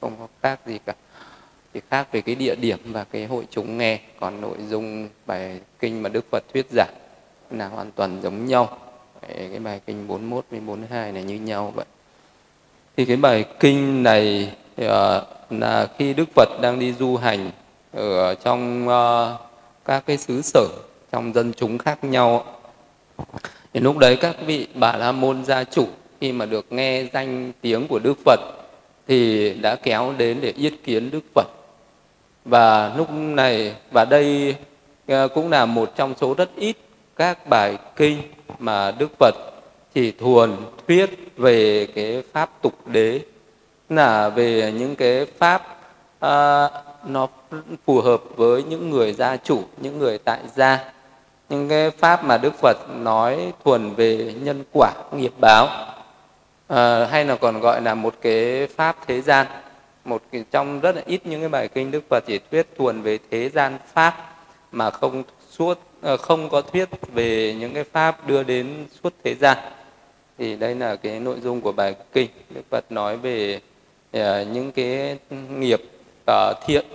không có khác gì cả. Chỉ khác về cái địa điểm và cái hội chúng nghe còn nội dung bài kinh mà Đức Phật thuyết giảng là hoàn toàn giống nhau. Cái bài kinh 41 với 42 này như nhau vậy. Thì cái bài kinh này uh, là khi Đức Phật đang đi du hành ở trong uh, các cái xứ sở trong dân chúng khác nhau thì lúc đấy các vị bà la môn gia chủ khi mà được nghe danh tiếng của đức phật thì đã kéo đến để yết kiến đức phật. Và lúc này và đây ờ, cũng là một trong số rất ít các bài kinh mà đức phật chỉ thuần thuyết về cái pháp tục đế là về những cái pháp à, nó phù hợp với những người gia chủ những người tại gia. Những cái pháp mà đức phật nói thuần về nhân quả nghiệp báo à, hay là còn gọi là một cái pháp thế gian. Một trong rất là ít những cái bài kinh đức phật chỉ thuyết thuần về thế gian pháp mà không suốt ờ, không có thuyết về những cái pháp đưa đến suốt thế gian. Thì đây là cái nội dung của bài kinh đức phật nói về ờ, những cái nghiệp thiện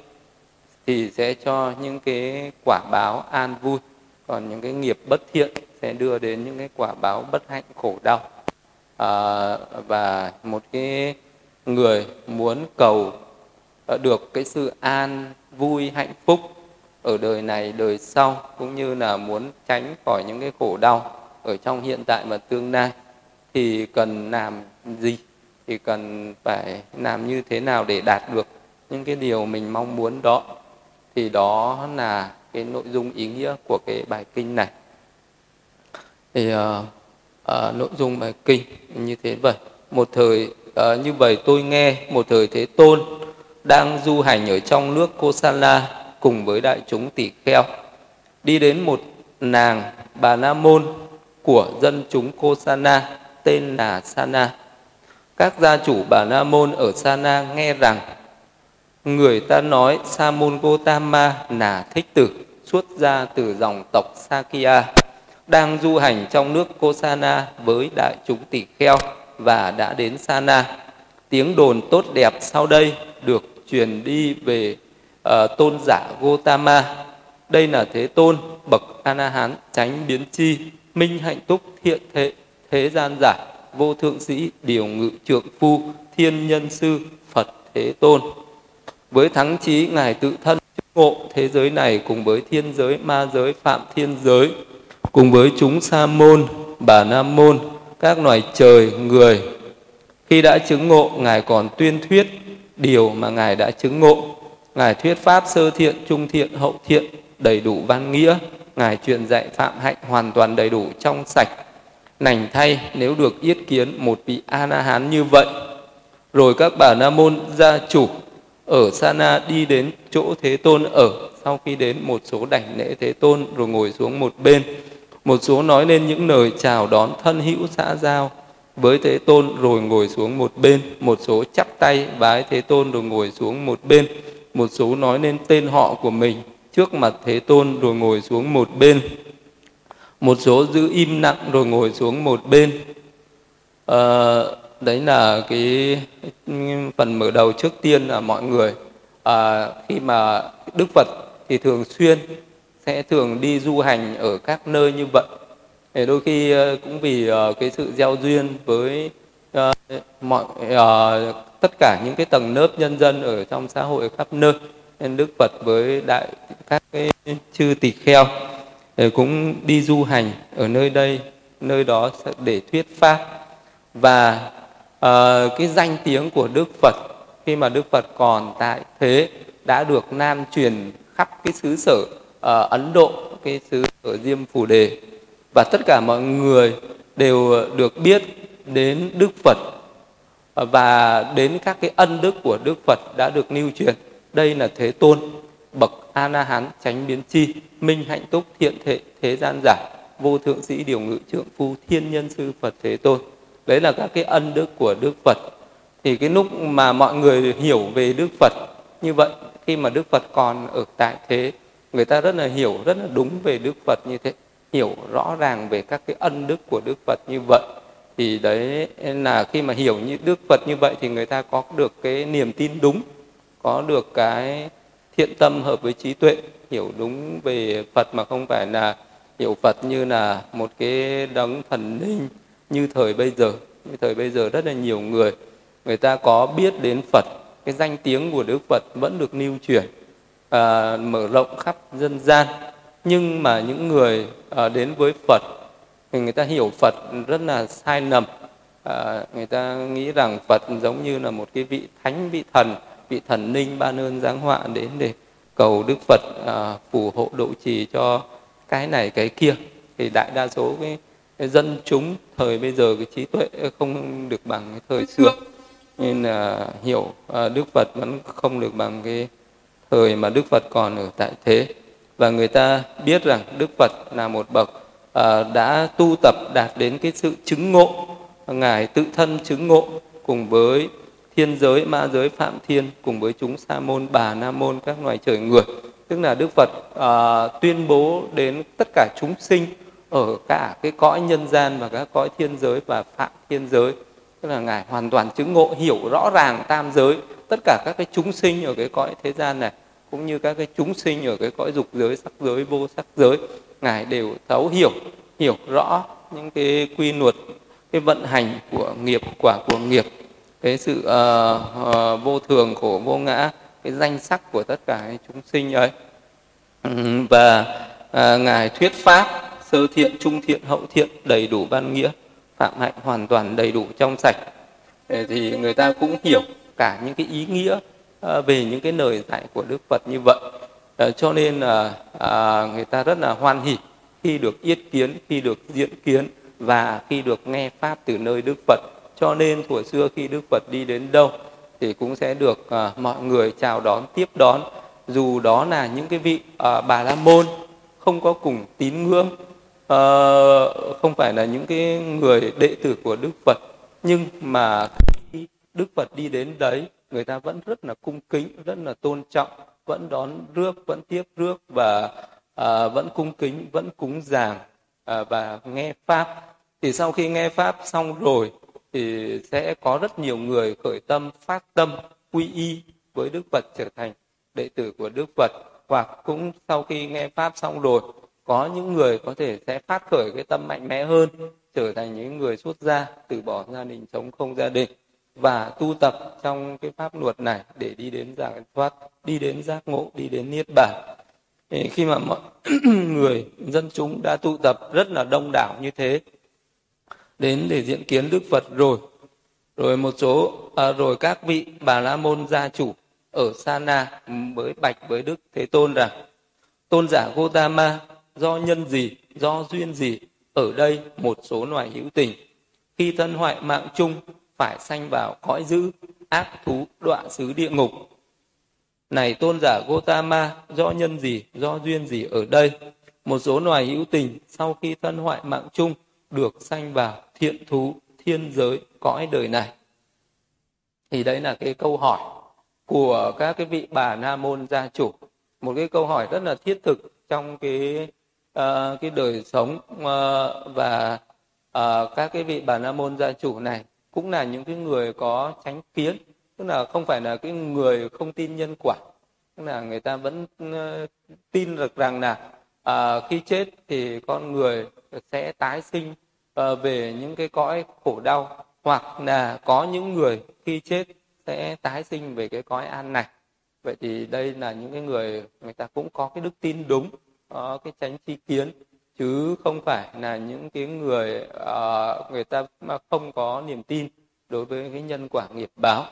thì sẽ cho những cái quả báo an vui. Còn những cái nghiệp bất thiện sẽ đưa đến những cái quả báo bất hạnh khổ đau à, và một cái người muốn cầu ờ, được cái sự an vui hạnh phúc ở đời này đời sau cũng như là muốn tránh khỏi những cái khổ đau ở trong hiện tại và tương lai thì cần làm gì? Thì cần phải làm như thế nào để đạt được những cái điều mình mong muốn đó? Thì đó là cái nội dung ý nghĩa của cái bài kinh này. Thì uh, à, nội dung bài kinh như thế. Vậy một thời à, như vậy tôi nghe một thời thế tôn đang du hành ở trong nước Kosala cùng với đại chúng tỷ kheo đi đến một nàng bà la môn của dân chúng Kosana tên là Sana. Các gia chủ bà la môn ở Sana nghe rằng người ta nói sa môn gotama là thích tử xuất ra từ dòng tộc sakya đang du hành trong nước kosana với đại chúng tỷ kheo và đã đến sana. Tiếng đồn tốt đẹp sau đây được truyền đi về uh, tôn giả gotama đây là thế tôn bậc a la hán tránh biến chi minh hạnh túc thiện thế thế gian giả vô thượng sĩ điều ngự trượng phu thiên nhân sư phật thế tôn. Với thắng trí ngài tự thân ngộ thế giới này cùng với thiên giới ma giới phạm thiên giới cùng với chúng sa môn, bà nam môn, các loài trời, người. Khi đã chứng ngộ, ngài còn tuyên thuyết điều mà ngài đã chứng ngộ. Ngài thuyết pháp sơ thiện, trung thiện, hậu thiện, đầy đủ văn nghĩa. Ngài truyền dạy phạm hạnh hoàn toàn đầy đủ trong sạch. Nành thay, nếu được yết kiến một vị a la hán như vậy. Rồi các bà nam môn gia chủ ở Sana đi đến chỗ Thế Tôn ở. Sau khi đến một số đảnh lễ Thế Tôn, rồi ngồi xuống một bên một số nói lên những lời chào đón thân hữu xã giao. Với Thế Tôn rồi ngồi xuống một bên một số chắp tay bái Thế Tôn rồi ngồi xuống một bên một số nói lên tên họ của mình trước mặt Thế Tôn rồi ngồi xuống một bên một số giữ im lặng rồi ngồi xuống một bên. À, đấy là cái phần mở đầu trước tiên là mọi người. À, khi mà đức phật thì thường xuyên sẽ thường đi du hành ở các nơi như vậy. Để đôi khi ờ, cũng vì ờ, cái sự gieo duyên với ờ, mọi tất cả những cái tầng lớp nhân dân ở trong xã hội khắp nơi nên đức phật với đại các cái chư tỳ kheo cũng đi du hành ở nơi đây nơi đó để thuyết pháp. Và uh, cái danh tiếng của Đức Phật khi mà Đức Phật còn tại thế đã được lan truyền khắp cái xứ sở uh, Ấn Độ, cái xứ ở Diêm phủ Đề. Và tất cả mọi người đều được biết đến Đức Phật. Ờ, và đến các cái ân đức của Đức Phật đã được lưu truyền. Đây là Thế Tôn, bậc A Na Hán tránh biến chi, minh hạnh túc thiện thể thế gian giả, vô thượng sĩ điều ngự trượng phu thiên nhân sư Phật Thế Tôn. Đấy là các cái ân đức của đức phật. Thì cái lúc mà mọi người hiểu về đức phật như vậy khi mà đức phật còn ở tại thế người ta rất là hiểu, rất là đúng về đức phật như thế, hiểu rõ ràng về các cái ân đức của đức phật như vậy. Thì đấy, là khi mà hiểu như đức phật như vậy thì người ta có được cái niềm tin đúng, có được cái thiện tâm hợp với trí tuệ, hiểu đúng về phật mà không phải là hiểu phật như là một cái đấng thần linh như thời bây giờ. Như thời bây giờ rất là nhiều người người ta có biết đến phật, cái danh tiếng của đức phật vẫn được lưu truyền à, mở rộng khắp dân gian. Nhưng mà những người à, đến với phật thì người ta hiểu phật rất là sai lầm. À, người ta nghĩ rằng phật giống như là một cái vị thánh vị thần vị thần linh ban ơn giáng họa đến để cầu đức phật à, phù hộ độ trì cho cái này cái kia. Thì đại đa số cái, cái dân chúng thời bây giờ cái trí tuệ không được bằng cái thời xưa. nên là hiểu à, đức phật vẫn không được bằng cái thời mà đức phật còn ở tại thế. Và người ta biết rằng đức phật là một bậc à, đã tu tập đạt đến cái sự chứng ngộ. Ngài tự thân chứng ngộ cùng với thiên giới ma giới phạm thiên cùng với chúng sa môn bà na môn các loài trời người tức là đức phật à, tuyên bố đến tất cả chúng sinh ở cả cái cõi nhân gian và các cõi thiên giới và phạm thiên giới. Tức là ngài hoàn toàn chứng ngộ hiểu rõ ràng tam giới tất cả các cái chúng sinh ở cái cõi thế gian này cũng như các cái chúng sinh ở cái cõi dục giới sắc giới vô sắc giới ngài đều thấu hiểu hiểu rõ những cái quy luật cái vận hành của nghiệp quả của nghiệp cái sự uh, uh, vô thường khổ vô ngã cái danh sắc của tất cả chúng sinh ấy. Ừ, và uh, ngài thuyết pháp sơ thiện trung thiện hậu thiện đầy đủ văn nghĩa phạm hạnh hoàn toàn đầy đủ trong sạch. Thì người ta cũng hiểu cả những cái ý nghĩa ờ, về những cái lời dạy của đức phật như vậy. Ờ, cho nên là người ta rất là hoan hỉ khi được yết kiến, khi được diễn kiến và khi được nghe pháp từ nơi đức phật. Cho nên thuở xưa khi đức phật đi đến đâu thì cũng sẽ được mọi người chào đón, tiếp đón. Dù đó là những cái vị bà la môn không có cùng tín ngưỡng không phải là những cái người đệ tử của đức phật, nhưng mà đức phật đi đến đấy người ta vẫn rất là cung kính rất là tôn trọng vẫn đón rước vẫn tiếp rước và à, vẫn cung kính vẫn cúng dường à, và nghe pháp. Thì sau khi nghe pháp xong rồi thì sẽ có rất nhiều người khởi tâm phát tâm quy y với đức phật trở thành đệ tử của đức phật. Hoặc cũng sau khi nghe pháp xong rồi có những người có thể sẽ phát khởi cái tâm mạnh mẽ hơn trở thành những người xuất gia từ bỏ gia đình sống không gia đình và tu tập trong cái pháp luật này để đi đến giải thoát đi đến giác ngộ đi đến niết bàn. Khi mà mọi người dân chúng đã tụ tập rất là đông đảo như thế đến để diễn kiến đức phật rồi rồi một số à, rồi các vị bà la môn gia chủ ở sana mới bạch với đức thế tôn rằng tôn giả gotama do nhân gì do duyên gì ở đây một số loài hữu tình? Khi thân hoại mạng chung phải sanh vào cõi dữ ác thú đọa xứ địa ngục này tôn giả Gotama, do nhân gì, do duyên gì ở đây? Một số loài hữu tình sau khi thân hoại mạng chung được sanh vào thiện thú, thiên giới, cõi đời này. Thì đấy là cái câu hỏi của các cái vị bà Na Môn gia chủ. Một cái câu hỏi rất là thiết thực trong cái uh, cái đời sống uh, và uh, các cái vị bà Na Môn gia chủ này cũng là những cái người có tránh kiến tức là không phải là cái người không tin nhân quả. Tức là người ta vẫn ờ, tin được rằng là à, khi chết thì con người sẽ tái sinh à, về những cái cõi khổ đau hoặc là có những người khi chết sẽ tái sinh về cái cõi an này. Vậy thì đây là những cái người người ta cũng có cái đức tin đúng có cái tránh chi kiến chứ không phải là những cái người uh, người ta mà không có niềm tin đối với cái nhân quả nghiệp báo.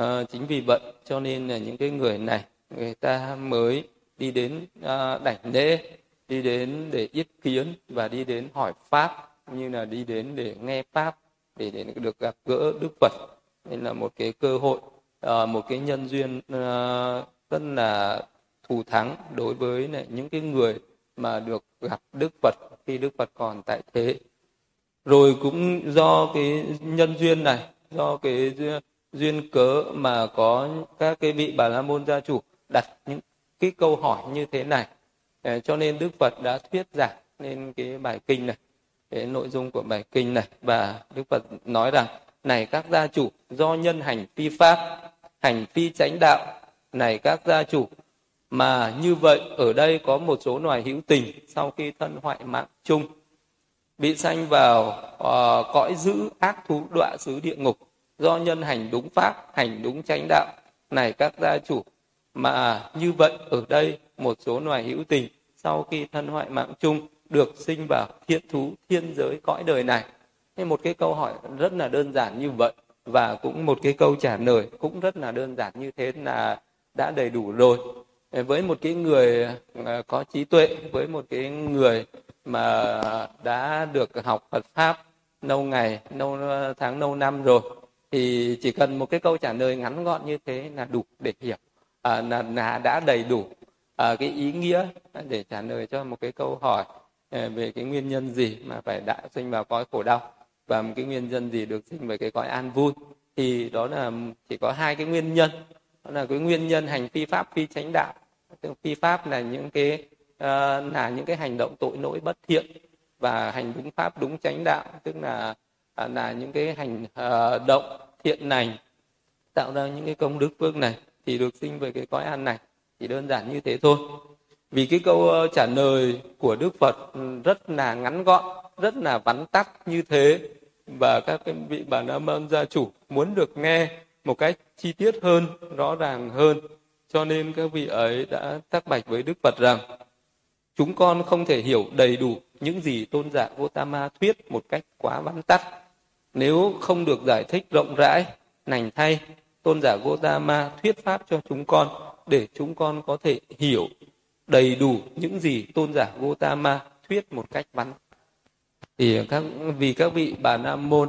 Uh, chính vì vậy cho nên là những cái người này người ta mới đi đến uh, đảnh lễ đi đến để yết kiến và đi đến hỏi pháp như là đi đến để nghe pháp để để được gặp gỡ đức phật. Nên là một cái cơ hội uh, một cái nhân duyên uh, rất là thù thắng đối với này, những cái người mà được gặp đức phật khi đức phật còn tại thế. Rồi cũng do cái nhân duyên này, do cái duyên cớ mà có các cái vị bà la môn gia chủ đặt những cái câu hỏi như thế này. Ờ, cho nên đức phật đã thuyết giảng nên cái bài kinh này, cái nội dung của bài kinh này. Và đức phật nói rằng, này các gia chủ, do nhân hành phi pháp, hành phi chánh đạo, này các gia chủ mà như vậy ở đây có một số loài hữu tình sau khi thân hoại mạng chung. Bị sanh vào uh, cõi dữ ác thú đọa xứ địa ngục. Do nhân hành đúng pháp hành đúng chánh đạo này các gia chủ. Mà như vậy ở đây một số loài hữu tình sau khi thân hoại mạng chung được sinh vào thiên thú thiên giới cõi đời này. Thế một cái câu hỏi rất là đơn giản như vậy và cũng một cái câu trả lời cũng rất là đơn giản như thế là đã đầy đủ rồi với một cái người à, có trí tuệ với một cái người mà đã được học Phật pháp lâu ngày lâu à, tháng lâu năm rồi thì chỉ cần một cái câu trả lời ngắn gọn như thế là đủ để hiểu. À, là, là đã đầy đủ à, cái ý nghĩa để trả lời cho một cái câu hỏi à, về cái nguyên nhân gì mà phải đã sinh vào cõi khổ đau. Và một cái nguyên nhân gì được sinh về cái cõi an vui. Thì đó là chỉ có hai cái nguyên nhân đó là cái nguyên nhân hành phi pháp phi chánh đạo. Phi pháp là những cái uh, là những cái hành động tội lỗi bất thiện và hành đúng pháp đúng chánh đạo tức là uh, là những cái hành uh, động thiện lành tạo ra những cái công đức phước này thì được sinh về cái cõi an này. Chỉ đơn giản như thế thôi. Vì cái câu ờ, trả lời của đức phật ừ, rất là ngắn gọn rất là vắn tắt như thế và các cái vị bà la môn gia chủ muốn được nghe một cách chi tiết hơn, rõ ràng hơn. Cho nên các vị ấy đã tác bạch với đức phật rằng, chúng con không thể hiểu đầy đủ những gì tôn giả Gotama thuyết một cách quá vắn tắt. Nếu không được giải thích rộng rãi, nành thay, tôn giả Gotama thuyết pháp cho chúng con để chúng con có thể hiểu đầy đủ những gì tôn giả Gotama thuyết một cách vắn. Thì các vì các vị bà Nam môn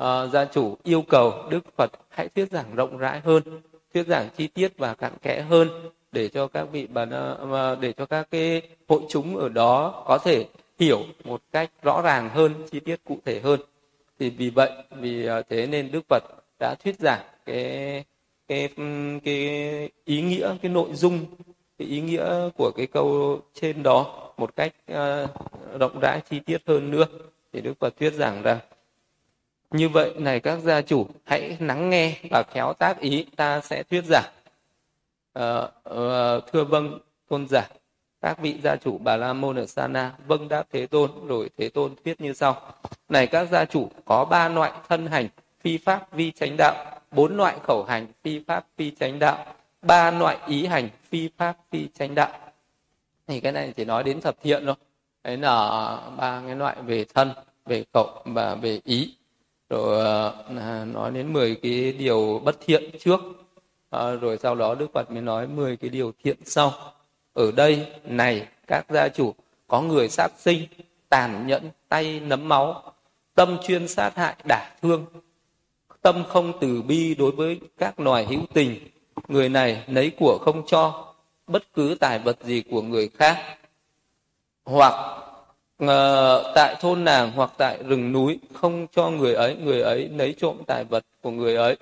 uh, gia chủ yêu cầu đức phật hãy thuyết giảng rộng rãi hơn thuyết giảng chi tiết và cặn kẽ hơn để cho các vị bà để cho các cái hội chúng ở đó có thể hiểu một cách rõ ràng hơn chi tiết cụ thể hơn. Thì vì vậy vì ờ, thế nên đức phật đã thuyết giảng cái cái cái ý nghĩa cái nội dung cái ý nghĩa của cái câu trên đó một cách uh, rộng rãi chi tiết hơn nữa. Thì Đức Phật thuyết giảng rằng như vậy này các gia chủ hãy lắng nghe và khéo tác ý ta sẽ thuyết giảng. Uh, thưa vâng tôn giả các vị gia chủ bà la môn ở sana vâng đáp thế tôn rồi thế tôn thuyết như sau. Này các gia chủ có ba loại thân hành phi pháp vi chánh đạo. Bốn loại khẩu hành phi pháp phi chánh đạo. Ba loại ý hành phi pháp phi chánh đạo. Thì cái này chỉ nói đến thập thiện thôi. Đấy là ba cái loại về thân về khẩu và về ý rồi ờ, à, nói đến 10 cái điều bất thiện trước. À, rồi sau đó đức phật mới nói 10 cái điều thiện sau. Ở đây này các gia chủ có người sát sinh tàn nhẫn tay nấm máu tâm chuyên sát hại đả thương tâm không từ bi đối với các loài hữu tình. Người này lấy của không cho bất cứ tài vật gì của người khác hoặc Ờ, tại thôn nàng hoặc tại rừng núi, không cho người ấy người ấy lấy trộm tài vật của người ấy.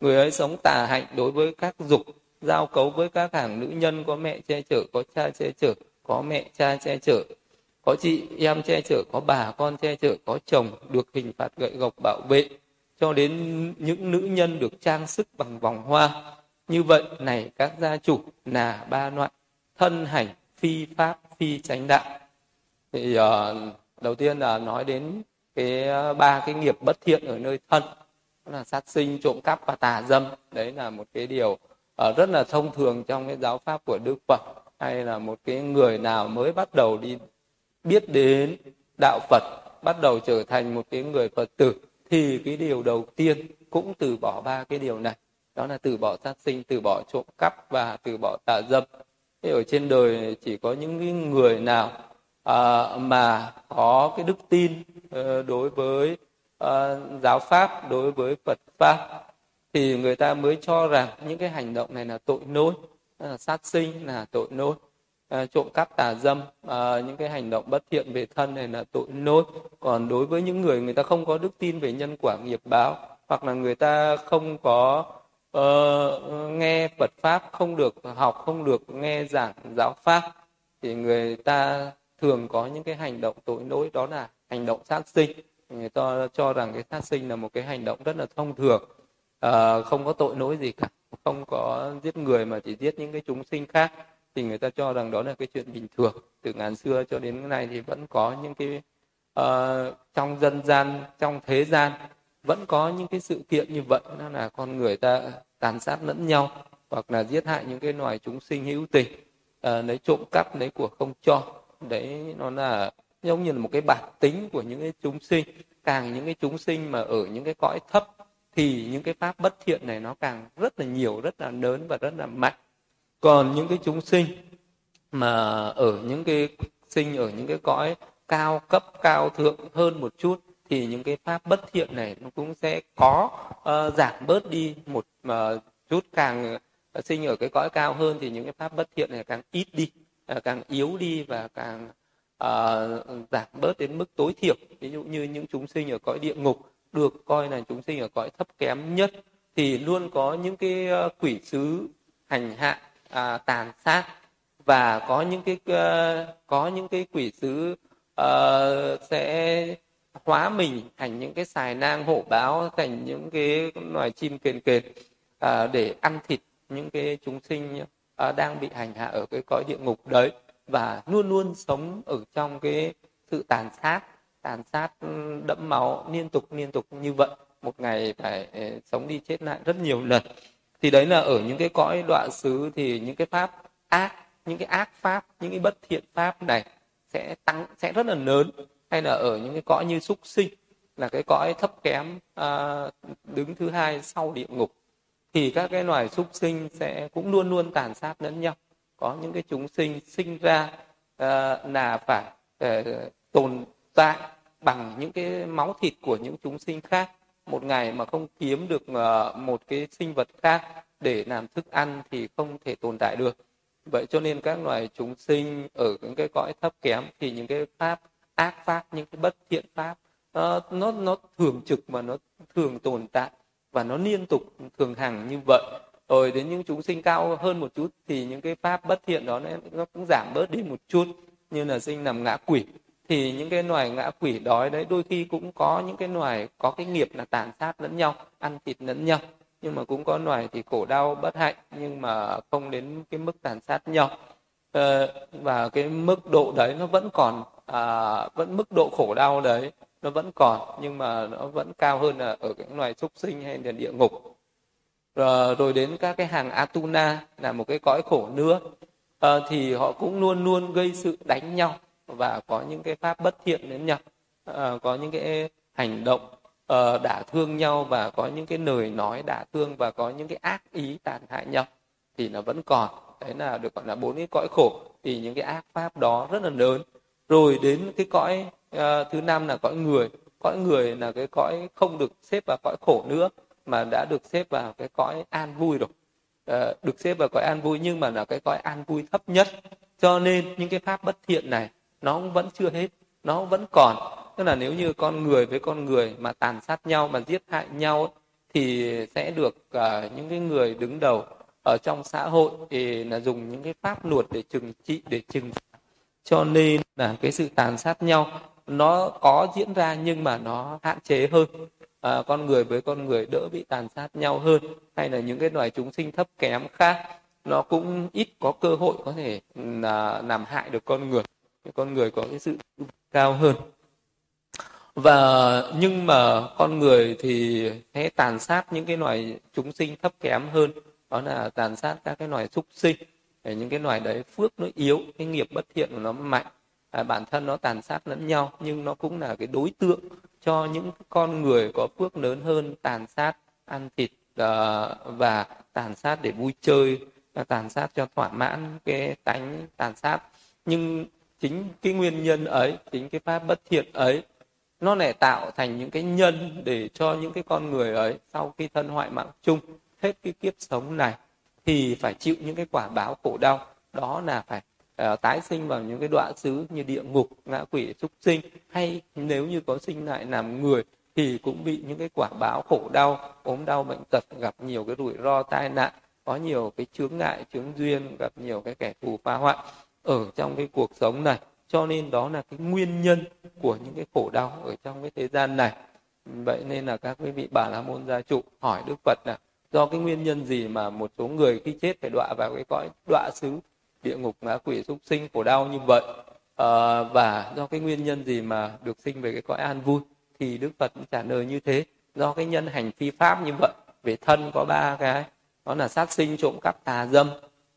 Người ấy sống tà hạnh đối với các dục, giao cấu với các hàng nữ nhân, có mẹ che chở, có cha che chở, có mẹ cha che chở, có chị em che chở, có bà con che chở, có chồng được hình phạt gậy gộc bảo vệ, cho đến những nữ nhân được trang sức bằng vòng hoa. Như vậy này, các gia chủ là ba loại thân hành, phi pháp, phi chánh đạo thì uh, đầu tiên là nói đến cái ờ, ba cái nghiệp bất thiện ở nơi thân. Đó là sát sinh trộm cắp và tà dâm. Đấy là một cái điều uh, rất là thông thường trong cái giáo pháp của đức phật. Hay là một cái người nào mới bắt đầu đi biết đến đạo phật bắt đầu trở thành một cái người phật tử thì cái điều đầu tiên cũng từ bỏ ba cái điều này. Đó là từ bỏ sát sinh từ bỏ trộm cắp và từ bỏ tà dâm. Thế ở trên đời chỉ có những người nào à, mà có cái đức tin uh, đối với uh, giáo pháp đối với phật pháp thì người ta mới cho rằng những cái hành động này là tội lỗi là sát sinh là tội lỗi à, ờ, trộm cắp tà dâm à, những cái hành động bất thiện về thân này là tội lỗi còn đối với những người người ta không có đức tin về nhân quả nghiệp báo hoặc là người ta không có uh, nghe Phật pháp không được học không được nghe giảng giáo pháp thì người ta thường có những cái hành động tội lỗi đó là hành động sát sinh. Người ta cho rằng cái sát sinh là một cái hành động rất là thông thường. À, không có tội lỗi gì cả không có giết người mà chỉ giết những cái chúng sinh khác. Thì người ta cho rằng đó là cái chuyện bình thường. Từ ngàn xưa cho đến nay thì vẫn có những cái uh, trong dân gian trong thế gian vẫn có những cái sự kiện như vậy. Đó là con người ta tàn sát lẫn nhau hoặc là giết hại những cái loài chúng sinh hữu tình. Uh, lấy trộm cắp lấy của không cho đấy nó là giống như là một cái bản tính của những cái chúng sinh. Càng những cái chúng sinh mà ở những cái cõi thấp thì những cái pháp bất thiện này nó càng rất là nhiều rất là lớn và rất là mạnh. Còn những cái chúng sinh mà ở những cái sinh ở những cái cõi cao cấp cao thượng hơn một chút thì những cái pháp bất thiện này nó cũng sẽ có uh, giảm bớt đi một uh, chút. Càng ờ, sinh ở cái cõi cao hơn thì những cái pháp bất thiện này càng ít đi. À, càng yếu đi và càng uh, giảm bớt đến mức tối thiểu. Ví dụ như những chúng sinh ở cõi địa ngục được coi là chúng sinh ở cõi thấp kém nhất thì luôn có những cái à, quỷ sứ hành hạ uh, tàn sát và có những cái uh, có những cái quỷ sứ uh, sẽ hóa mình thành những cái xài nang hổ báo thành những cái loài chim kền kền uh, để ăn thịt những cái chúng sinh à, đang bị hành hạ ở cái cõi địa ngục đấy và luôn luôn sống ở trong cái sự tàn sát tàn sát ừ, đẫm máu liên tục liên tục như vậy. Một ngày phải ừ, sống đi chết lại rất nhiều lần. Thì đấy là ở những cái cõi đoạn xứ thì những cái pháp ác những cái ác pháp những cái bất thiện pháp này sẽ tăng sẽ rất là lớn. Hay là ở những cái cõi như súc sinh là cái cõi thấp kém à, đứng thứ hai sau địa ngục thì các cái loài súc sinh sẽ cũng luôn luôn tàn sát lẫn nhau. Có những cái chúng sinh sinh ra uh, là phải uh, tồn tại bằng những cái máu thịt của những chúng sinh khác. Một ngày mà không kiếm được uh, một cái sinh vật khác để làm thức ăn thì không thể tồn tại được. Vậy cho nên các loài chúng sinh ở những cái cõi thấp kém thì những cái pháp ác pháp những cái bất thiện pháp uh, nó nó thường trực mà nó thường tồn tại và nó liên tục thường hằng như vậy. Rồi đến những chúng sinh cao hơn một chút thì những cái pháp bất thiện đó nó cũng giảm bớt đi một chút như là sinh nằm ngã quỷ. Thì những cái loài ngã quỷ đói đấy đôi khi cũng có những cái loài có cái nghiệp là tàn sát lẫn nhau ăn thịt lẫn nhau. Nhưng mà cũng có loài thì khổ đau bất hạnh nhưng mà không đến cái mức tàn sát nhau. Ờ, và cái mức độ đấy nó vẫn còn à, vẫn mức độ khổ đau đấy nó vẫn còn nhưng mà nó vẫn cao hơn là ở những loài súc sinh hay là địa ngục. Rồi, rồi đến các cái hàng Atuna là một cái cõi khổ nữa. À, thì họ cũng luôn luôn gây sự đánh nhau và có những cái pháp bất thiện đến nhau. À, có những cái hành động à, đả thương nhau và có những cái lời nói đả thương và có những cái ác ý tàn hại nhau. Thì nó vẫn còn. Đấy là được gọi là bốn cái cõi khổ. Thì những cái ác pháp đó rất là lớn. Rồi đến cái cõi uh, thứ năm là cõi người. Cõi người là cái cõi không được xếp vào cõi khổ nữa mà đã được xếp vào cái cõi an vui rồi. Uh, được xếp vào cõi an vui nhưng mà là cái cõi an vui thấp nhất. Cho nên những cái pháp bất thiện này nó vẫn chưa hết nó vẫn còn. Tức là nếu như con người với con người mà tàn sát nhau mà giết hại nhau thì sẽ được uh, những cái người đứng đầu ở trong xã hội thì là dùng những cái pháp luật để trừng trị để trừng cho nên là cái sự tàn sát nhau nó có diễn ra nhưng mà nó hạn chế hơn. À, con người với con người đỡ bị tàn sát nhau hơn. Hay là những cái loài chúng sinh thấp kém khác nó cũng ít có cơ hội có thể là làm hại được con người. Con người có cái sự cao hơn. Và nhưng mà con người thì sẽ tàn sát những cái loài chúng sinh thấp kém hơn. Đó là tàn sát các cái loài súc sinh. Những cái loài đấy phước nó yếu cái nghiệp bất thiện của nó mạnh à, bản thân nó tàn sát lẫn nhau nhưng nó cũng là cái đối tượng cho những con người có phước lớn hơn tàn sát ăn thịt à, và tàn sát để vui chơi à, tàn sát cho thỏa mãn cái tánh tàn sát. Nhưng chính cái nguyên nhân ấy chính cái pháp bất thiện ấy nó lại tạo thành những cái nhân để cho những cái con người ấy sau khi thân hoại mạng chung hết cái kiếp sống này thì phải chịu những cái quả báo khổ đau. Đó là phải uh, tái sinh vào những cái đoạn xứ như địa ngục ngã quỷ súc sinh. Hay nếu như có sinh lại làm người thì cũng bị những cái quả báo khổ đau ốm đau bệnh tật gặp nhiều cái rủi ro tai nạn có nhiều cái chướng ngại chướng duyên gặp nhiều cái kẻ thù phá hoại ở trong cái cuộc sống này. Cho nên đó là cái nguyên nhân của những cái khổ đau ở trong cái thế gian này. Vậy nên là các quý vị bà la môn gia trụ hỏi đức phật là do cái nguyên nhân gì mà một số người khi chết phải đọa vào cái cõi đọa xứ địa ngục ngã quỷ súc sinh khổ đau như vậy. À, và do cái nguyên nhân gì mà được sinh về cái cõi an vui thì đức phật cũng trả lời như thế. Do cái nhân hành phi pháp như vậy về thân có ba cái đó là sát sinh trộm cắp tà dâm.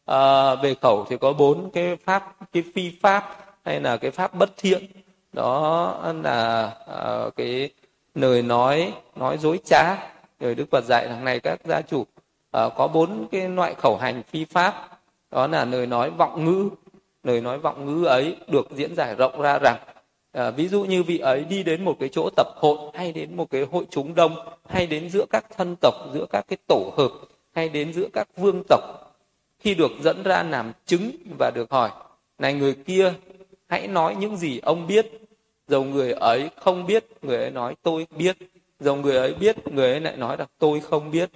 À, về khẩu thì có bốn cái pháp cái phi pháp hay là cái pháp bất thiện. Đó là à, cái lời nói nói dối trá. Rồi đức phật dạy thằng này các gia chủ à, có bốn cái loại khẩu hành phi pháp đó là lời nói vọng ngữ. Lời nói vọng ngữ ấy được diễn giải rộng ra rằng à, ví dụ như vị ấy đi đến một cái chỗ tập hội hay đến một cái hội chúng đông hay đến giữa các thân tộc giữa các cái tổ hợp hay đến giữa các vương tộc khi được dẫn ra làm chứng và được hỏi này người kia hãy nói những gì ông biết? Dầu người ấy không biết người ấy nói tôi biết. Dầu người ấy biết người ấy lại nói rằng tôi không biết.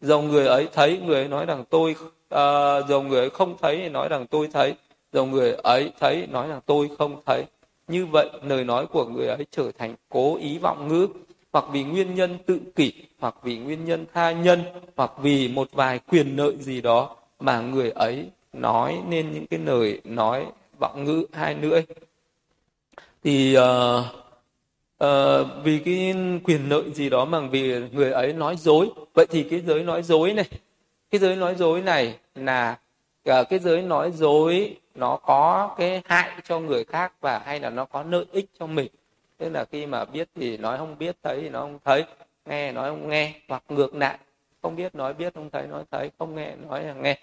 Dầu người ấy thấy người ấy nói rằng tôi Ờ, à, dòng người ấy không thấy thì nói rằng tôi thấy. Dòng người ấy thấy nói rằng tôi không thấy. Như vậy lời nói của người ấy trở thành cố ý vọng ngữ. Hoặc vì nguyên nhân tự kỷ hoặc vì nguyên nhân tha nhân hoặc vì một vài quyền lợi gì đó mà người ấy nói nên những cái lời nói vọng ngữ hai nữa thì uh, uh, vì cái quyền lợi gì đó mà vì người ấy nói dối. Vậy thì cái giới nói dối này cái giới nói dối này là uh, cái giới nói dối nó có cái hại cho người khác và hay là nó có lợi ích cho mình. Tức là khi mà biết thì nói không biết thấy thì nó không thấy nghe nói không nghe hoặc ngược lại không biết nói biết không thấy nói thấy không nghe nói là nghe.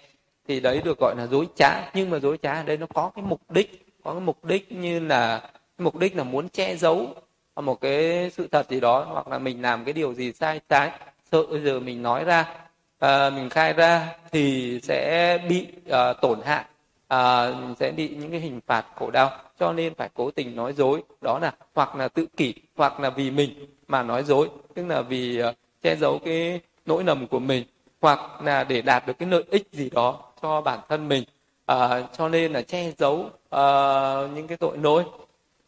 Thì đấy được gọi là dối trá. Nhưng mà dối trá ở đây nó có cái mục đích có cái mục đích như là mục đích là muốn che giấu một cái sự thật gì đó hoặc là mình làm cái điều gì sai trái sợ giờ mình nói ra à, mình khai ra thì sẽ bị à, tổn hại. À, sẽ bị những cái hình phạt khổ đau cho nên phải cố tình nói dối. Đó là hoặc là tự kỷ hoặc là vì mình mà nói dối. Tức là vì uh, che giấu cái nỗi lầm của mình hoặc là để đạt được cái lợi ích gì đó cho bản thân mình. À, cho nên là che giấu uh, những cái tội lỗi.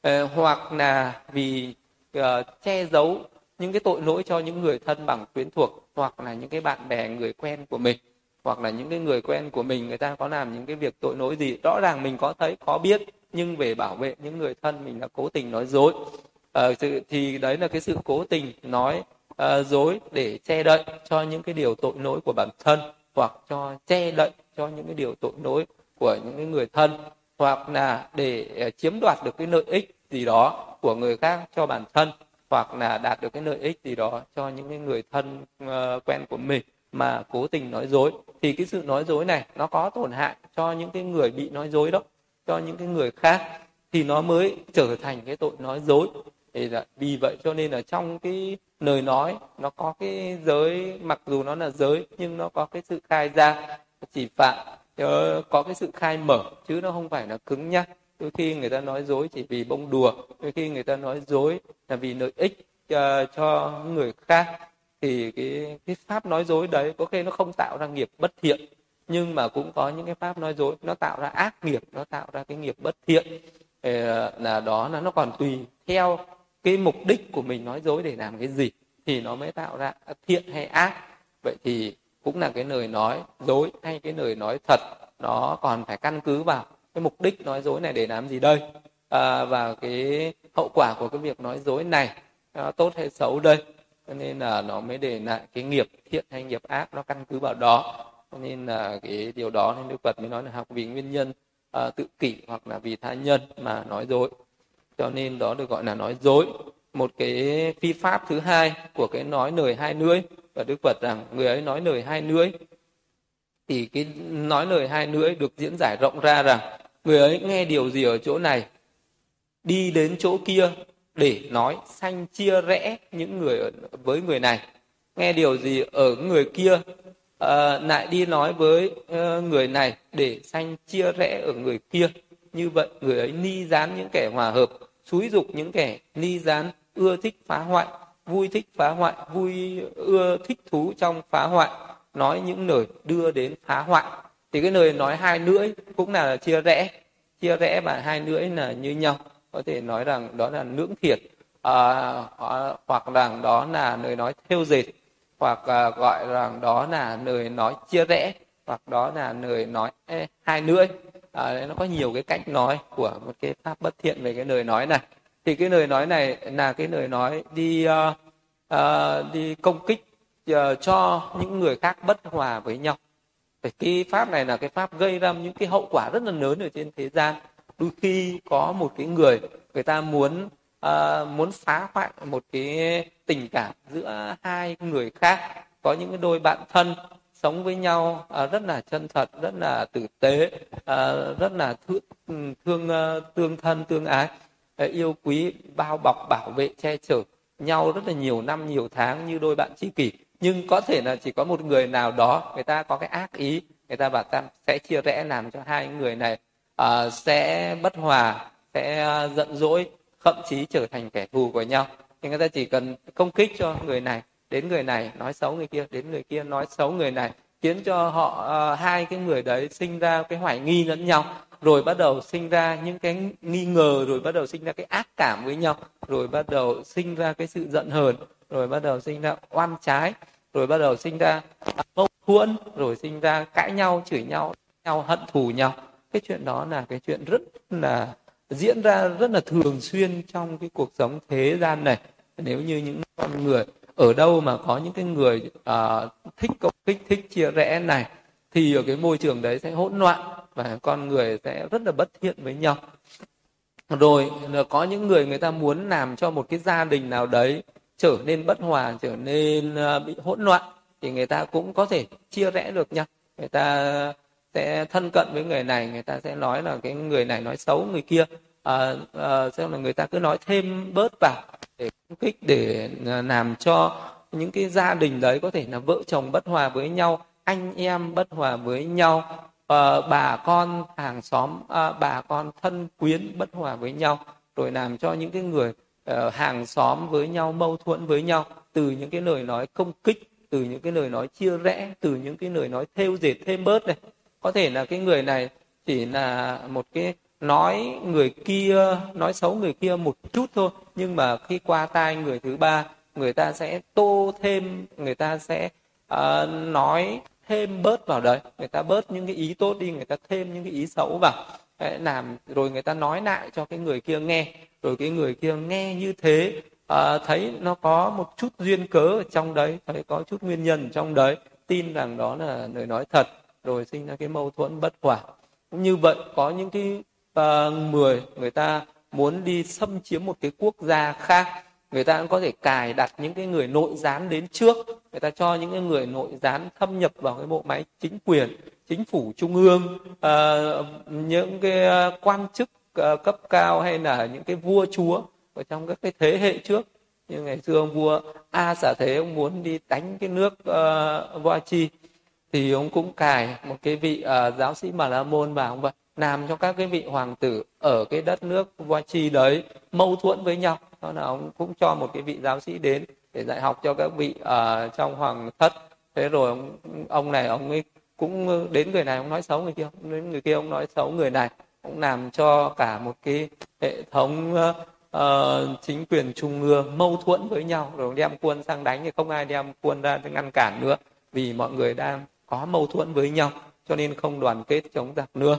À, hoặc là vì uh, che giấu những cái tội lỗi cho những người thân bằng quyến thuộc hoặc là những cái bạn bè người quen của mình hoặc là những cái người quen của mình người ta có làm những cái việc tội lỗi gì rõ ràng mình có thấy có biết nhưng về bảo vệ những người thân mình đã cố tình nói dối. À, thì đấy là cái sự cố tình nói uh, dối để che đậy cho những cái điều tội lỗi của bản thân hoặc cho che đậy cho những cái điều tội lỗi của những cái người thân hoặc là để ờ, chiếm đoạt được cái lợi ích gì đó của người khác cho bản thân hoặc là đạt được cái lợi ích gì đó cho những cái người thân uh, quen của mình mà cố tình nói dối thì cái sự nói dối này nó có tổn hại cho những cái người bị nói dối đó cho những cái người khác thì nó mới trở thành cái tội nói dối. Thì là vì vậy cho nên là trong cái lời nói nó có cái giới mặc dù nó là giới nhưng nó có cái sự khai ra chỉ phạm ờ, có cái sự khai mở chứ nó không phải là cứng nhắc đôi khi người ta nói dối chỉ vì bông đùa đôi khi người ta nói dối là vì lợi ích uh, cho người khác. Thì cái cái pháp nói dối đấy có khi nó không tạo ra nghiệp bất thiện nhưng mà cũng có những cái pháp nói dối nó tạo ra ác nghiệp nó tạo ra cái nghiệp bất thiện. Ờ, là đó là nó còn tùy theo cái mục đích của mình nói dối để làm cái gì thì nó mới tạo ra thiện hay ác. Vậy thì cũng là cái lời nói dối hay cái lời nói thật nó còn phải căn cứ vào cái mục đích nói dối này để làm gì đây? À, và cái hậu quả của cái việc nói dối này nó tốt hay xấu đây? Cho nên là nó mới để lại cái nghiệp thiện hay nghiệp ác nó căn cứ vào đó. Cho nên là cái điều đó nên đức phật mới nói là học vì nguyên nhân à, tự kỷ hoặc là vì tha nhân mà nói dối. Cho nên đó được gọi là nói dối. Một cái phi pháp thứ hai của cái nói lời hai lưỡi và đức phật rằng người ấy nói lời hai lưỡi thì cái nói lời hai lưỡi được diễn giải rộng ra rằng người ấy nghe điều gì ở chỗ này? Đi đến chỗ kia để nói sanh chia rẽ những người ở, với người này. Nghe điều gì ở người kia uh, lại đi nói với uh, người này để sanh chia rẽ ở người kia. Như vậy người ấy ni gián những kẻ hòa hợp xúi dục những kẻ ni gián ưa thích phá hoại vui thích phá hoại vui ưa thích thú trong phá hoại nói những lời đưa đến phá hoại thì cái lời nói hai lưỡi cũng là chia rẽ chia rẽ và hai lưỡi là như nhau. Có thể nói rằng đó là lưỡng thiệt à, à, hoặc rằng đó là lời nói theo dệt hoặc à, gọi rằng đó là lời nói chia rẽ hoặc đó là lời nói ê, hai lưỡi. À, nó có nhiều cái cách nói của một cái pháp bất thiện về cái lời nói này. Thì cái lời nói này là cái lời nói đi uh, uh, đi công kích uh, cho những người khác bất hòa với nhau. Vậy cái pháp này là cái pháp gây ra những cái hậu quả rất là lớn ở trên thế gian. Đôi khi có một cái người người ta muốn uh, muốn phá hoại một cái tình cảm giữa hai người khác. Có những cái đôi bạn thân sống với nhau uh, rất là chân thật rất là tử tế uh, rất là ừ, thương thương uh, tương thân tương ái uh, yêu quý bao bọc bảo vệ che chở nhau rất là nhiều năm nhiều tháng như đôi bạn tri kỷ nhưng có thể là chỉ có một người nào đó người ta có cái ác ý người ta bảo ta sẽ chia rẽ làm cho hai người này uh, sẽ bất hòa sẽ uh, giận dỗi thậm chí trở thành kẻ thù của nhau. Thì người ta chỉ cần công kích cho người này đến người này nói xấu người kia đến người kia nói xấu người này khiến cho họ uh, hai cái người đấy sinh ra cái hoài nghi lẫn nhau rồi bắt đầu sinh ra những cái nghi ngờ rồi bắt đầu sinh ra cái ác cảm với nhau rồi bắt đầu sinh ra cái sự giận hờn rồi bắt đầu sinh ra oan trái rồi bắt đầu sinh ra mâu thuẫn rồi sinh ra cãi nhau chửi nhau nhau hận thù nhau. Cái chuyện đó là cái chuyện rất là diễn ra rất là thường xuyên trong cái cuộc sống thế gian này. Nếu như những con người ở đâu mà có những cái người uh, thích công kích thích chia rẽ này thì ở cái môi trường đấy sẽ hỗn loạn và con người sẽ rất là bất thiện với nhau. Rồi có những người người ta muốn làm cho một cái gia đình nào đấy trở nên bất hòa trở nên à, bị hỗn loạn thì người ta cũng có thể chia rẽ được nhau người ta sẽ thân cận với người này người ta sẽ nói là cái người này nói xấu người kia. À, à, xem là người ta cứ nói thêm bớt vào để kích để à, làm cho những cái gia đình đấy có thể là vợ chồng bất hòa với nhau anh em bất hòa với nhau à, bà con hàng xóm à, bà con thân quyến bất hòa với nhau rồi làm cho những cái người uh, hàng xóm với nhau mâu thuẫn với nhau từ những cái lời nói công kích từ những cái lời nói chia rẽ từ những cái lời nói thêu dệt thêm bớt này. Có thể là cái người này chỉ là một cái nói người kia nói xấu người kia một chút thôi nhưng mà khi qua tai người thứ ba người ta sẽ tô thêm người ta sẽ uh, nói thêm bớt vào đấy. Người ta bớt những cái ý tốt đi người ta thêm những cái ý xấu vào để làm rồi người ta nói lại cho cái người kia nghe. Rồi cái người kia nghe như thế à, thấy nó có một chút duyên cớ ở trong đấy thấy có chút nguyên nhân trong đấy tin rằng đó là lời nói thật rồi sinh ra cái mâu thuẫn bất hòa. Cũng như vậy có những cái uh, người người ta muốn đi xâm chiếm một cái quốc gia khác người ta cũng có thể cài đặt những cái người nội gián đến trước. Người ta cho những cái người nội gián thâm nhập vào cái bộ máy chính quyền chính phủ trung ương. Uh, những cái ờ, quan chức uh, cấp cao hay là những cái vua chúa ở trong các cái thế hệ trước. Như ngày xưa ông vua a xả thế ông muốn đi đánh cái nước uh, voa chi thì ông cũng cài một cái vị uh, giáo sĩ mà la môn vào. Ông vậy làm cho các cái vị hoàng tử ở cái đất nước voa chi đấy mâu thuẫn với nhau đó là ông cũng cho một cái vị giáo sĩ đến để dạy học cho các vị uh, trong hoàng thất. Thế rồi ông ông này ông ấy cũng đến người này ông nói xấu người kia đến người kia ông nói xấu người này. Cũng làm cho cả một cái hệ thống uh, chính quyền trung ương mâu thuẫn với nhau. Rồi đem quân sang đánh thì không ai đem quân ra để ngăn cản nữa vì mọi người đang có mâu thuẫn với nhau cho nên không đoàn kết chống giặc nữa.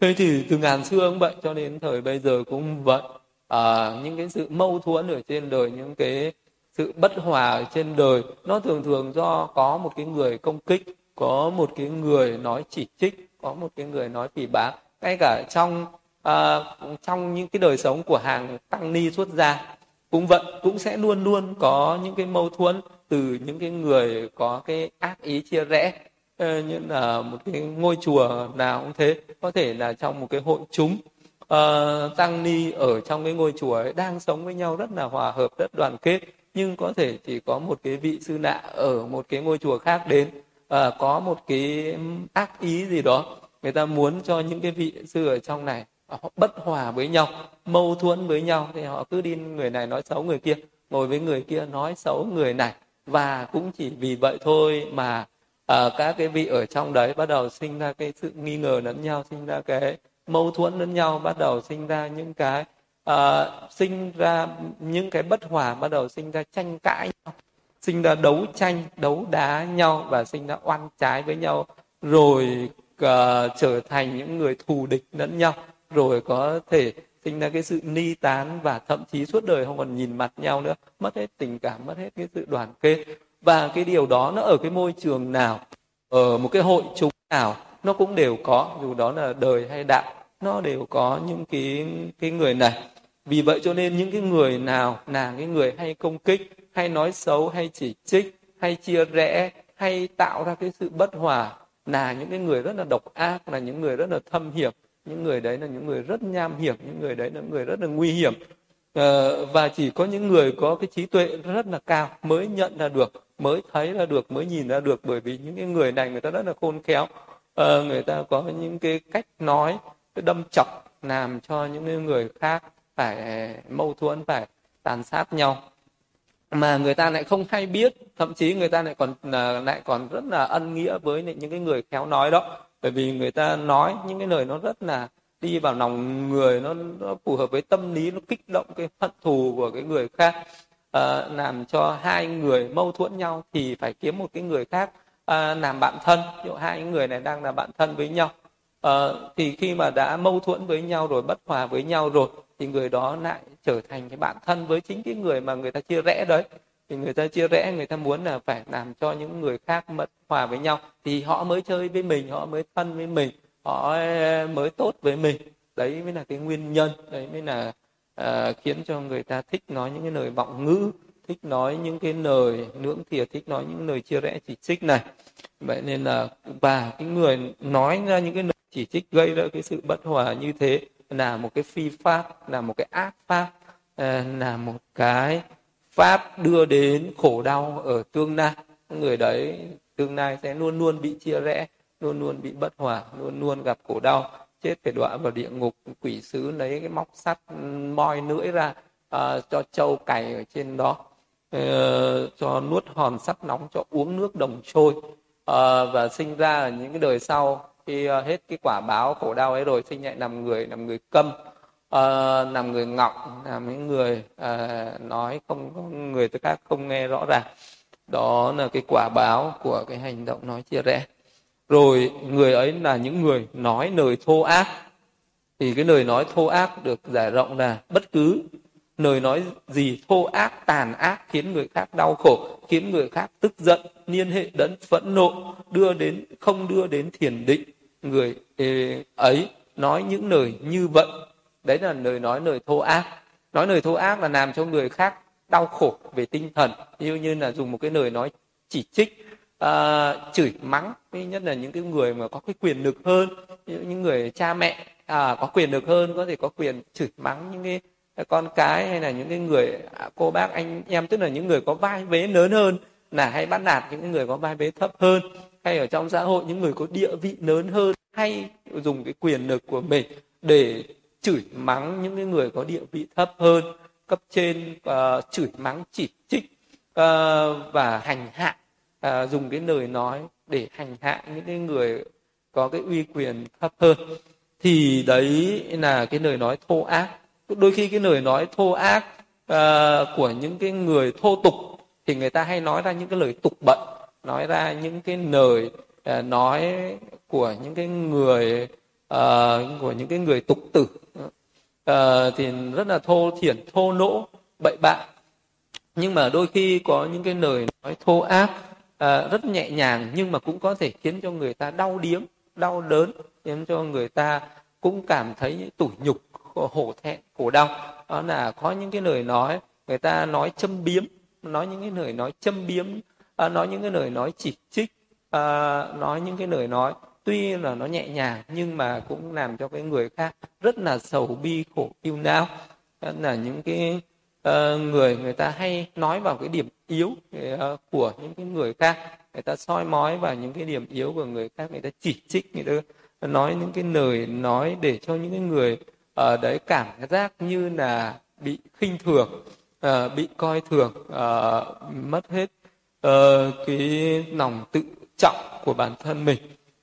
Thế thì từ ngàn xưa cũng vậy cho đến thời bây giờ cũng vậy à, những cái sự mâu thuẫn ở trên đời những cái sự bất hòa ở trên đời nó thường thường do có một cái người công kích có một cái người nói chỉ trích có một cái người nói phỉ báng. Ngay cả trong à, trong những cái đời sống của hàng tăng ni xuất gia cũng vậy cũng sẽ luôn luôn có những cái mâu thuẫn từ những cái người có cái ác ý chia rẽ. Ờ, như là một cái ngôi chùa nào cũng thế có thể là trong một cái hội chúng uh, tăng ni ở trong cái ngôi chùa ấy đang sống với nhau rất là hòa hợp rất đoàn kết. Nhưng có thể chỉ có một cái vị sư nạ ở một cái ngôi chùa khác đến. Uh, có một cái ác ý gì đó. Người ta muốn cho những cái vị sư ở trong này ờ, họ bất hòa với nhau mâu thuẫn với nhau. Thì họ cứ đi người này nói xấu người kia ngồi với người kia nói xấu người này. Và cũng chỉ vì vậy thôi mà uh, các cái vị ở trong đấy bắt đầu sinh ra cái sự nghi ngờ lẫn nhau sinh ra cái mâu thuẫn lẫn nhau bắt đầu sinh ra những cái uh, sinh ra những cái bất hòa bắt đầu sinh ra tranh cãi nhau sinh ra đấu tranh đấu đá nhau và sinh ra oan trái với nhau rồi uh, trở thành những người thù địch lẫn nhau rồi có thể sinh ra cái sự ni tán và thậm chí suốt đời không còn nhìn mặt nhau nữa mất hết tình cảm mất hết cái sự đoàn kết. Và cái điều đó nó ở cái môi trường nào ở một cái hội chúng nào nó cũng đều có dù đó là đời hay đạo nó đều có những cái cái người này. Vì vậy cho nên những cái người nào là cái người hay công kích hay nói xấu hay chỉ trích hay chia rẽ hay tạo ra cái sự bất hòa là những cái người rất là độc ác là những người rất là thâm hiểm. Những người đấy là những người rất nham hiểm những người đấy là những người rất là nguy hiểm. Ờ, và chỉ có những người có cái trí tuệ rất là cao mới nhận ra được mới thấy ra được mới nhìn ra được. Bởi vì những cái người này người ta rất là khôn khéo. Ờ, người ta có những cái cách nói đâm chọc làm cho những người khác phải mâu thuẫn phải tàn sát nhau. Mà người ta lại không hay biết thậm chí người ta lại còn à, lại còn rất là ân nghĩa với những cái người khéo nói đó. Bởi vì người ta nói những cái lời nó rất là đi vào lòng người nó, nó phù hợp với tâm lý nó kích động cái hận thù của cái người khác. À, làm cho hai người mâu thuẫn nhau thì phải kiếm một cái người khác à, làm bạn thân. Ví dụ hai người này đang là bạn thân với nhau à, thì khi mà đã mâu thuẫn với nhau rồi bất hòa với nhau rồi thì người đó lại trở thành cái bạn thân với chính cái người mà người ta chia rẽ đấy. Thì người ta chia rẽ người ta muốn là phải làm cho những người khác mất hòa với nhau. Thì họ mới chơi với mình họ mới thân với mình họ ờ, mới tốt với mình. Đấy mới là cái nguyên nhân đấy mới là uh, khiến cho người ta thích nói những cái lời vọng ngữ thích nói những cái lời nưỡng thìa thích nói những lời chia rẽ chỉ trích này. Vậy nên là và cái người nói ra những cái lời chỉ trích gây ra cái sự bất hòa như thế là một cái phi pháp là một cái ác pháp à, là một cái pháp đưa đến khổ đau ở tương lai. Người đấy tương lai sẽ luôn luôn bị chia rẽ luôn luôn bị bất hòa luôn luôn gặp khổ đau. Chết phải đọa vào địa ngục quỷ sứ lấy cái móc sắt moi lưỡi ra uh, cho trâu cày ở trên đó uh, cho nuốt hòn sắt nóng cho uống nước đồng trôi uh, và sinh ra ở những cái đời sau khi ờ, hết cái quả báo khổ đau ấy rồi sinh lại làm người làm người câm ờ, uh, làm người ngọng làm những người uh, nói không người khác không nghe rõ ràng. Đó là cái quả báo của cái hành động nói chia rẽ. Rồi người ấy là những người nói lời thô ác. Thì cái lời nói thô ác được giải rộng là bất cứ lời nói gì thô ác tàn ác khiến người khác đau khổ khiến người khác tức giận liên hệ đến phẫn nộ đưa đến không đưa đến thiền định người ừ, ấy nói những lời như vậy. Đấy là lời nói lời thô ác. Nói lời thô ác là làm cho người khác đau khổ về tinh thần. Như như là dùng một cái lời nói chỉ trích uh, chửi mắng. Nhất là những cái người mà có cái quyền lực hơn. Những người cha mẹ à, có quyền lực hơn có thể có quyền chửi mắng những cái con cái hay là những cái người à, cô bác anh em. Tức là những người có vai vế lớn hơn là hay bắt nạt những người có vai vế thấp hơn hay ở trong xã hội những người có địa vị lớn hơn hay dùng cái quyền lực của mình để chửi mắng những cái người có địa vị thấp hơn cấp trên uh, chửi mắng chỉ trích uh, và hành hạ uh, dùng cái lời nói để hành hạ những cái người có cái uy quyền thấp hơn thì đấy là cái lời nói thô ác. Đôi khi cái lời nói thô ác uh, của những cái người thô tục thì người ta hay nói ra những cái lời tục bận nói ra những cái lời uh, nói của những cái người uh, của những cái người tục tử. Uh, thì rất là thô thiển thô nỗ bậy bạ. Nhưng mà đôi khi có những cái lời nói thô ác uh, rất nhẹ nhàng nhưng mà cũng có thể khiến cho người ta đau điếng đau đớn khiến cho người ta cũng cảm thấy tủi nhục hổ thẹn khổ đau. Đó là có những cái lời nói người ta nói châm biếm nói những cái lời nói châm biếm à, nói những cái lời nói chỉ trích à, nói những cái lời nói tuy là nó nhẹ nhàng nhưng mà cũng làm cho cái người khác rất là sầu bi khổ yêu não đó là những cái uh, người người ta hay nói vào cái điểm yếu uh, của những cái người khác. Người ta soi mói vào những cái điểm yếu của người khác người ta chỉ trích người ta nói những cái lời nói để cho những cái người ở uh, đấy cảm giác như là bị khinh thường uh, bị coi thường uh, mất hết uh, cái lòng tự trọng của bản thân mình.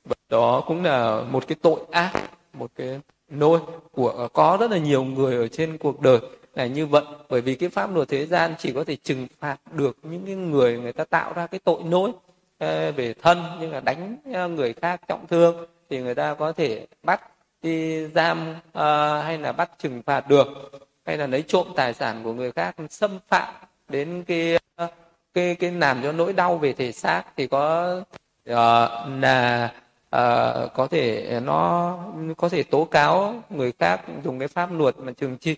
Và đó cũng là một cái tội ác một cái nôi của có rất là nhiều người ở trên cuộc đời là như vậy. Bởi vì cái pháp luật thế gian chỉ có thể trừng phạt được những cái người người ta tạo ra cái tội nỗi ờ, về thân nhưng là đánh ờ, người khác trọng thương thì người ta có thể bắt đi giam uh, hay là bắt trừng phạt được hay là lấy trộm tài sản của người khác xâm phạm đến cái cái cái làm cho nỗi đau về thể xác thì có uh, là uh, có thể nó có thể tố cáo người khác dùng cái pháp luật mà trừng trị.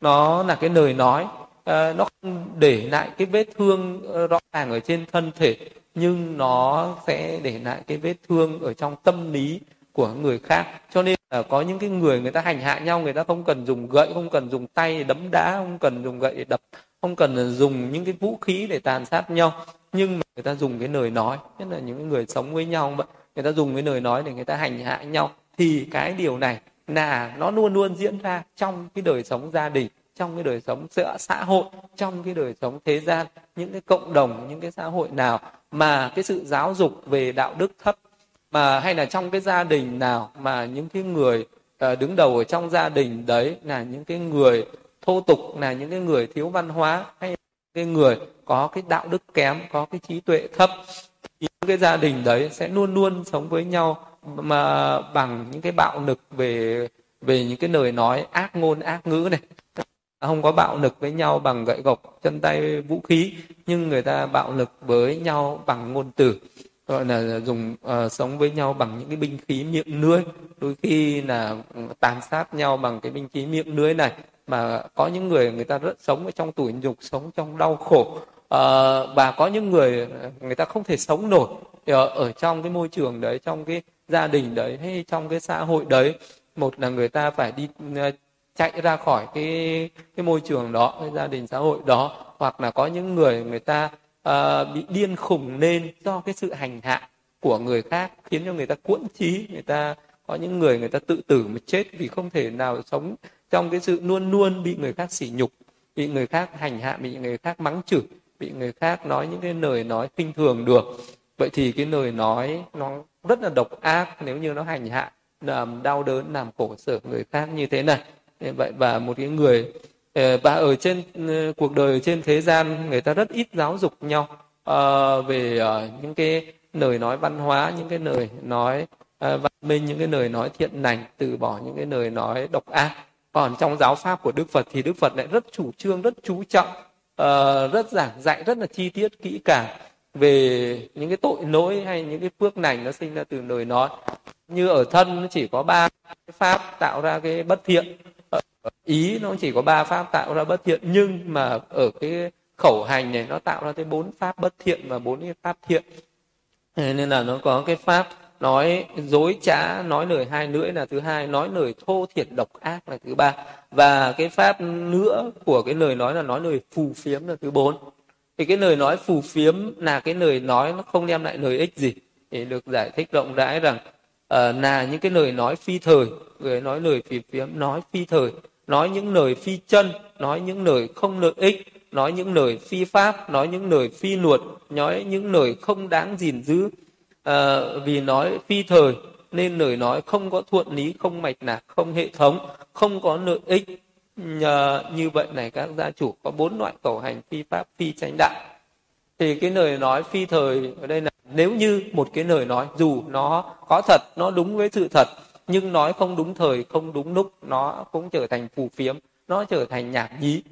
Nó là cái lời nói uh, nó không để lại cái vết thương rõ ràng ở trên thân thể nhưng nó sẽ để lại cái vết thương ở trong tâm lý của người khác. Cho nên là có những cái người người ta hành hạ nhau người ta không cần dùng gậy không cần dùng tay đấm đá không cần dùng gậy để đập không cần dùng những cái vũ khí để tàn sát nhau, nhưng mà người ta dùng cái lời nói, nhất là những người sống với nhau vậy người ta dùng cái lời nói để người ta hành hạ nhau, thì cái điều này là nó luôn luôn diễn ra trong cái đời sống gia đình, trong cái đời sống xã hội, trong cái đời sống thế gian, những cái cộng đồng, những cái xã hội nào mà cái sự giáo dục về đạo đức thấp, mà hay là trong cái gia đình nào mà những cái người ờ, đứng đầu ở trong gia đình đấy là những cái người thô tục là những cái người thiếu văn hóa hay cái người có cái đạo đức kém có cái trí tuệ thấp thì những cái gia đình đấy sẽ luôn luôn sống với nhau mà bằng những cái bạo lực về về những cái lời nói ác ngôn ác ngữ này. Không có bạo lực với nhau bằng gậy gộc chân tay vũ khí nhưng người ta bạo lực với nhau bằng ngôn từ gọi là dùng uh, sống với nhau bằng những cái binh khí miệng lưỡi. Đôi khi là tàn sát nhau bằng cái binh khí miệng lưỡi này mà có những người người ta rất sống ở trong tủi nhục sống trong đau khổ. À, và có những người người ta không thể sống nổi ở, ở trong cái môi trường đấy trong cái gia đình đấy hay trong cái xã hội đấy. Một là người ta phải đi ờ, chạy ra khỏi cái cái môi trường đó cái gia đình xã hội đó. Hoặc là có những người người ta uh, bị điên khùng lên do cái sự hành hạ của người khác khiến cho người ta cuỗn trí người ta có những người người ta tự tử mà chết vì không thể nào sống trong cái sự luôn luôn bị người khác sỉ nhục bị người khác hành hạ bị người khác mắng chửi bị người khác nói những cái lời nói khinh thường được vậy thì cái lời nói nó rất là độc ác nếu như nó hành hạ làm đau đớn làm khổ sở người khác như thế này. Vậy và một cái người ờ, và ở trên ờ, cuộc đời trên thế gian người ta rất ít giáo dục nhau uh, về uh, những cái lời nói văn hóa những cái lời nói uh, văn minh những cái lời nói thiện lành từ bỏ những cái lời nói độc ác còn trong giáo pháp của đức phật thì đức phật lại rất chủ trương rất chú trọng uh, rất giảng dạy rất là chi tiết kỹ càng về những cái tội lỗi hay những cái phước lành nó sinh ra từ lời nói. Như ở thân nó chỉ có ba pháp tạo ra cái bất thiện ờ, ý nó chỉ có ba pháp tạo ra bất thiện nhưng mà ở cái khẩu hành này nó tạo ra tới bốn pháp bất thiện và bốn cái pháp thiện. Nên là nó có cái pháp nói dối trá nói lời hai lưỡi là thứ hai nói lời thô thiệt độc ác là thứ ba. Và cái pháp nữa của cái lời nói là nói lời phù phiếm là thứ bốn. Thì cái lời nói phù phiếm là cái lời nói nó không đem lại lợi ích gì. Thì được giải thích rộng rãi rằng uh, là những cái lời nói phi thời người nói lời phì phiếm nói phi thời nói những lời phi chân nói những lời không lợi ích nói những lời phi pháp nói những lời phi luật nói những lời không đáng gìn giữ à, vì nói phi thời nên lời nói không có thuận lý không mạch lạc không hệ thống không có lợi ích. Nhờ, như vậy này các gia chủ có bốn loại cầu hành phi pháp phi chánh đạo. Thì cái lời nói phi thời ở đây là nếu như một cái lời nói dù nó có thật nó đúng với sự thật nhưng nói không đúng thời không đúng lúc nó cũng trở thành phù phiếm nó trở thành nhảm nhí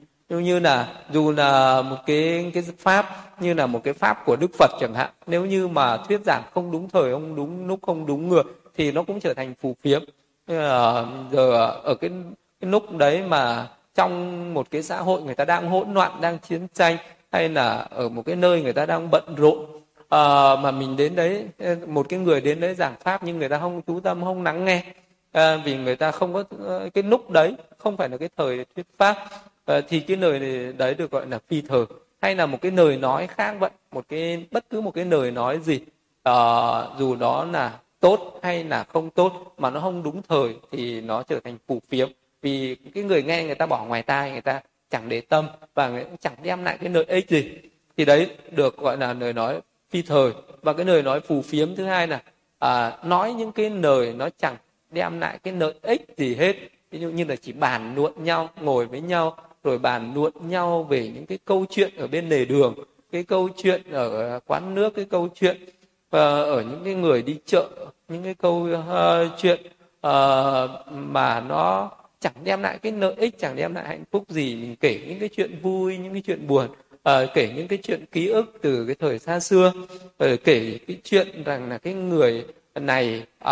như như là dù là một cái cái pháp như là một cái pháp của đức phật chẳng hạn nếu như mà thuyết giảng không đúng thời không đúng lúc không đúng ngược thì nó cũng trở thành phù phiếm. Giờ ở cái, cái lúc đấy mà trong một cái xã hội người ta đang hỗn loạn đang chiến tranh hay là ở một cái nơi người ta đang bận rộn à, mà mình đến đấy ờ, một cái người đến đấy giảng pháp nhưng người ta không chú tâm không lắng nghe à, vì người ta không có cái lúc đấy không phải là cái thời thuyết pháp à, thì cái lời đấy được gọi là phi thời hay là một cái lời nói khác vậy? Một cái bất cứ một cái lời nói gì à, dù đó là tốt hay là không tốt mà nó không đúng thời thì nó trở thành phù phiếm. Vì cái người nghe người ta bỏ ngoài tai người ta chẳng để tâm và người cũng chẳng đem lại cái lợi ích gì. Thì đấy được gọi là lời nói phi thời. Và cái lời nói phù phiếm thứ hai là à, nói những cái lời nó chẳng đem lại cái lợi ích gì hết. Ví dụ như là chỉ bàn luận nhau ngồi với nhau rồi bàn luận nhau về những cái câu chuyện ở bên lề đường cái câu chuyện ở ờ, quán nước cái câu chuyện uh, ở những cái người đi chợ những cái câu uh, chuyện uh, mà nó chẳng đem lại cái lợi ích chẳng đem lại hạnh phúc gì. Mình kể những cái chuyện vui những cái chuyện buồn uh, kể những cái chuyện ký ức từ cái thời xa xưa uh, kể cái chuyện rằng là cái người này uh,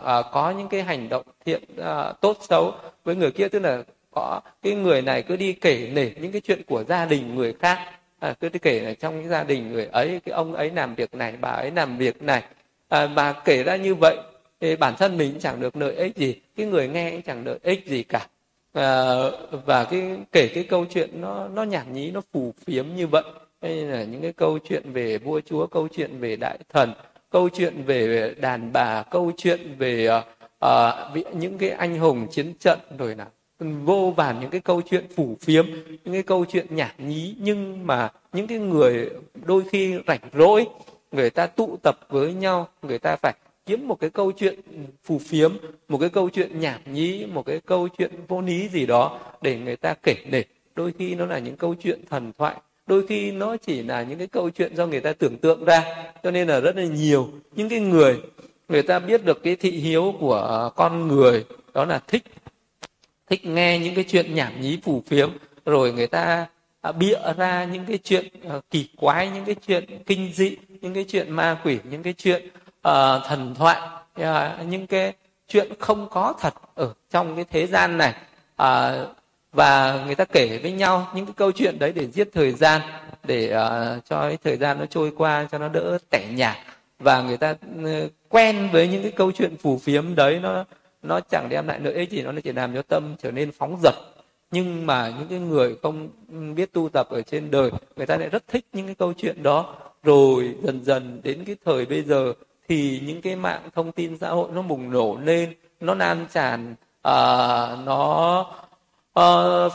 uh, có những cái hành động thiện uh, tốt xấu với người kia. Tức là có cái người này cứ đi kể nể những cái chuyện của gia đình người khác. À, cứ đi kể là trong cái gia đình người ấy cái ông ấy làm việc này bà ấy làm việc này. À, mà kể ra như vậy thì bản thân mình chẳng được lợi ích gì cái người nghe cũng chẳng lợi ích gì cả. À, và cái kể cái câu chuyện nó nó nhảm nhí nó phù phiếm như vậy. Hay là những cái câu chuyện về vua chúa câu chuyện về đại thần câu chuyện về đàn bà câu chuyện về uh, những cái anh hùng chiến trận rồi là vô vàn những cái câu chuyện phủ phiếm, những cái câu chuyện nhảm nhí, nhưng mà những cái người đôi khi rảnh rỗi, người ta tụ tập với nhau, người ta phải kiếm một cái câu chuyện phù phiếm, một cái câu chuyện nhảm nhí, một cái câu chuyện vô lý gì đó để người ta kể để đôi khi nó là những câu chuyện thần thoại, đôi khi nó chỉ là những cái câu chuyện do người ta tưởng tượng ra, cho nên là rất là nhiều. Những cái người người ta biết được cái thị hiếu của con người, đó là thích thích nghe những cái chuyện nhảm nhí phù phiếm rồi người ta à, bịa ra những cái chuyện à, kỳ quái những cái chuyện kinh dị những cái chuyện ma quỷ những cái chuyện uh, thần thoại uh, những cái chuyện không có thật ở trong cái thế gian này. Uh, và người ta kể với nhau những cái câu chuyện đấy để giết thời gian để uh, cho cái thời gian nó trôi qua cho nó đỡ tẻ nhạt. Và người ta uh, quen với những cái câu chuyện phù phiếm đấy nó nó chẳng đem lại lợi ích gì nó chỉ làm cho tâm trở nên phóng dật. Nhưng mà những cái người không biết tu tập ở trên đời người ta lại rất thích những cái câu chuyện đó. Rồi dần dần đến cái thời bây giờ thì những cái mạng thông tin xã hội nó bùng nổ lên nó lan tràn uh, nó uh,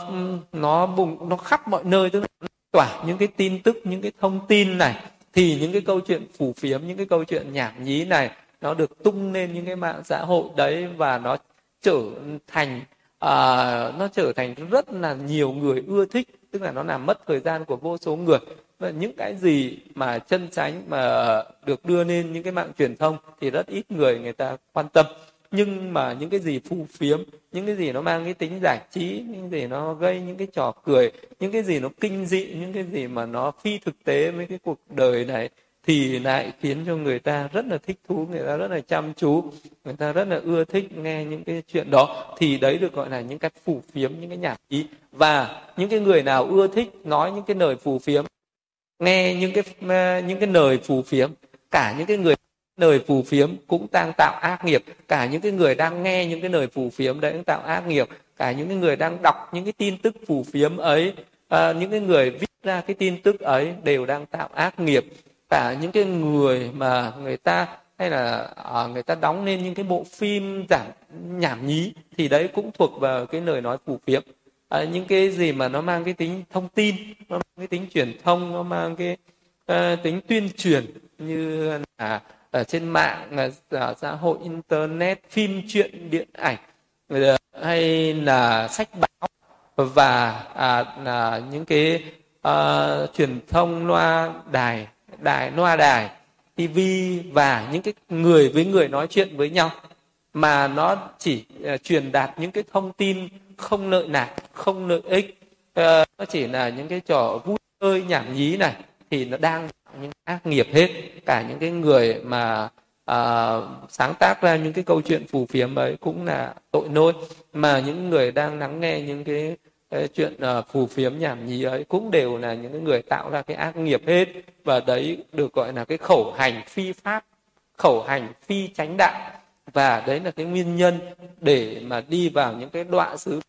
nó bùng nó khắp mọi nơi. Tức là tỏa những cái tin tức những cái thông tin này thì những cái câu chuyện phủ phiếm những cái câu chuyện nhảm nhí này nó được tung lên những cái mạng xã hội đấy và nó trở thành à, nó trở thành rất là nhiều người ưa thích tức là nó làm mất thời gian của vô số người. Và những cái gì mà chân chánh mà được đưa lên những cái mạng truyền thông thì rất ít người người ta quan tâm. Nhưng mà những cái gì phù phiếm những cái gì nó mang cái tính giải trí những cái gì nó gây những cái trò cười những cái gì nó kinh dị những cái gì mà nó phi thực tế với cái cuộc đời này thì lại khiến cho người ta rất là thích thú người ta rất là chăm chú người ta rất là ưa thích nghe những cái chuyện đó thì đấy được gọi là những cái phù phiếm những cái nhạc ý và những cái người nào ưa thích nói những cái lời phù phiếm nghe những cái những cái lời phù phiếm cả những cái người lời phù phiếm cũng đang tạo ác nghiệp cả những cái người đang nghe những cái lời phù phiếm đấy cũng tạo ác nghiệp cả những cái người đang đọc những cái tin tức phù phiếm ấy à, những cái người viết ra cái tin tức ấy đều đang tạo ác nghiệp cả những cái người mà người ta hay là à, người ta đóng nên những cái bộ phim giảm nhảm nhí thì đấy cũng thuộc vào cái lời nói phủ phiếm. À, những cái gì mà nó mang cái tính thông tin nó mang cái tính truyền thông nó mang cái à, tính tuyên truyền như là ở trên mạng là xã hội internet phim truyện điện ảnh ờ, hay là sách báo và à, là những cái à, truyền thông loa đài đài loa đài tivi và những cái người với người nói chuyện với nhau. Mà nó chỉ uh, truyền đạt những cái thông tin không lợi lạc không lợi ích. Uh, nó chỉ là những cái trò vui chơi nhảm nhí này thì nó đang những ác nghiệp hết. Cả những cái người mà uh, sáng tác ra những cái câu chuyện phù phiếm ấy cũng là tội lỗi mà những người đang lắng nghe những cái cái chuyện uh, phù phiếm nhảm nhí ấy cũng đều là những người tạo ra cái ác nghiệp hết. Và đấy được gọi là cái khẩu hành phi pháp khẩu hành phi chánh đạo. Và đấy là cái nguyên nhân để mà đi vào những cái đoạn xứ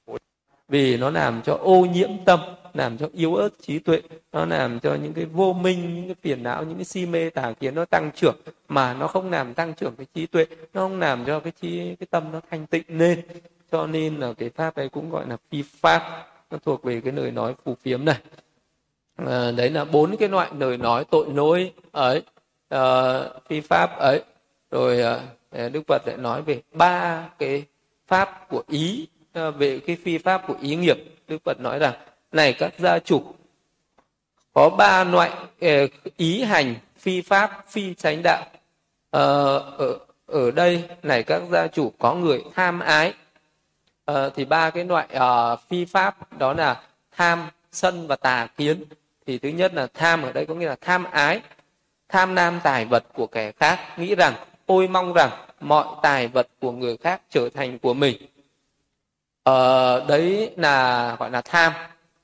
vì nó làm cho ô nhiễm tâm làm cho yếu ớt trí tuệ nó làm cho những cái vô minh những cái phiền não những cái si mê tà kiến nó tăng trưởng. Mà nó không làm tăng trưởng cái trí tuệ nó không làm cho cái trí cái tâm nó thanh tịnh lên. Cho nên là cái pháp ấy cũng gọi là phi pháp nó thuộc về cái lời nói phù phiếm này. À, đấy là bốn cái loại lời nói tội lỗi ấy à, phi pháp ấy. Rồi à, đức phật lại nói về ba cái pháp của ý à, về cái phi pháp của ý nghiệp. Đức phật nói rằng này các gia chủ có ba loại à, ý hành phi pháp phi chánh đạo. À, ở ở đây này các gia chủ có người tham ái Ờ, thì ba cái loại ờ, phi pháp đó là tham sân và tà kiến. Thì thứ nhất là tham ở đây có nghĩa là tham ái tham nam tài vật của kẻ khác nghĩ rằng ôi mong rằng mọi tài vật của người khác trở thành của mình. Ờ, đấy là gọi là tham.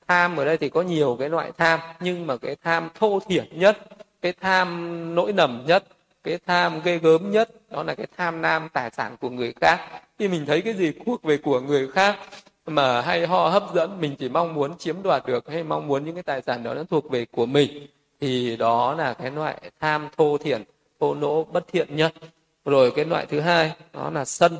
Tham ở đây thì có nhiều cái loại tham nhưng mà cái tham thô thiển nhất cái tham nỗi nầm nhất cái tham ghê gớm nhất đó là cái tham nam tài sản của người khác. Khi mình thấy cái gì thuộc về của người khác mà hay ho hấp dẫn mình chỉ mong muốn chiếm đoạt được hay mong muốn những cái tài sản đó nó thuộc về của mình thì đó là cái loại tham thô thiển thô nỗ bất thiện nhất. Rồi cái loại thứ hai đó là sân.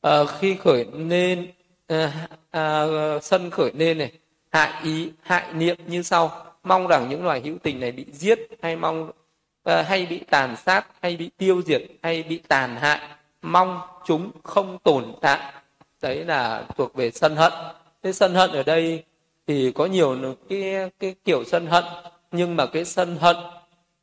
À, khi khởi nên à, à, sân khởi nên này hại ý hại niệm như sau. Mong rằng những loài hữu tình này bị giết hay mong Ờ, hay bị tàn sát, hay bị tiêu diệt, hay bị tàn hại, mong chúng không tồn tại. Đấy là thuộc về sân hận. Cái sân hận ở đây thì có nhiều cái cái kiểu sân hận, nhưng mà cái sân hận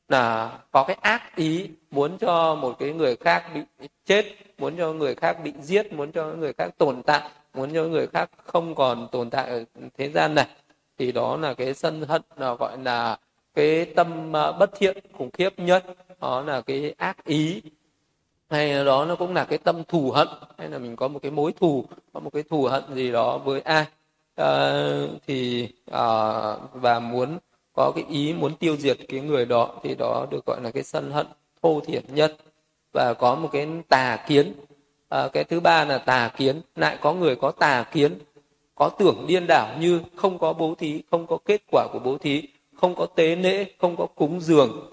là có cái ác ý, muốn cho một cái người khác bị chết, muốn cho người khác bị giết, muốn cho người khác tồn tại, muốn cho người khác không còn tồn tại ở thế gian này. Thì đó là cái sân hận là gọi là cái tâm ờ, bất thiện khủng khiếp nhất đó là cái ác ý. Hay là đó nó cũng là cái tâm thù hận hay là mình có một cái mối thù có một cái thù hận gì đó với ai. À, thì à, và muốn có cái ý muốn tiêu diệt cái người đó thì đó được gọi là cái sân hận thô thiển nhất. Và có một cái tà kiến. À, cái thứ ba là tà kiến. Lại có người có tà kiến có tưởng điên đảo như không có bố thí không có kết quả của bố thí không có tế lễ không có cúng dường.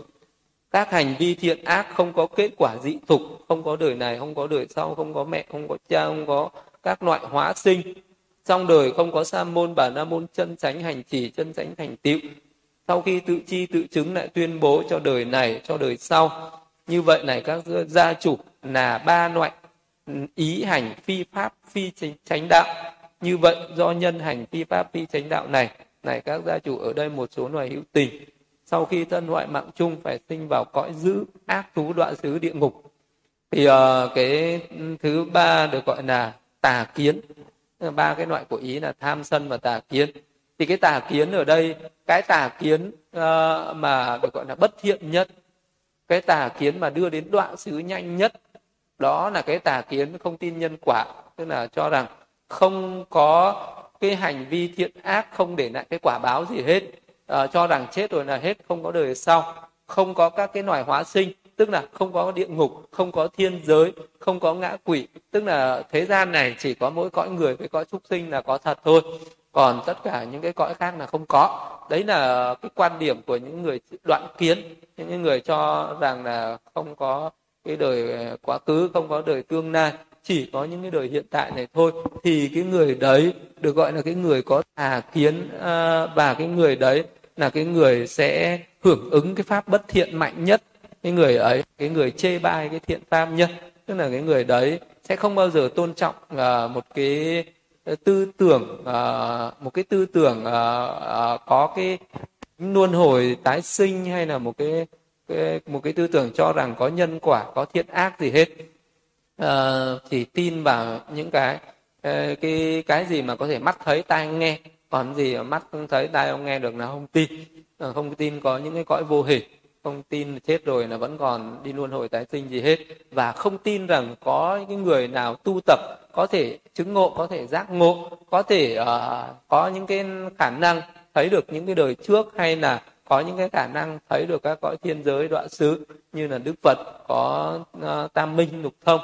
Các hành vi thiện ác không có kết quả dị tục không có đời này, không có đời sau, không có mẹ, không có cha, không có các loại hóa sinh. Trong đời không có sa môn, bà la môn, chân chánh hành trì, chân chánh thành tựu. Sau khi tự chi, tự chứng lại tuyên bố cho đời này, cho đời sau. Như vậy này, các gia chủ là ba loại ý hành phi pháp, phi chánh đạo. Như vậy, do nhân hành phi pháp, phi chánh đạo này này các gia chủ ở đây một số loài hữu tình. Sau khi thân hoại mạng chung phải sinh vào cõi dữ ác thú đoạn xứ địa ngục. Thì uh, cái thứ ba được gọi là tà kiến. Ba cái loại của ý là tham sân và tà kiến. Thì cái tà kiến ở đây cái tà kiến uh, mà được gọi là bất thiện nhất cái tà kiến mà đưa đến đoạn xứ nhanh nhất đó là cái tà kiến không tin nhân quả. Tức là cho rằng không có cái hành vi thiện ác không để lại cái quả báo gì hết à, cho rằng chết rồi là hết không có đời sau không có các cái loài hóa sinh tức là không có địa ngục không có thiên giới không có ngã quỷ tức là thế gian này chỉ có mỗi cõi người với cõi trúc sinh là có thật thôi. Còn tất cả những cái cõi khác là không có. Đấy là cái quan điểm của những người đoạn kiến những người cho rằng là không có cái đời quá khứ không có đời tương lai chỉ có những cái đời hiện tại này thôi. Thì cái người đấy được gọi là cái người có tà kiến à, và cái người đấy là cái người sẽ hưởng ứng cái pháp bất thiện mạnh nhất. Cái người ấy cái người chê bai cái thiện pháp nhất. Tức là cái người đấy sẽ không bao giờ tôn trọng uh, một cái tư tưởng uh, một cái tư tưởng uh, uh, có cái luân hồi tái sinh hay là một cái, cái một cái tư tưởng cho rằng có nhân quả có thiện ác gì hết uh, tin vào những cái uh, cái cái gì mà có thể mắt thấy tai nghe còn gì mà mắt không thấy tai không nghe được là không tin. Uh, không tin có những cái cõi vô hình không tin chết rồi là vẫn còn đi luân hồi tái sinh gì hết. Và không tin rằng có những người nào tu tập có thể chứng ngộ có thể giác ngộ có thể uh, có những cái khả năng thấy được những cái đời trước hay là có những cái khả năng thấy được các cõi thiên giới đoạn xứ như là đức phật có uh, tam minh lục thông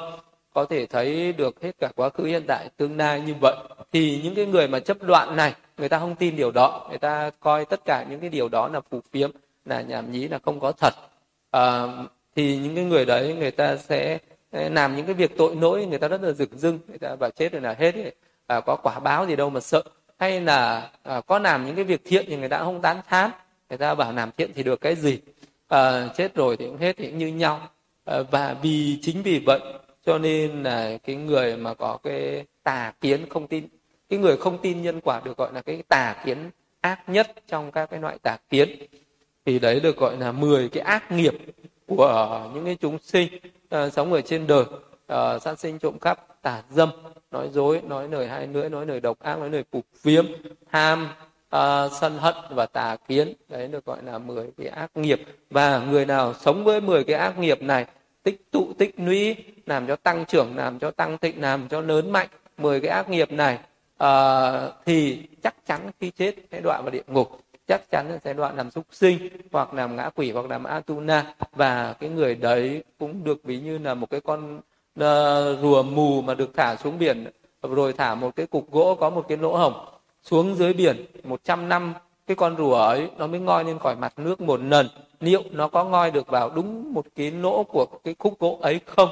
có thể thấy được hết cả quá khứ hiện tại tương lai như vậy. Thì những cái người mà chấp đoạn này người ta không tin điều đó. Người ta coi tất cả những cái điều đó là phù phiếm là nhảm nhí là không có thật. À, thì những cái người đấy người ta sẽ ờ, làm những cái việc tội lỗi người ta rất là rực rưng người ta bảo chết rồi là hết ấy. À, có quả báo gì đâu mà sợ. Hay là à, có làm những cái việc thiện thì người ta không tán thán người ta bảo làm thiện thì được cái gì? À, chết rồi thì cũng hết thì cũng như nhau. À, và vì chính vì vậy cho nên là cái người mà có cái tà kiến không tin cái người không tin nhân quả được gọi là cái tà kiến ác nhất trong các cái loại tà kiến. Thì đấy được gọi là 10 cái ác nghiệp của những cái chúng sinh uh, sống ở trên đời. Uh, sát sinh trộm cắp tà dâm nói dối nói lời hai lưỡi nói lời độc ác nói lời phục phiếm tham uh, sân hận và tà kiến. Đấy được gọi là 10 cái ác nghiệp. Và người nào sống với 10 cái ác nghiệp này tích tụ tích lũy làm cho tăng trưởng làm cho tăng thịnh làm cho lớn mạnh 10 cái ác nghiệp này uh, thì chắc chắn khi chết sẽ đọa vào địa ngục. Chắc chắn sẽ đoạn làm súc sinh hoặc làm ngã quỷ hoặc làm atuna. Và cái người đấy cũng được ví như là một cái con uh, rùa mù mà được thả xuống biển. Rồi thả một cái cục gỗ có một cái lỗ hổng xuống dưới biển 100 năm, cái con rùa ấy nó mới ngoi lên khỏi mặt nước một lần. Liệu nó có ngoi được vào đúng một cái lỗ của cái khúc gỗ ấy không?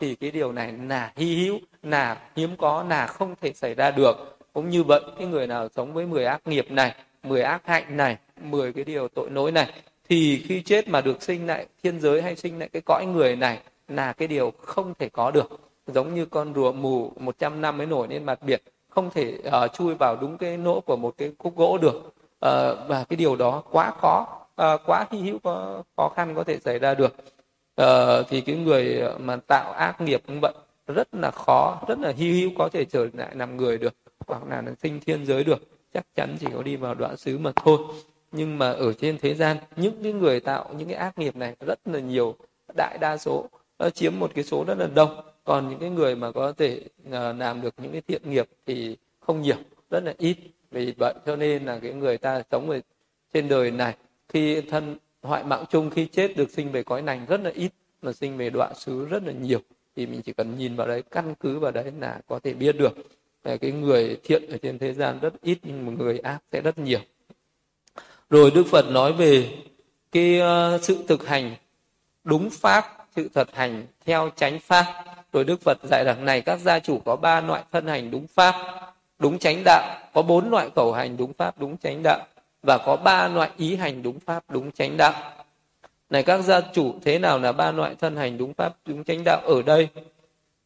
Thì cái điều này là hy hữu, là hiếm có, là không thể xảy ra được. Cũng như vậy, cái người nào sống với 10 ác nghiệp này 10 ác hạnh này 10 cái điều tội lỗi này, thì khi chết mà được sinh lại thiên giới hay sinh lại cái cõi người này là cái điều không thể có được. Giống như con rùa mù 100 năm mới nổi lên mặt biển không thể uh, chui vào đúng cái nỗ của một cái khúc gỗ được. Uh, và cái điều đó quá khó uh, quá hy hữu có khó khăn có thể xảy ra được. Uh, thì cái người mà tạo ác nghiệp cũng vậy rất là khó rất là hy hữu có thể trở lại làm người được hoặc là sinh thiên giới được. Chắc chắn chỉ có đi vào đoạn xứ mà thôi. Nhưng mà ở trên thế gian những cái người tạo những cái ác nghiệp này rất là nhiều đại đa số nó chiếm một cái số rất là đông còn những cái người mà có thể à, làm được những cái thiện nghiệp thì không nhiều, rất là ít. Vì vậy cho nên là cái người ta sống ở trên đời này, khi thân hoại mạng chung, khi chết được sinh về cõi lành rất là ít, mà sinh về đoạn xứ rất là nhiều. Thì mình chỉ cần nhìn vào đấy, căn cứ vào đấy là có thể biết được. Cái người thiện ở trên thế gian rất ít, nhưng mà người ác sẽ rất nhiều. Rồi đức phật nói về cái à, sự thực hành, đúng pháp, sự thật hành theo chánh pháp rồi đức phật dạy rằng này, các gia chủ có ba loại thân hành đúng pháp, đúng chánh đạo, có bốn loại khẩu hành đúng pháp, đúng chánh đạo, và có ba loại ý hành đúng pháp, đúng chánh đạo. Này các gia chủ, thế nào là ba loại thân hành đúng pháp, đúng chánh đạo ở đây?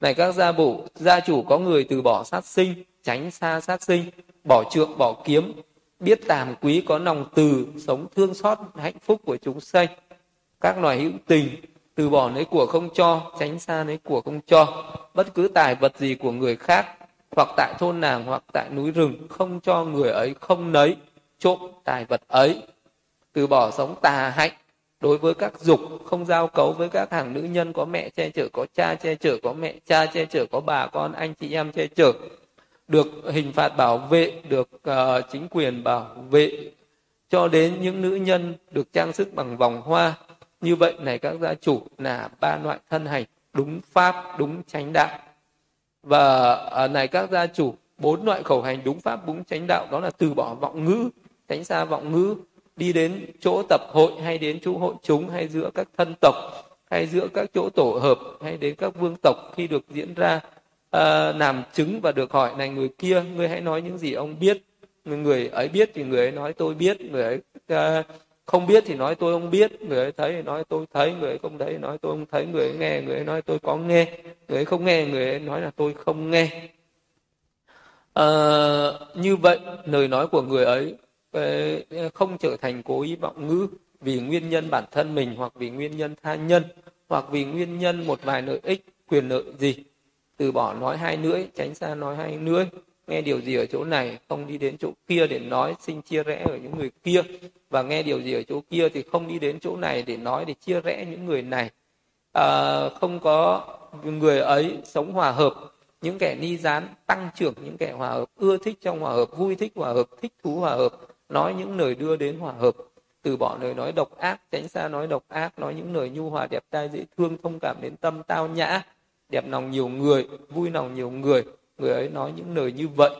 Này các gia bổ gia chủ có người từ bỏ sát sinh, tránh xa sát sinh, bỏ trượng, bỏ kiếm, biết tàm quý có lòng từ, sống thương xót, hạnh phúc của chúng sanh. Các loài hữu tình từ bỏ lấy của không cho tránh xa lấy của không cho. Bất cứ tài vật gì của người khác hoặc tại thôn nàng hoặc tại núi rừng không cho người ấy không lấy trộm tài vật ấy. Từ bỏ sống tà hạnh đối với các dục không giao cấu với các hàng nữ nhân có mẹ che chở có cha che chở có mẹ cha che chở có bà con anh chị em che chở. Được hình phạt bảo vệ được uh, chính quyền bảo vệ. Cho đến những nữ nhân được trang sức bằng vòng hoa như vậy này các gia chủ là ba loại thân hành đúng pháp đúng chánh đạo. Và à, này các gia chủ bốn loại khẩu hành đúng pháp đúng chánh đạo đó là từ bỏ vọng ngữ tránh xa vọng ngữ đi đến chỗ tập hội hay đến chỗ hội chúng hay giữa các thân tộc hay giữa các chỗ tổ hợp hay đến các vương tộc khi được diễn ra uh, làm chứng và được hỏi này người kia người hãy nói những gì ông biết? Người ấy biết thì người ấy nói tôi biết. Người ấy uh, không biết thì nói tôi không biết người ấy thấy thì nói tôi thấy người ấy không thấy thì nói tôi không thấy người ấy nghe người ấy nói tôi có nghe người ấy không nghe người ấy nói là tôi không nghe. À, như vậy lời nói của người ấy ờ, không trở thành cố ý vọng ngữ vì nguyên nhân bản thân mình hoặc vì nguyên nhân tha nhân hoặc vì nguyên nhân một vài lợi ích quyền lợi gì. Từ bỏ nói hai lưỡi tránh xa nói hai lưỡi nghe điều gì ở chỗ này không đi đến chỗ kia để nói sinh chia rẽ ở những người kia và nghe điều gì ở chỗ kia thì không đi đến chỗ này để nói để chia rẽ những người này. À, không có người ấy sống hòa hợp. Những kẻ ni gián tăng trưởng những kẻ hòa hợp ưa thích trong hòa hợp vui thích hòa hợp thích thú hòa hợp nói những lời đưa đến hòa hợp. Từ bỏ lời nói độc ác tránh xa nói độc ác nói những lời nhu hòa đẹp tai dễ thương thông cảm đến tâm tao nhã đẹp lòng nhiều người vui lòng nhiều người. Người ấy nói những lời như vậy.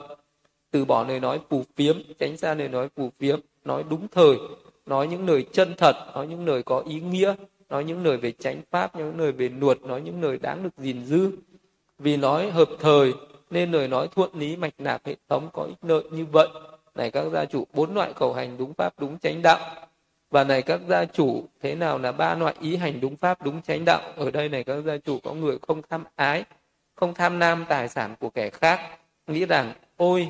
Từ bỏ lời nói phù phiếm tránh xa lời nói phù phiếm nói đúng thời, nói những lời chân thật, nói những lời có ý nghĩa, nói những lời về chánh pháp những lời về luật, nói những lời đáng được gìn giữ. Vì nói hợp thời, nên lời nói thuận lý mạch lạc hệ thống có ích lợi như vậy. Này các gia chủ, bốn loại khẩu hành đúng pháp, đúng chánh đạo. Và này các gia chủ, thế nào là ba loại ý hành đúng pháp, đúng chánh đạo? Ở đây này các gia chủ, có người không tham ái, không tham nam tài sản của kẻ khác, nghĩ rằng, ôi,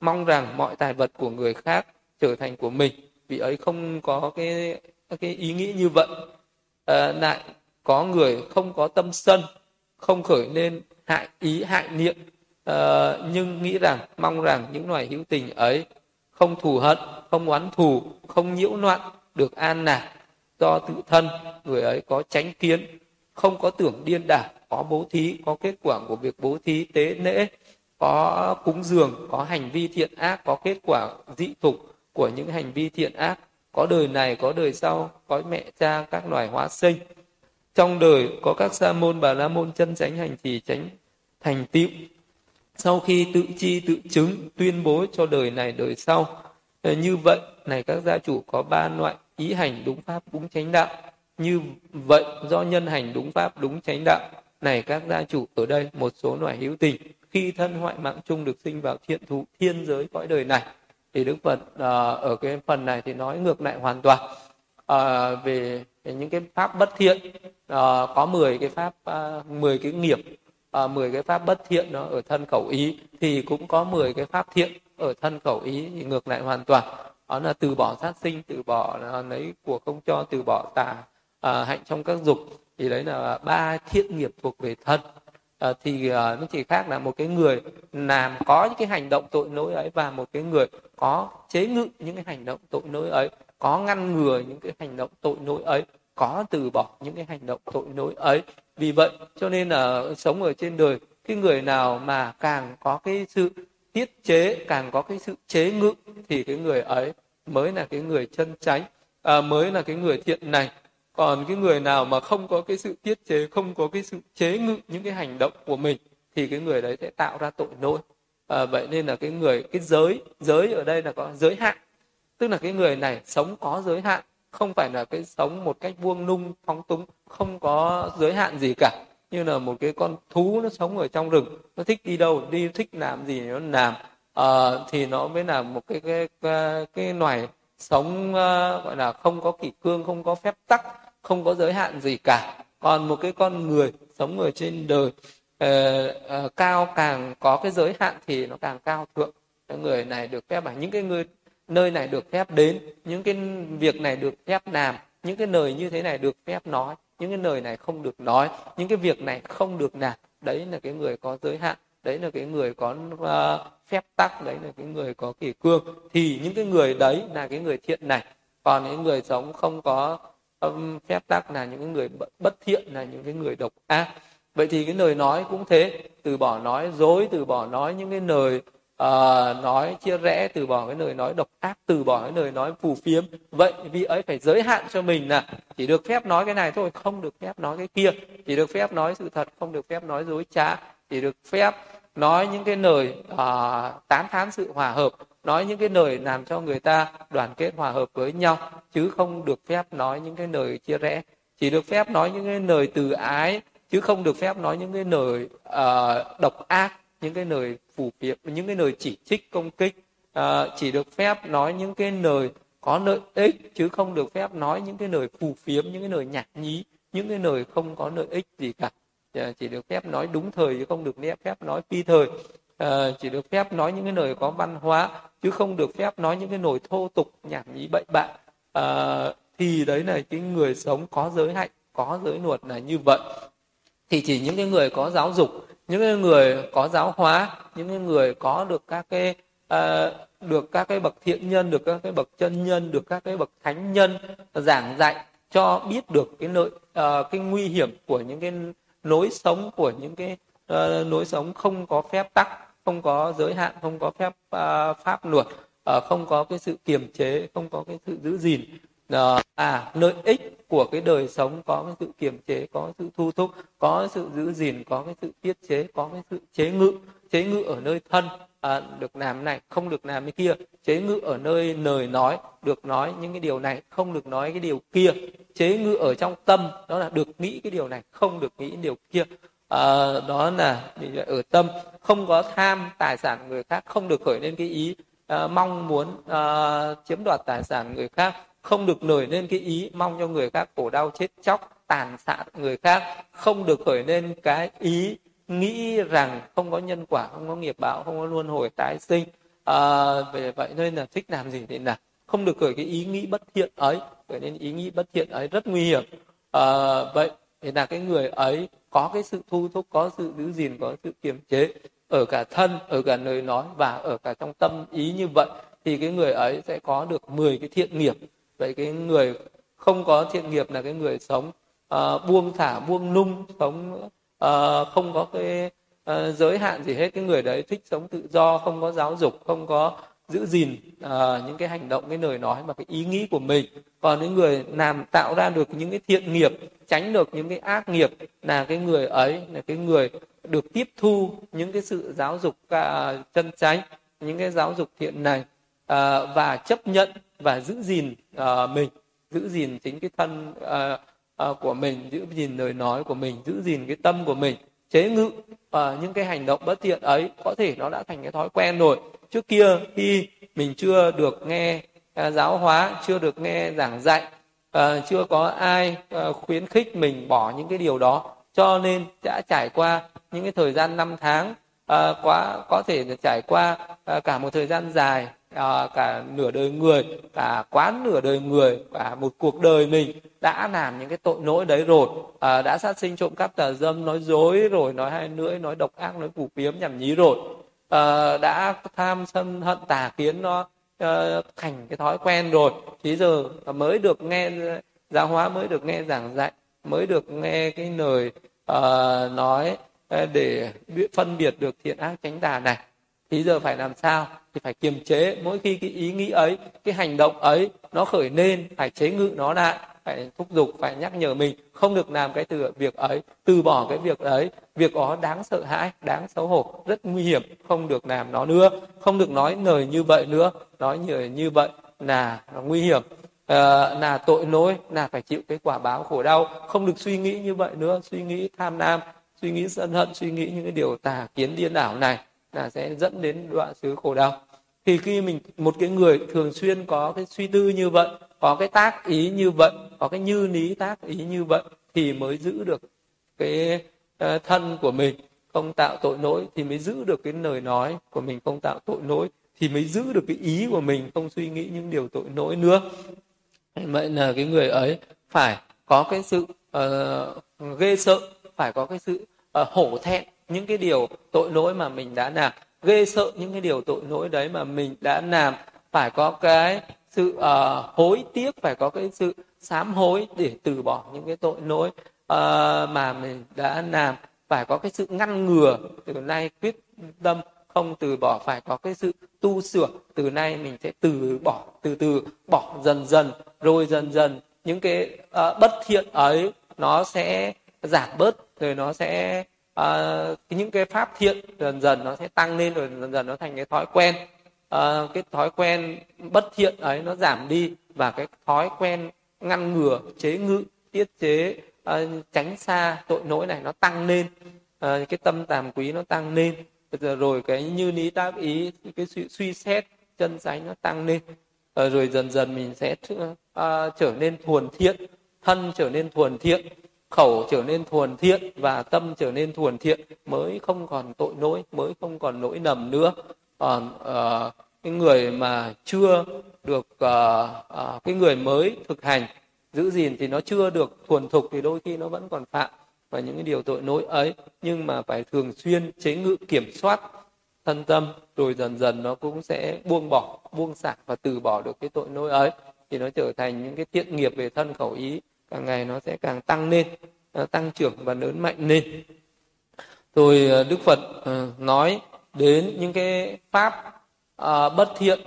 mong rằng mọi tài vật của người khác trở thành của mình. Vì ấy không có cái cái ý nghĩ như vậy. À, lại có người không có tâm sân không khởi lên hại ý hại niệm. À, nhưng nghĩ rằng mong rằng những loài hữu tình ấy không thù hận không oán thù không nhiễu loạn được an lạc do tự thân. Người ấy có tránh kiến không có tưởng điên đảo có bố thí có kết quả của việc bố thí tế lễ có cúng dường có hành vi thiện ác có kết quả dị thục của những hành vi thiện ác, có đời này, có đời sau, có mẹ, cha, các loài hóa sinh. Trong đời có các sa môn, bà la môn chân chánh, hành trì chánh, thành tựu. Sau khi tự chi, tự chứng, tuyên bố cho đời này, đời sau ờ, như vậy, này các gia chủ có ba loại ý hành đúng pháp, đúng chánh đạo. Như vậy, do nhân hành đúng pháp, đúng chánh đạo, này các gia chủ, ở đây một số loại hữu tình. Khi thân hoại mạng chung được sinh vào thiện thụ, thiên giới cõi đời này thì đức phật uh, ở cái phần này thì nói ngược lại hoàn toàn. Uh, về, về những cái pháp bất thiện uh, có 10 cái pháp uh, 10 cái nghiệp uh, 10 cái pháp bất thiện nó ở thân khẩu ý thì cũng có 10 cái pháp thiện ở thân khẩu ý thì ngược lại hoàn toàn. Đó là từ bỏ sát sinh từ bỏ lấy của không cho từ bỏ tà à, hạnh trong các dục. Thì đấy là ba thiện nghiệp thuộc về thân à, thì à, nó chỉ khác là một cái người làm có những cái hành động tội lỗi ấy và một cái người có chế ngự những cái hành động tội lỗi ấy có ngăn ngừa những cái hành động tội lỗi ấy có từ bỏ những cái hành động tội lỗi ấy. Vì vậy cho nên là sống ở trên đời cái người nào mà càng có cái sự tiết chế càng có cái sự chế ngự thì cái người ấy mới là cái người chân chánh à, mới là cái người thiện này còn cái người nào mà không có cái sự tiết chế không có cái sự chế ngự những cái hành động của mình thì cái người đấy sẽ tạo ra tội lỗi. À, vậy nên là cái người cái giới giới ở đây là có giới hạn. Tức là cái người này sống có giới hạn không phải là cái sống một cách vuông nung phóng túng không có giới hạn gì cả. Như là một cái con thú nó sống ở trong rừng nó thích đi đâu đi thích làm gì nó làm. À, thì nó mới là một cái cái cái, cái loài sống uh, gọi là không có kỷ cương không có phép tắc không có giới hạn gì cả. Còn một cái con người sống ở trên đời uh, uh, cao càng có cái giới hạn thì nó càng cao thượng. Cái người này được phép bằng những cái người nơi này được phép đến những cái việc này được phép làm những cái lời như thế này được phép nói những cái lời này không được nói những cái việc này không được làm. Đấy là cái người có giới hạn đấy là cái người có uh, phép tắc đấy là cái người có kỷ cương. Thì những cái người đấy là cái người thiện này. Còn những người sống không có âm phép tắc là những người bất thiện là những cái người độc ác. Vậy thì cái lời nói cũng thế từ bỏ nói dối từ bỏ nói những cái lời uh, nói chia rẽ từ bỏ cái lời nói độc ác từ bỏ cái lời nói phù phiếm. Vậy vị ấy phải giới hạn cho mình là chỉ được phép nói cái này thôi không được phép nói cái kia. Chỉ được phép nói sự thật không được phép nói dối trá. Chỉ được phép nói những cái lời uh, tán thán sự hòa hợp nói những cái lời làm cho người ta đoàn kết hòa hợp với nhau chứ không được phép nói những cái lời chia rẽ chỉ được phép nói những cái lời từ ái chứ không được phép nói những cái lời uh, độc ác những cái lời phù phiếm những cái lời chỉ trích công kích uh, chỉ được phép nói những cái lời có lợi ích chứ không được phép nói những cái lời phù phiếm những cái lời nhạt nhí những cái lời không có lợi ích gì cả chỉ được phép nói đúng thời chứ không được phép nói phi thời à, chỉ được phép nói những cái lời có văn hóa chứ không được phép nói những cái nồi thô tục nhảm nhí bậy bạ. À, thì đấy là cái người sống có giới hạnh có giới luật là như vậy. Thì chỉ những cái người có giáo dục những cái người có giáo hóa những cái người có được các cái à, được các cái bậc thiện nhân được các cái bậc chân nhân được các cái bậc thánh nhân giảng dạy cho biết được cái lợi uh, cái nguy hiểm của những cái lối sống của những cái uh, lối sống không có phép tắc không có giới hạn không có phép uh, pháp luật uh, không có cái sự kiềm chế không có cái sự giữ gìn. Uh, à lợi ích của cái đời sống có cái sự kiềm chế có sự thu thúc có sự giữ gìn có cái sự tiết chế có cái sự chế ngự. Chế ngự ở nơi thân à, được làm này không được làm cái kia. Chế ngự ở nơi lời nói được nói những cái điều này không được nói cái điều kia. Chế ngự ở trong tâm đó là được nghĩ cái điều này không được nghĩ điều kia à, đó là ờ, ở tâm không có tham tài sản người khác không được khởi lên cái ý à, mong muốn à, chiếm đoạt tài sản người khác không được nổi lên cái ý mong cho người khác khổ đau chết chóc tàn sát người khác không được khởi lên cái ý nghĩ rằng không có nhân quả không có nghiệp báo không có luân hồi tái sinh. À, về vậy nên là thích làm gì thì là không được khởi cái ý nghĩ bất thiện ấy khởi nên ý nghĩ bất thiện ấy rất nguy hiểm. À, vậy thì là cái người ấy có cái sự thu thúc có sự giữ gìn có sự kiềm chế ở cả thân ở cả lời nói và ở cả trong tâm ý như vậy thì cái người ấy sẽ có được 10 cái thiện nghiệp. Vậy cái người không có thiện nghiệp là cái người sống uh, buông thả buông nung sống uh, không có cái uh, giới hạn gì hết. Cái người đấy thích sống tự do không có giáo dục không có giữ gìn uh, những cái hành động cái lời nói và cái ý nghĩ của mình. Còn những người làm tạo ra được những cái thiện nghiệp tránh được những cái ác nghiệp là cái người ấy là cái người được tiếp thu những cái sự giáo dục uh, chân chánh những cái giáo dục thiện này uh, và chấp nhận và giữ gìn uh, mình giữ gìn chính cái thân uh, uh, của mình giữ gìn lời nói của mình giữ gìn cái tâm của mình chế ngự uh, những cái hành động bất thiện ấy có thể nó đã thành cái thói quen rồi. Trước kia khi mình chưa được nghe uh, giáo hóa chưa được nghe giảng dạy uh, chưa có ai uh, khuyến khích mình bỏ những cái điều đó cho nên đã trải qua những cái thời gian năm tháng uh, quá có thể trải qua uh, cả một thời gian dài à, cả nửa đời người cả quá nửa đời người cả một cuộc đời mình đã làm những cái tội lỗi đấy rồi. À, đã sát sinh trộm cắp tà dâm nói dối rồi nói hai lưỡi nói độc ác nói phù phiếm nhảm nhí rồi. À, đã tham sân hận tà kiến nó à, thành cái thói quen rồi. Thì giờ mới được nghe giáo hóa mới được nghe giảng dạy mới được nghe cái lời uh, nói à, để phân biệt được thiện ác tránh tà này thì giờ phải làm sao thì phải kiềm chế. Mỗi khi cái ý nghĩ ấy cái hành động ấy nó khởi lên phải chế ngự nó lại phải thúc giục phải nhắc nhở mình. Không được làm cái từ việc ấy từ bỏ cái việc ấy. Việc đó đáng sợ hãi đáng xấu hổ rất nguy hiểm. Không được làm nó nữa. Không được nói lời như vậy nữa. Nói như như vậy là nguy hiểm. À, là tội lỗi là phải chịu cái quả báo khổ đau. Không được suy nghĩ như vậy nữa. Suy nghĩ tham lam suy nghĩ sân hận suy nghĩ những cái điều tà kiến điên đảo này là sẽ dẫn đến đoạn xứ khổ đau. Thì khi mình một cái người thường xuyên có cái suy tư như vậy có cái tác ý như vậy có cái như lý tác ý như vậy thì mới giữ được cái ờ, thân của mình không tạo tội lỗi thì mới giữ được cái lời nói của mình không tạo tội lỗi thì mới giữ được cái ý của mình không suy nghĩ những điều tội lỗi nữa. Vậy là cái người ấy phải có cái sự uh, ghê sợ phải có cái sự uh, hổ thẹn những cái điều tội lỗi mà mình đã làm ghê sợ những cái điều tội lỗi đấy mà mình đã làm. Phải có cái sự uh, hối tiếc phải có cái sự sám hối để từ bỏ những cái tội lỗi uh, mà mình đã làm. Phải có cái sự ngăn ngừa từ nay quyết tâm không từ bỏ. Phải có cái sự tu sửa từ nay mình sẽ từ bỏ từ từ bỏ dần dần rồi dần dần. Những cái uh, bất thiện ấy nó sẽ giảm bớt rồi nó sẽ à, những cái pháp thiện dần dần nó sẽ tăng lên rồi dần dần nó thành cái thói quen. À, cái thói quen bất thiện ấy nó giảm đi và cái thói quen ngăn ngừa chế ngự tiết chế à, tránh xa tội lỗi này nó tăng lên. À, cái tâm tàm quý nó tăng lên. Rồi cái như lý tác ý cái suy, suy xét chân sánh nó tăng lên. Rồi dần dần mình sẽ uh, trở nên thuần thiện thân trở nên thuần thiện khẩu trở nên thuần thiện và tâm trở nên thuần thiện mới không còn tội lỗi mới không còn lỗi nầm nữa. Còn uh, cái người mà chưa được uh, uh, cái người mới thực hành giữ gìn thì nó chưa được thuần thục thì đôi khi nó vẫn còn phạm và những cái điều tội lỗi ấy. Nhưng mà phải thường xuyên chế ngự kiểm soát thân tâm rồi dần dần nó cũng sẽ buông bỏ buông xả và từ bỏ được cái tội lỗi ấy. Thì nó trở thành những cái thiện nghiệp về thân khẩu ý càng ngày nó sẽ càng tăng lên tăng trưởng và lớn mạnh lên. Rồi ờ, đức phật ờ, nói đến những cái pháp ờ, bất thiện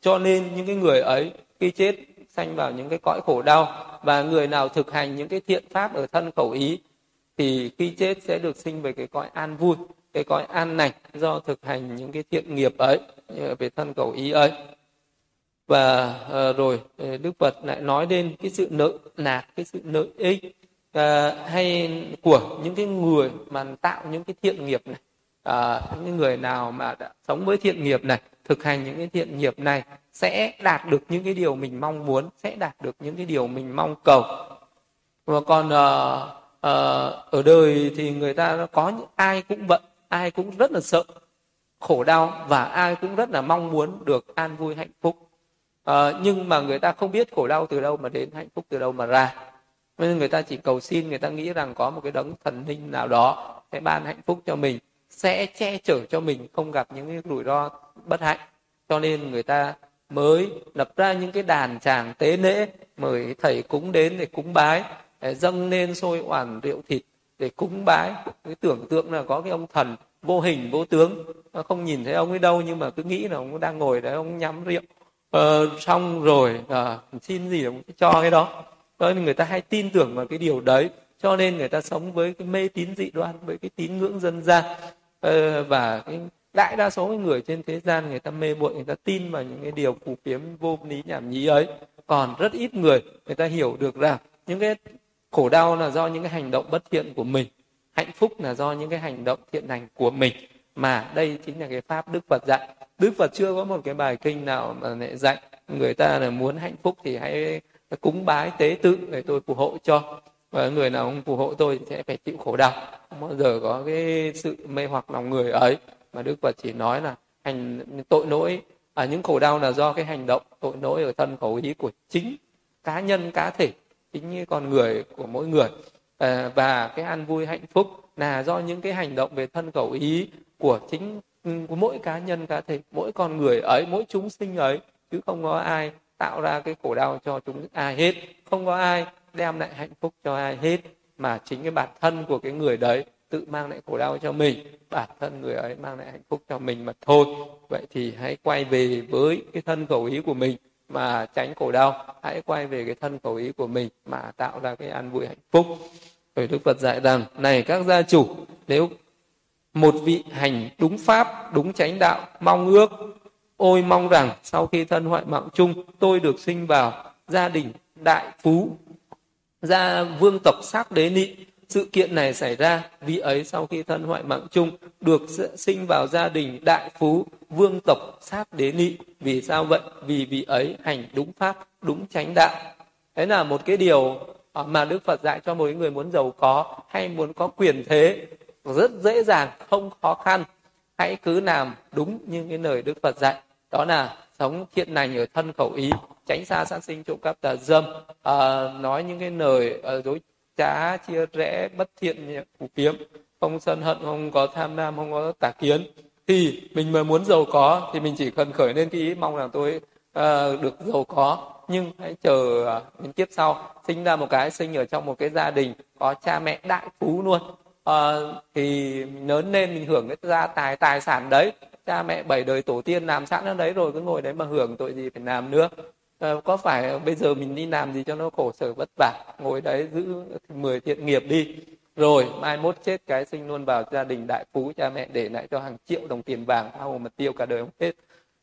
cho nên những cái người ấy khi chết sanh vào những cái cõi khổ đau và người nào thực hành những cái thiện pháp ở thân khẩu ý thì khi chết sẽ được sinh về cái cõi an vui, cái cõi an lành do thực hành những cái thiện nghiệp ấy về thân khẩu ý ấy và uh, rồi ờ, đức phật lại nói đến cái sự nợ nạt cái sự nợ ích uh, hay của những cái người mà tạo những cái thiện nghiệp này. Uh, những người nào mà đã sống với thiện nghiệp này thực hành những cái thiện nghiệp này sẽ đạt được những cái điều mình mong muốn sẽ đạt được những cái điều mình mong cầu. Và còn uh, uh, ở đời thì người ta có những ai cũng bận ai cũng rất là sợ khổ đau và ai cũng rất là mong muốn được an vui hạnh phúc à, nhưng mà người ta không biết khổ đau từ đâu mà đến hạnh phúc từ đâu mà ra. Nên người ta chỉ cầu xin người ta nghĩ rằng có một cái đấng thần linh nào đó sẽ ban hạnh phúc cho mình sẽ che chở cho mình không gặp những cái rủi ro bất hạnh. Cho nên người ta mới lập ra những cái đàn tràng tế lễ mời thầy cúng đến để cúng bái để dâng lên sôi oản rượu thịt để cúng bái. Cái tưởng tượng là có cái ông thần vô hình vô tướng không nhìn thấy ông ấy đâu nhưng mà cứ nghĩ là ông đang ngồi đấy ông nhắm rượu ờ, xong rồi à, xin gì cũng cho cái đó. Cho nên người ta hay tin tưởng vào cái điều đấy cho nên người ta sống với cái mê tín dị đoan với cái tín ngưỡng dân gian. Ờ, và cái đại đa số người trên thế gian người ta mê muội người ta tin vào những cái điều phù phiếm vô lý nhảm nhí ấy. Còn rất ít người người ta hiểu được rằng những cái khổ đau là do những cái hành động bất thiện của mình hạnh phúc là do những cái hành động thiện lành của mình mà đây chính là cái pháp đức phật dạy. Đức phật chưa có một cái bài kinh nào mà lại dạy người ta là muốn hạnh phúc thì hãy cúng bái tế tự để tôi phù hộ cho. Và người nào không phù hộ tôi sẽ phải chịu khổ đau. Không bao giờ có cái sự mê hoặc lòng người ấy. Mà đức phật chỉ nói là hành tội lỗi à, những khổ đau là do cái hành động tội lỗi ở thân khẩu ý của chính cá nhân cá thể chính như con người của mỗi người. À, và cái an vui hạnh phúc là do những cái hành động về thân khẩu ý của chính ừ, của mỗi cá nhân cá thể mỗi con người ấy, mỗi chúng sinh ấy, chứ không có ai tạo ra cái khổ đau cho chúng ai hết, không có ai đem lại hạnh phúc cho ai hết, mà chính cái bản thân của cái người đấy tự mang lại khổ đau cho mình, bản thân người ấy mang lại hạnh phúc cho mình mà thôi. Vậy thì hãy quay về với cái thân khẩu ý của mình mà tránh khổ đau. Hãy quay về cái thân khẩu ý của mình mà tạo ra cái an vui hạnh phúc. Rồi đức phật dạy rằng, này các gia chủ, nếu một vị hành đúng pháp, đúng chánh đạo, mong ước. Ôi mong rằng sau khi thân hoại mạng chung, tôi được sinh vào gia đình đại phú, gia vương tộc sắc đế nị. Sự kiện này xảy ra vị ấy sau khi thân hoại mạng chung được sinh vào gia đình đại phú, vương tộc sát đế nị. Vì sao vậy? Vì vị ấy hành đúng pháp, đúng chánh đạo. Đấy là một cái điều mà đức phật dạy cho mỗi người muốn giàu có hay muốn có quyền thế rất dễ dàng không khó khăn. Hãy cứ làm đúng như cái lời đức phật dạy. Đó là sống thiện lành ở thân khẩu ý tránh xa sát sinh trộm cắp tà dâm. À, nói những cái lời uh, dối trá chia rẽ bất thiện phủ kiếm không sân hận không có tham lam không có tà kiến. Thì mình mà muốn giàu có thì mình chỉ cần khởi lên cái ý mong rằng tôi uh, được giàu có. Nhưng hãy chờ uh, đến kiếp sau sinh ra một cái sinh ở trong một cái gia đình có cha mẹ đại phú luôn à, thì lớn lên mình hưởng cái gia tài tài sản đấy. Cha mẹ bảy đời tổ tiên làm sẵn ở đấy rồi cứ ngồi đấy mà hưởng tội gì phải làm nữa. À, có phải bây giờ mình đi làm gì cho nó khổ sở vất vả ngồi đấy giữ 10 thiện nghiệp đi. Rồi mai mốt chết cái sinh luôn vào gia đình đại phú cha mẹ để lại cho hàng triệu đồng tiền vàng thao hồ mà tiêu cả đời không hết.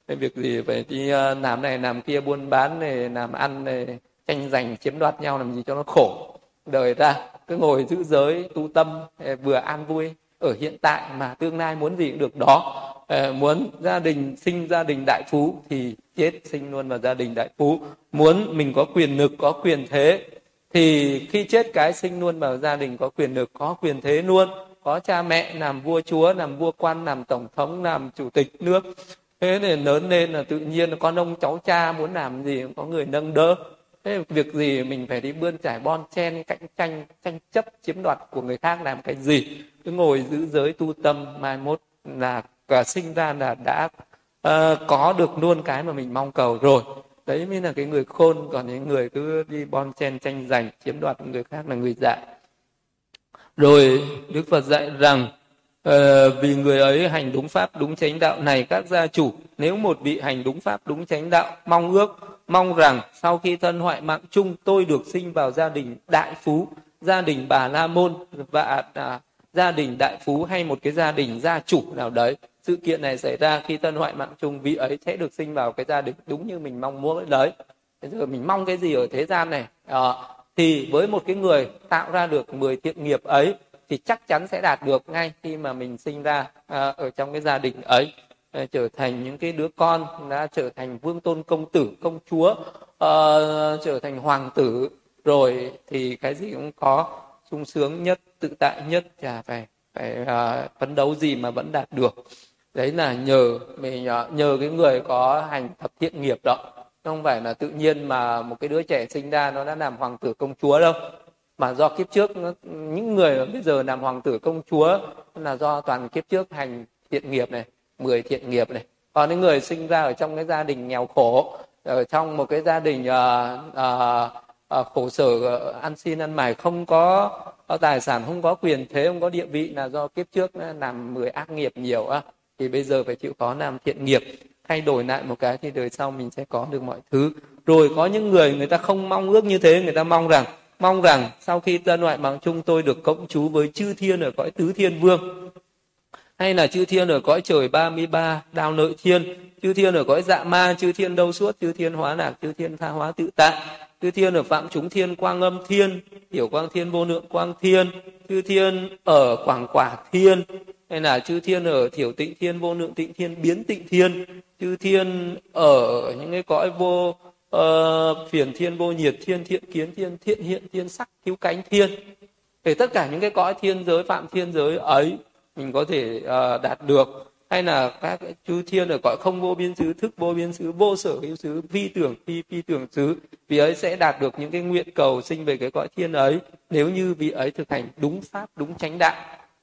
Nên việc gì phải đi ờ, làm này làm kia buôn bán này làm ăn này tranh giành chiếm đoạt nhau làm gì cho nó khổ đời ra, cứ ngồi giữ giới, tu tâm ờ, vừa an vui. Ở hiện tại mà tương lai muốn gì cũng được đó. Ờ, muốn gia đình sinh gia đình đại phú thì chết sinh luôn vào gia đình đại phú. Muốn mình có quyền lực, có quyền thế thì khi chết cái sinh luôn vào gia đình có quyền lực, có quyền thế luôn. Có cha mẹ, làm vua chúa, làm vua quan, làm tổng thống, làm chủ tịch nước. Thế nên lớn lên là tự nhiên con ông cháu cha muốn làm gì cũng có người nâng đỡ thế việc gì mình phải đi bươn trải bon chen cạnh tranh tranh chấp chiếm đoạt của người khác làm cái gì? Cứ ngồi giữ giới tu tâm mai mốt là cả sinh ra là đã uh, có được luôn cái mà mình mong cầu rồi. Đấy mới là cái người khôn còn những người cứ đi bon chen tranh giành chiếm đoạt người khác là người dại rồi đức phật dạy rằng uh, vì người ấy hành đúng pháp đúng chánh đạo này các gia chủ nếu một vị hành đúng pháp đúng chánh đạo mong ước mong rằng sau khi thân hoại mạng chung tôi được sinh vào gia đình đại phú gia đình bà la môn và à, gia đình đại phú hay một cái gia đình gia chủ nào đấy. Sự kiện này xảy ra khi thân hoại mạng chung vị ấy sẽ được sinh vào cái gia đình đúng như mình mong muốn đấy. Bây giờ mình mong cái gì ở thế gian này? À, thì với một cái người tạo ra được 10 thiện nghiệp ấy thì chắc chắn sẽ đạt được ngay khi mà mình sinh ra à, ở trong cái gia đình ấy. Ờ, trở thành những cái đứa con đã trở thành vương tôn công tử công chúa uh, trở thành hoàng tử rồi thì cái gì cũng có sung sướng nhất tự tại nhất chả phải phải uh, phấn đấu gì mà vẫn đạt được. Đấy là nhờ mình nhờ, nhờ cái người có hành thập thiện nghiệp đó. Không phải là tự nhiên mà một cái đứa trẻ sinh ra nó đã làm hoàng tử công chúa đâu. Mà do kiếp trước nó, những người bây giờ làm hoàng tử công chúa là do toàn kiếp trước hành thiện nghiệp này mười thiện nghiệp này. Còn những người sinh ra ở trong cái gia đình nghèo khổ ở trong một cái gia đình uh, uh, uh, khổ sở uh, ăn xin ăn mải không có, có tài sản không có quyền thế không có địa vị là do kiếp trước làm mười ác nghiệp nhiều á thì bây giờ phải chịu khó làm thiện nghiệp thay đổi lại một cái thì đời sau mình sẽ có được mọi thứ. Rồi có những người người ta không mong ước như thế người ta mong rằng mong rằng sau khi tân ngoại bằng chung tôi được cộng chú với chư thiên ở cõi tứ thiên vương hay là chư thiên ở cõi trời 33 đào nội thiên chư thiên ở cõi dạ ma chư thiên đâu suốt chư thiên hóa lạc chư thiên tha hóa tự tại chư thiên ở phạm chúng thiên quang âm thiên hiểu quang thiên vô lượng quang thiên chư thiên ở quảng quả thiên hay là chư thiên ở thiểu tịnh thiên vô lượng tịnh thiên biến tịnh thiên chư thiên ở những cái cõi vô uh, phiền thiên vô nhiệt thiên thiện kiến thiên thiện hiện thiên sắc thiếu cánh thiên. Để tất cả những cái cõi thiên giới phạm thiên giới ấy mình có thể uh, đạt được. Hay là các chư thiên ở cõi không vô biên xứ thức vô biên xứ vô sở hữu xứ phi tưởng phi phi tưởng xứ vì ấy sẽ đạt được những cái nguyện cầu sinh về cái cõi thiên ấy nếu như vị ấy thực hành đúng pháp đúng chánh đạo.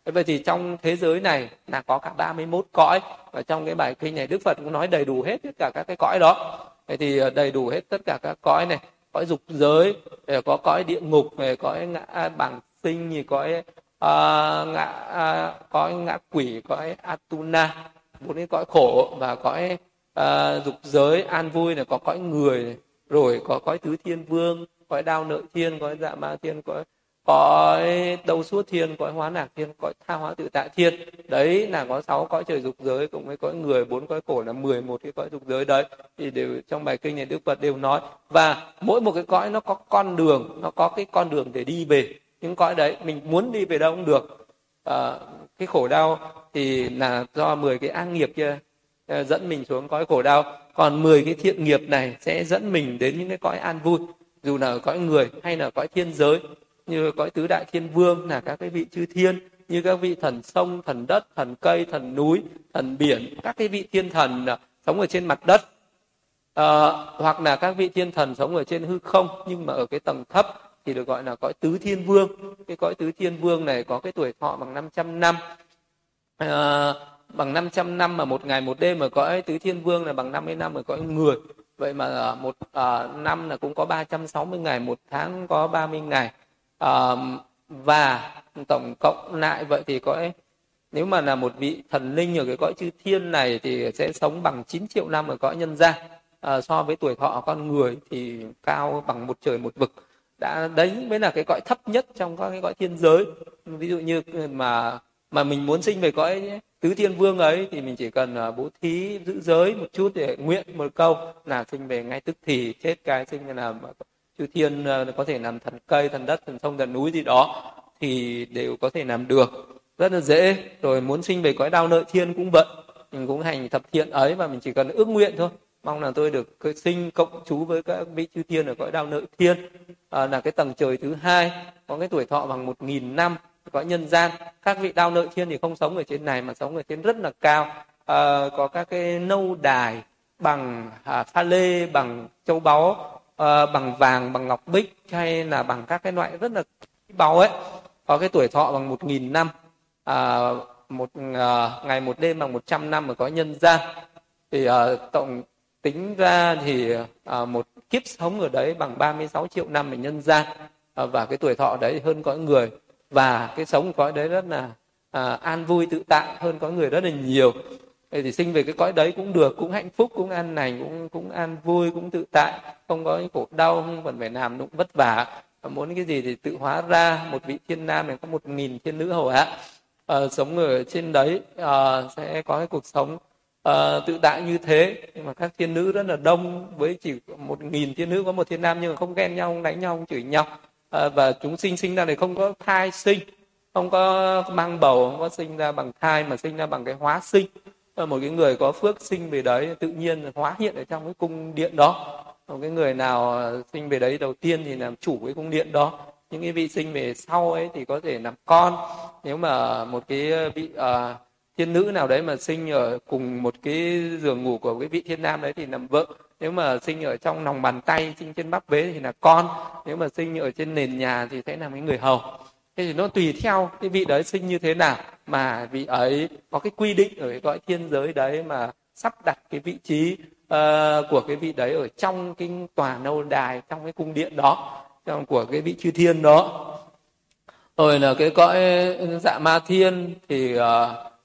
Vậy thì trong thế giới này là có cả 31 cõi và trong cái bài kinh này Đức Phật cũng nói đầy đủ hết tất cả các cái cõi đó. Vậy thì ờ, đầy đủ hết tất cả các cõi này cõi dục giới có cõi địa ngục về cõi ngã à, bằng sinh như cõi uh, ngã ờ, uh, cõi ngã quỷ cõi atuna bốn cái cõi khổ và cõi uh, ờ, dục giới an vui này có cõi người này. rồi có cõi tứ thiên vương cõi đao nợ thiên cõi dạ ma thiên cõi cõi đầu suốt thiên cõi hóa nạc thiên cõi tha hóa tự tại thiên. Đấy là có sáu cõi trời dục giới cùng với cõi người bốn cõi khổ là mười một cái cõi dục giới đấy. Thì đều trong bài kinh này đức phật đều nói. Và mỗi một cái cõi nó có con đường nó có cái con đường để đi về những cõi đấy mình muốn đi về đâu cũng được. À, cái khổ đau thì là do 10 cái ác nghiệp kia ờ, dẫn mình xuống cõi khổ đau. Còn 10 cái thiện nghiệp này sẽ dẫn mình đến những cái cõi an vui dù là ở cõi người hay là cõi thiên giới như cõi tứ đại thiên vương là các cái vị chư thiên như các vị thần sông thần đất thần cây thần núi thần biển các cái vị thiên thần ờ, sống ở trên mặt đất. À, hoặc là các vị thiên thần sống ở trên hư không nhưng mà ở cái tầng thấp thì được gọi là cõi tứ thiên vương. Cái cõi tứ thiên vương này có cái tuổi thọ bằng 500 năm. À, bằng 500 năm mà một ngày một đêm ở cõi tứ thiên vương là bằng 50 năm ở cõi người. Vậy mà ờ, một à, năm là cũng có 360 ngày một tháng có 30 ngày. À, và tổng cộng lại vậy thì cõi nếu mà là một vị thần linh ở cái cõi chư thiên này thì sẽ sống bằng 9 triệu năm ở cõi nhân gian. À, so với tuổi thọ con người thì cao bằng một trời một vực đã đấy mới là cái cõi thấp nhất trong các cái cõi thiên giới. Ví dụ như mà mà mình muốn sinh về cõi tứ thiên vương ấy, thì mình chỉ cần à, bố thí, giữ giới một chút để nguyện một câu là sinh về ngay tức thì chết cái sinh là chư thiên à, có thể làm thần cây, thần đất, thần sông, thần núi gì đó thì đều có thể làm được. Rất là dễ. Rồi muốn sinh về cõi đau nợ thiên cũng vậy. Mình cũng hành thập thiện ấy và mình chỉ cần ước nguyện thôi. Mong là tôi được sinh cộng chú với các vị chư thiên ở cõi đau nợ thiên à, là cái tầng trời thứ hai có cái tuổi thọ bằng một nghìn năm cõi nhân gian. Các vị đau nợ thiên thì không sống ở trên này mà sống ở trên rất là cao. À, có các cái nâu đài bằng à, pha lê bằng châu báu à, bằng vàng bằng ngọc bích hay là bằng các cái loại rất là báu ấy. Có cái tuổi thọ bằng một nghìn năm à, một à, ngày một đêm bằng một trăm năm ở có nhân gian. Thì à, tổng tính ra thì à, một kiếp sống ở đấy bằng 36 triệu năm ở nhân gian. À, và cái tuổi thọ đấy hơn cõi người. Và cái sống cõi đấy rất là à, an vui tự tại hơn cõi người rất là nhiều. Thì sinh về cái cõi đấy cũng được cũng hạnh phúc cũng an lành cũng cũng an vui cũng tự tại. Không có những khổ đau không cần phải làm cũng vất vả. Muốn cái gì thì tự hóa ra một vị thiên nam này có một nghìn thiên nữ hầu hạ. À, sống ở trên đấy à, sẽ có cái cuộc sống uh, tự tại như thế nhưng mà các thiên nữ rất là đông với chỉ một nghìn thiên nữ có một thiên nam nhưng mà không ghen nhau không đánh nhau không chửi nhau. Uh, và chúng sinh sinh ra này không có thai sinh không có mang bầu không có sinh ra bằng thai mà sinh ra bằng cái hóa sinh. Một cái người có phước sinh về đấy tự nhiên hóa hiện ở trong cái cung điện đó. Một cái người nào ờ, sinh về đấy đầu tiên thì làm chủ cái cung điện đó. Những cái vị sinh về sau ấy thì có thể làm con. Nếu mà một cái vị uh, thiên nữ nào đấy mà sinh ở cùng một cái giường ngủ của cái vị thiên nam đấy thì làm vợ. Nếu mà sinh ở trong lòng bàn tay sinh trên bắp vế thì là con. Nếu mà sinh ở trên nền nhà thì sẽ là cái người hầu. Thế thì nó tùy theo cái vị đấy sinh như thế nào. Mà vị ấy có cái quy định ở cái gọi thiên giới đấy mà sắp đặt cái vị trí uh, của cái vị đấy ở trong cái tòa lâu đài trong cái cung điện đó trong của cái vị chư thiên đó. Rồi là cái cõi dạ ma thiên thì uh,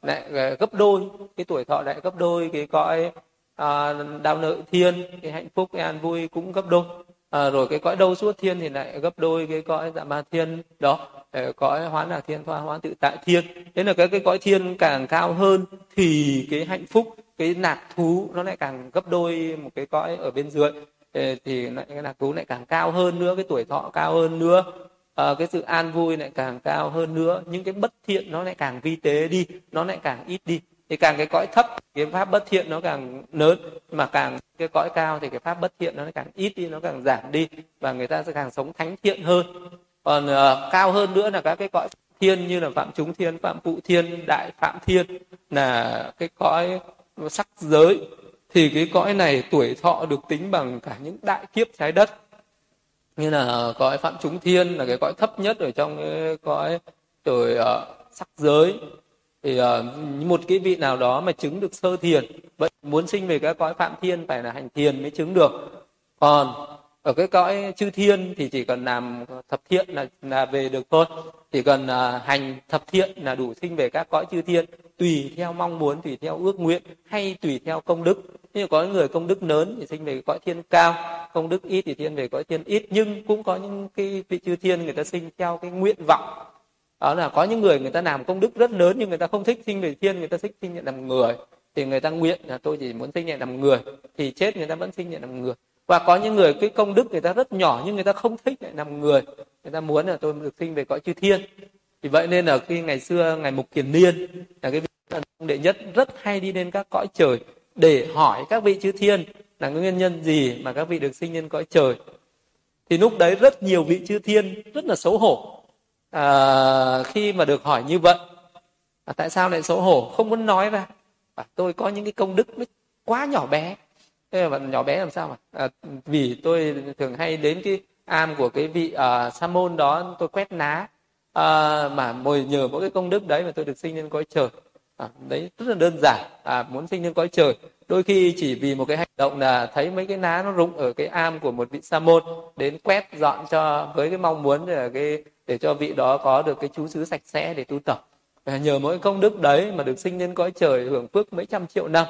lại ờ, gấp đôi cái tuổi thọ lại gấp đôi cái cõi à, đau nợ thiên cái hạnh phúc cái an vui cũng gấp đôi. À, rồi cái cõi đâu suốt thiên thì lại gấp đôi cái cõi dạ ma thiên đó ờ, cõi hoán là thiên thoa hoán tự tại thiên thế là cái cái cõi thiên càng cao hơn thì cái hạnh phúc cái nạc thú nó lại càng gấp đôi một cái cõi ở bên dưới. Thì lại cái nạc thú lại càng cao hơn nữa cái tuổi thọ cao hơn nữa uh, cái sự an vui lại càng cao hơn nữa những cái bất thiện nó lại càng vi tế đi nó lại càng ít đi. Thì càng cái cõi thấp cái pháp bất thiện nó càng lớn mà càng cái cõi cao thì cái pháp bất thiện nó càng ít đi nó càng giảm đi và người ta sẽ càng sống thánh thiện hơn. Còn uh, cao hơn nữa là các cái cõi thiên như là phạm chúng thiên phạm phụ thiên đại phạm thiên là cái cõi sắc giới. Thì cái cõi này tuổi thọ được tính bằng cả những đại kiếp trái đất như là cõi phạm chúng thiên là cái cõi thấp nhất ở trong cái cõi rồi uh, sắc giới. Thì uh, một cái vị nào đó mà chứng được sơ thiền vậy muốn sinh về cái cõi phạm thiên phải là hành thiền mới chứng được. Còn ở cái cõi chư thiên thì chỉ cần làm thập thiện là là về được thôi. Chỉ cần uh, hành thập thiện là đủ sinh về các cõi chư thiên tùy theo mong muốn tùy theo ước nguyện hay tùy theo công đức như có người công đức lớn thì sinh về cõi thiên cao, công đức ít thì thiên về cõi thiên ít, nhưng cũng có những cái vị chư thiên người ta sinh theo cái nguyện vọng. Đó là có những người người ta làm công đức rất lớn nhưng người ta không thích sinh về thiên, người ta thích sinh nhận làm người. Thì người ta nguyện là tôi chỉ muốn sinh nhận làm người, thì chết người ta vẫn sinh nhận làm người. Và có những người cái công đức người ta rất nhỏ nhưng người ta không thích lại làm người người ta muốn là tôi được sinh về cõi chư thiên. Thì vậy nên là khi ngày xưa, ngày mục kiền niên là cái vị đệ nhất rất hay đi lên các cõi trời để hỏi các vị chư thiên là nguyên nhân gì mà các vị được sinh lên cõi trời. Thì lúc đấy rất nhiều vị chư thiên rất là xấu hổ. À, khi mà được hỏi như vậy à, tại sao lại xấu hổ? Không muốn nói ra. À, tôi có những cái công đức quá nhỏ bé. Thế mà nhỏ bé làm sao mà? À, vì tôi thường hay đến cái am của cái vị uh, sa môn đó tôi quét ná. Uh, mà mồi nhờ mỗi cái công đức đấy mà tôi được sinh lên cõi trời à, đấy rất là đơn giản. À, muốn sinh lên cõi trời. Đôi khi chỉ vì một cái hành động là thấy mấy cái ná nó rụng ở cái am của một vị sa môn đến quét dọn cho với cái mong muốn là cái để cho vị đó có được cái chú xứ sạch sẽ để tu tập. À, nhờ mỗi công đức đấy mà được sinh lên cõi trời hưởng phước mấy trăm triệu năm.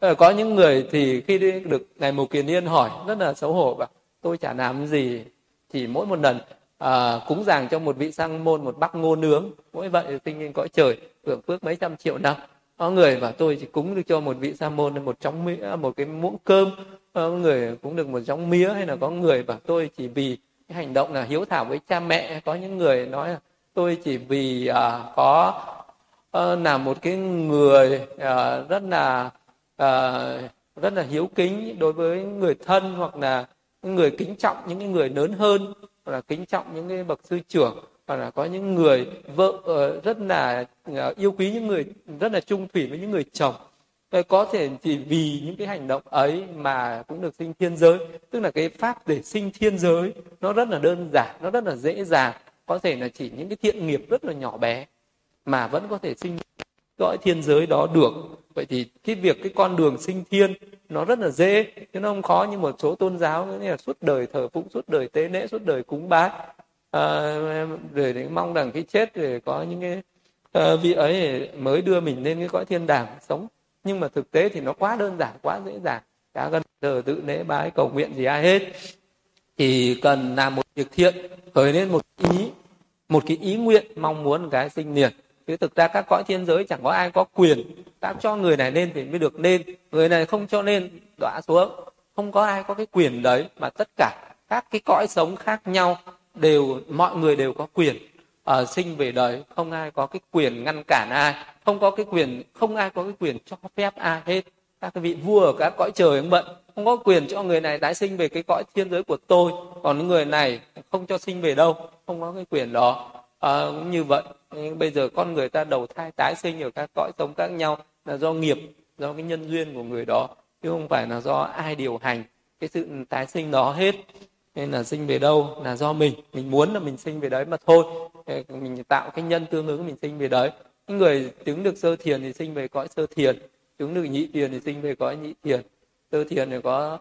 À, có những người thì khi được ngày một kiền niên hỏi rất là xấu hổ và tôi chả làm gì chỉ mỗi một lần à, cúng dường cho một vị sang môn một bát ngô nướng. Mỗi vậy tinh nhiên cõi trời hưởng phước mấy trăm triệu năm. Có người và tôi chỉ cúng được cho một vị sa môn một chóng mía một cái muỗng cơm. Có người cũng được một chóng mía hay là có người và tôi chỉ vì cái hành động là hiếu thảo với cha mẹ. Có những người nói là tôi chỉ vì à, có à, là một cái người à, rất là à, rất là hiếu kính đối với người thân hoặc là người kính trọng những cái người lớn hơn hoặc là kính trọng những cái bậc sư trưởng, hoặc là có những người vợ ờ, rất là ờ, yêu quý những người rất là trung thủy với những người chồng. Có thể chỉ vì những cái hành động ấy mà cũng được sinh thiên giới. Tức là cái pháp để sinh thiên giới, nó rất là đơn giản, nó rất là dễ dàng. Có thể là chỉ những cái thiện nghiệp rất là nhỏ bé mà vẫn có thể sinh cõi thiên giới đó được. Vậy thì cái việc cái con đường sinh thiên nó rất là dễ. Chứ nó không khó như một số tôn giáo như là suốt đời thờ phụng suốt đời tế lễ suốt đời cúng bái à, rồi để mong rằng cái chết để có những cái à, vị ấy mới đưa mình lên cái cõi thiên đàng sống. Nhưng mà thực tế thì nó quá đơn giản quá dễ dàng. Chả cần thờ tự lễ bái cầu nguyện gì ai hết. Chỉ cần làm một việc thiện khởi lên một ý một cái ý nguyện mong muốn cái sinh liền chứ thực ra các cõi thiên giới chẳng có ai có quyền ta cho người này lên thì mới được lên người này không cho lên đọa xuống. Không có ai có cái quyền đấy mà tất cả các cái cõi sống khác nhau đều mọi người đều có quyền uh, sinh về đời. Không ai có cái quyền ngăn cản ai. Không có cái quyền không ai có cái quyền cho phép ai hết. Các vị vua ở các cõi trời cũng bận. Không có quyền cho người này tái sinh về cái cõi thiên giới của tôi. Còn người này không cho sinh về đâu. Không có cái quyền đó à, cũng như vậy. Ừ, bây giờ con người ta đầu thai tái sinh ở các cõi sống khác nhau là do nghiệp do cái nhân duyên của người đó chứ không phải là do ai điều hành cái sự tái sinh đó hết. Nên là sinh về đâu là do mình. Mình muốn là mình sinh về đấy mà thôi. Mình tạo cái nhân tương ứng mình sinh về đấy. Những người chứng được sơ thiền thì sinh về cõi sơ thiền chứng được nhị thiền thì sinh về cõi nhị thiền. Sơ thiền thì có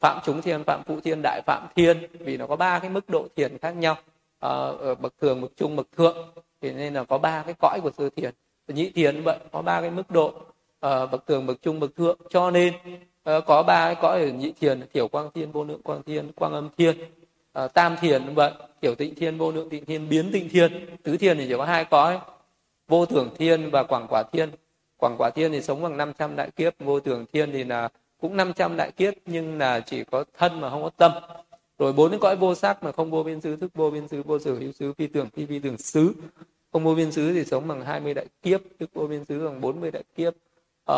phạm chúng thiền phạm phụ thiền đại phạm thiên vì nó có ba cái mức độ thiền khác nhau. Ờ, ở bậc thường bậc trung bậc thượng. Thì nên là có ba cái cõi của sơ thiền. Nhị thiền vậy có ba cái mức độ uh, bậc thường bậc trung bậc thượng. Cho nên uh, có ba cái cõi ở nhị thiền tiểu quang thiên vô lượng quang thiên quang âm thiên uh, tam thiền vậy tiểu tịnh thiên vô lượng tịnh thiên biến tịnh thiên. Tứ thiền thì chỉ có hai cõi vô thường thiên và quảng quả thiên. Quảng quả thiên thì sống bằng 500 đại kiếp vô thường thiên thì là cũng 500 đại kiếp nhưng là chỉ có thân mà không có tâm rồi bốn cái cõi vô sắc mà không vô biên xứ thức vô biên xứ vô sở hữu xứ phi tưởng phi phi tưởng xứ. Không vô biên xứ thì sống bằng 20 đại kiếp thức vô biên xứ bằng 40 đại kiếp. Uh,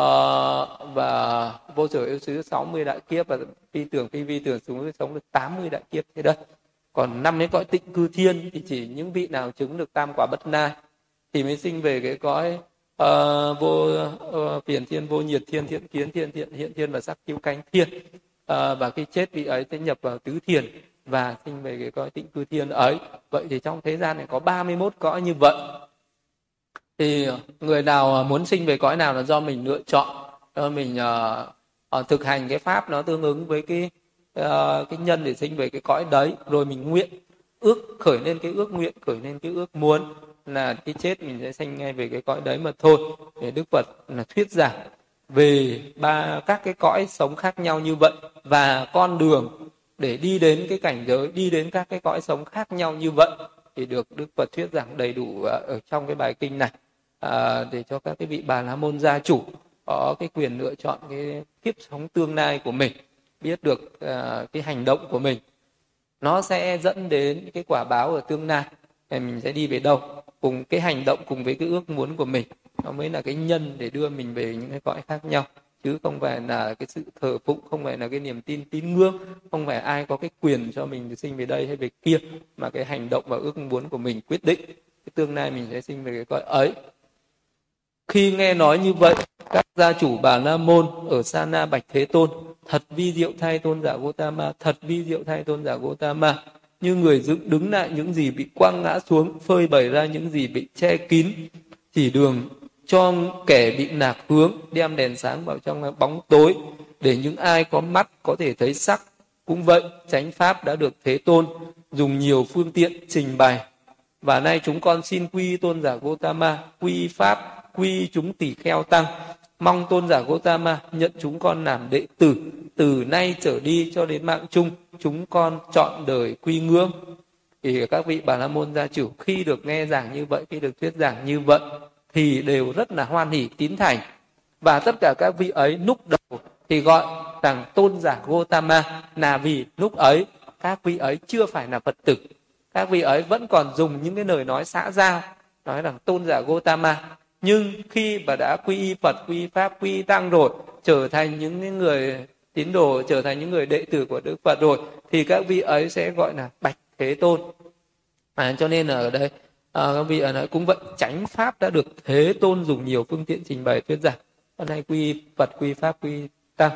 và vô sở hữu xứ 60 đại kiếp và phi tưởng phi vi tưởng xuống sống được 80 đại kiếp thế đất. còn năm cái cõi tịnh cư thiên thì chỉ những vị nào chứng được tam quả bất na thì mới sinh về cái cõi uh, vô uh, phiền thiên vô nhiệt thiên thiện kiến thiên thiện hiện thiên và sắc cứu cánh thiên à, và khi chết vị ấy sẽ nhập vào tứ thiền và sinh về cái cõi tịnh cư thiên ấy. Vậy thì trong thế gian này có 31 cõi như vậy. Thì người nào muốn sinh về cõi nào là do mình lựa chọn do mình uh, uh, thực hành cái pháp nó tương ứng với cái uh, cái nhân để sinh về cái cõi đấy. Rồi mình nguyện ước khởi lên cái ước nguyện khởi lên cái ước muốn là khi chết mình sẽ sinh ngay về cái cõi đấy mà thôi. Để đức phật là thuyết giảng về ba các cái cõi sống khác nhau như vậy và con đường để đi đến cái cảnh giới đi đến các cái cõi sống khác nhau như vậy thì được đức phật thuyết giảng đầy đủ à, ở trong cái bài kinh này. À, để cho các cái vị bà la môn gia chủ có cái quyền lựa chọn cái kiếp sống tương lai của mình biết được à, cái hành động của mình nó sẽ dẫn đến cái quả báo ở tương lai. Thì mình sẽ đi về đâu cùng cái hành động cùng với cái ước muốn của mình nó mới là cái nhân để đưa mình về những cái cõi khác nhau chứ không phải là cái sự thờ phụng không phải là cái niềm tin tín ngưỡng không phải ai có cái quyền cho mình sinh về đây hay về kia mà cái hành động và ước muốn của mình quyết định. Cái tương lai mình sẽ sinh về cái cõi ấy. Khi nghe nói như vậy, các gia chủ Bà La Môn ở Sana Bạch Thế Tôn, thật vi diệu thay tôn giả Gotama, thật vi diệu thay tôn giả Gotama, như người dựng đứng lại những gì bị quăng ngã xuống, phơi bày ra những gì bị che kín, chỉ đường cho kẻ bị nạc hướng, đem đèn sáng vào trong bóng tối, để những ai có mắt có thể thấy sắc. Cũng vậy, chánh pháp đã được Thế Tôn dùng nhiều phương tiện trình bày. Và nay chúng con xin quy tôn giả Gotama, quy pháp quy chúng tỷ kheo tăng mong tôn giả Gotama nhận chúng con làm đệ tử từ nay trở đi cho đến mạng chung chúng con chọn đời quy ngưỡng thì các vị bà la môn gia chủ khi được nghe giảng như vậy khi được thuyết giảng như vậy thì đều rất là hoan hỷ tín thành. Và tất cả các vị ấy lúc đầu thì gọi rằng tôn giả Gotama là vì lúc ấy các vị ấy chưa phải là Phật tử. Các vị ấy vẫn còn dùng những cái lời nói xã giao nói rằng tôn giả Gotama nhưng khi mà đã quy y phật quy y pháp quy y tăng rồi trở thành những người tín đồ trở thành những người đệ tử của đức phật rồi thì các vị ấy sẽ gọi là bạch thế tôn. À, cho nên là ở đây à, các vị ở đây cũng vậy chánh pháp đã được thế tôn dùng nhiều phương tiện trình bày thuyết giảng. Hôm nay quy phật quy pháp quy tăng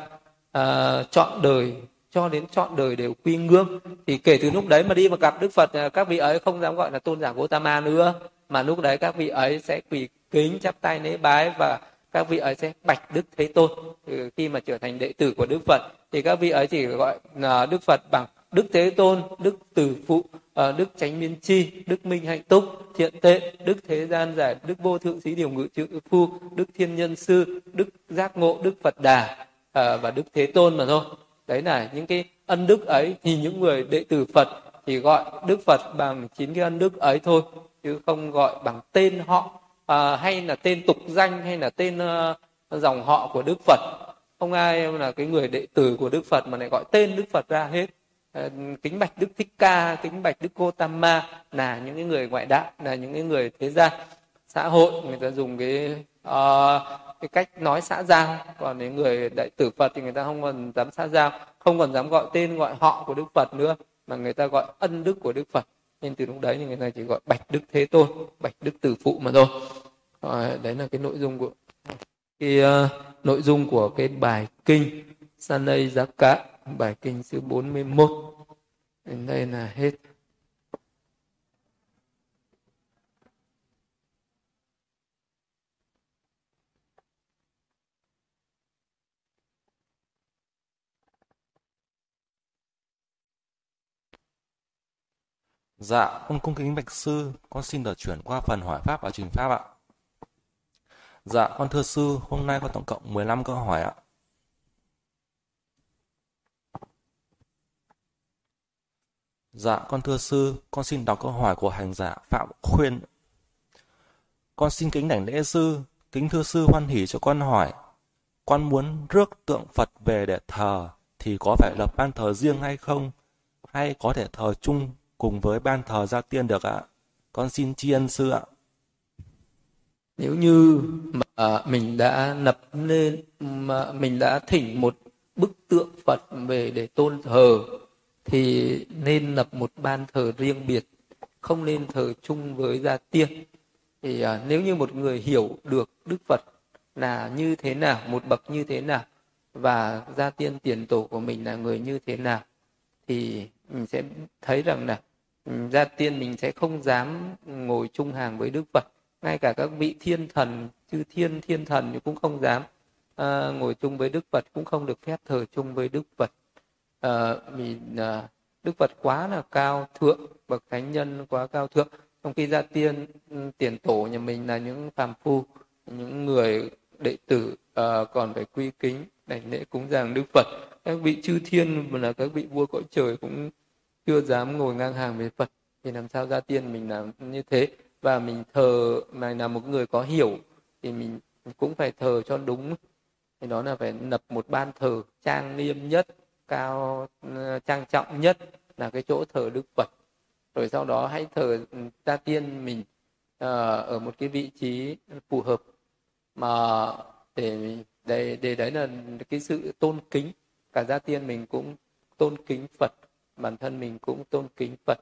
à, chọn đời cho đến chọn đời đều quy ngưỡng. Thì kể từ lúc đấy mà đi mà gặp đức phật ờ, các vị ấy không dám gọi là tôn giả gotama nữa mà lúc đấy các vị ấy sẽ quỳ kính chắp tay lễ bái và các vị ấy sẽ bạch đức thế tôn. Khi mà trở thành đệ tử của đức phật thì các vị ấy chỉ gọi là đức phật bằng đức thế tôn đức tử phụ ờ, đức chánh miên chi đức minh hạnh túc thiện tệ đức thế gian giải đức vô thượng sĩ điều ngự chữ phu đức thiên nhân sư đức giác ngộ đức phật đà ờ, và đức thế tôn mà thôi. Đấy là những cái ân đức ấy thì những người đệ tử phật thì gọi đức phật bằng chín cái ân đức ấy thôi chứ không gọi bằng tên họ à, hay là tên tục danh hay là tên uh, dòng họ của Đức Phật. Không ai là cái người đệ tử của Đức Phật mà lại gọi tên Đức Phật ra hết. Ờ, kính bạch Đức Thích Ca kính bạch Đức cô tam ma là những cái người ngoại đạo là những cái người thế gian xã hội. Người ta dùng cái uh, cái cách nói xã giao. Còn những người đại tử phật thì người ta không còn dám xã giao không còn dám gọi tên gọi họ của đức phật nữa mà người ta gọi ân đức của đức phật. Nên từ lúc đấy thì người ta chỉ gọi bạch đức thế tôn bạch đức tử phụ mà thôi. À, đấy là cái nội dung của cái uh, nội dung của cái bài kinh Sanay Giá Cả bài kinh thứ 41 đến đây là hết Dạ, con cung kính bạch sư, con xin được chuyển qua phần hỏi pháp và trình pháp ạ. Dạ, con thưa sư, hôm nay có tổng cộng 15 câu hỏi ạ. Dạ, con thưa sư, con xin đọc câu hỏi của hành giả Phạm Khuyên. Con xin kính đảnh lễ sư, kính thưa sư hoan hỷ cho con hỏi. Con muốn rước tượng Phật về để thờ thì có phải lập ban thờ riêng hay không? Hay có thể thờ chung cùng với ban thờ gia tiên được ạ? Con xin tri ân sư ạ. Nếu như mà mình đã lập nên mà mình đã thỉnh một bức tượng Phật về để tôn thờ thì nên lập một ban thờ riêng biệt, không nên thờ chung với gia tiên. Thì à, nếu như một người hiểu được Đức Phật là như thế nào, một bậc như thế nào và gia tiên tiền tổ của mình là người như thế nào thì mình sẽ thấy rằng là ừ, gia tiên mình sẽ không dám ngồi chung hàng với đức phật ngay cả các vị thiên thần chư thiên thiên thần thì cũng không dám à, ngồi chung với đức phật cũng không được phép thờ chung với đức phật à, vì à, đức phật quá là cao thượng bậc thánh nhân quá cao thượng. Trong khi gia tiên ừ, tiền tổ nhà mình là những phàm phu những người đệ tử uh, còn phải quy kính đảnh lễ cúng dường đức phật. Các vị chư thiên mà là các vị vua cõi trời cũng chưa dám ngồi ngang hàng với Phật. Thì làm sao gia tiên mình làm như thế? Và mình thờ mà là một người có hiểu thì mình cũng phải thờ cho đúng. Thì đó là phải lập một ban thờ trang nghiêm nhất cao ừ, trang trọng nhất là cái chỗ thờ Đức Phật. Rồi sau đó hãy thờ ừ, gia tiên mình ờ, ở một cái vị trí phù hợp mà để để để đấy là cái sự tôn kính. Cả gia tiên mình cũng tôn kính Phật, bản thân mình cũng tôn kính Phật.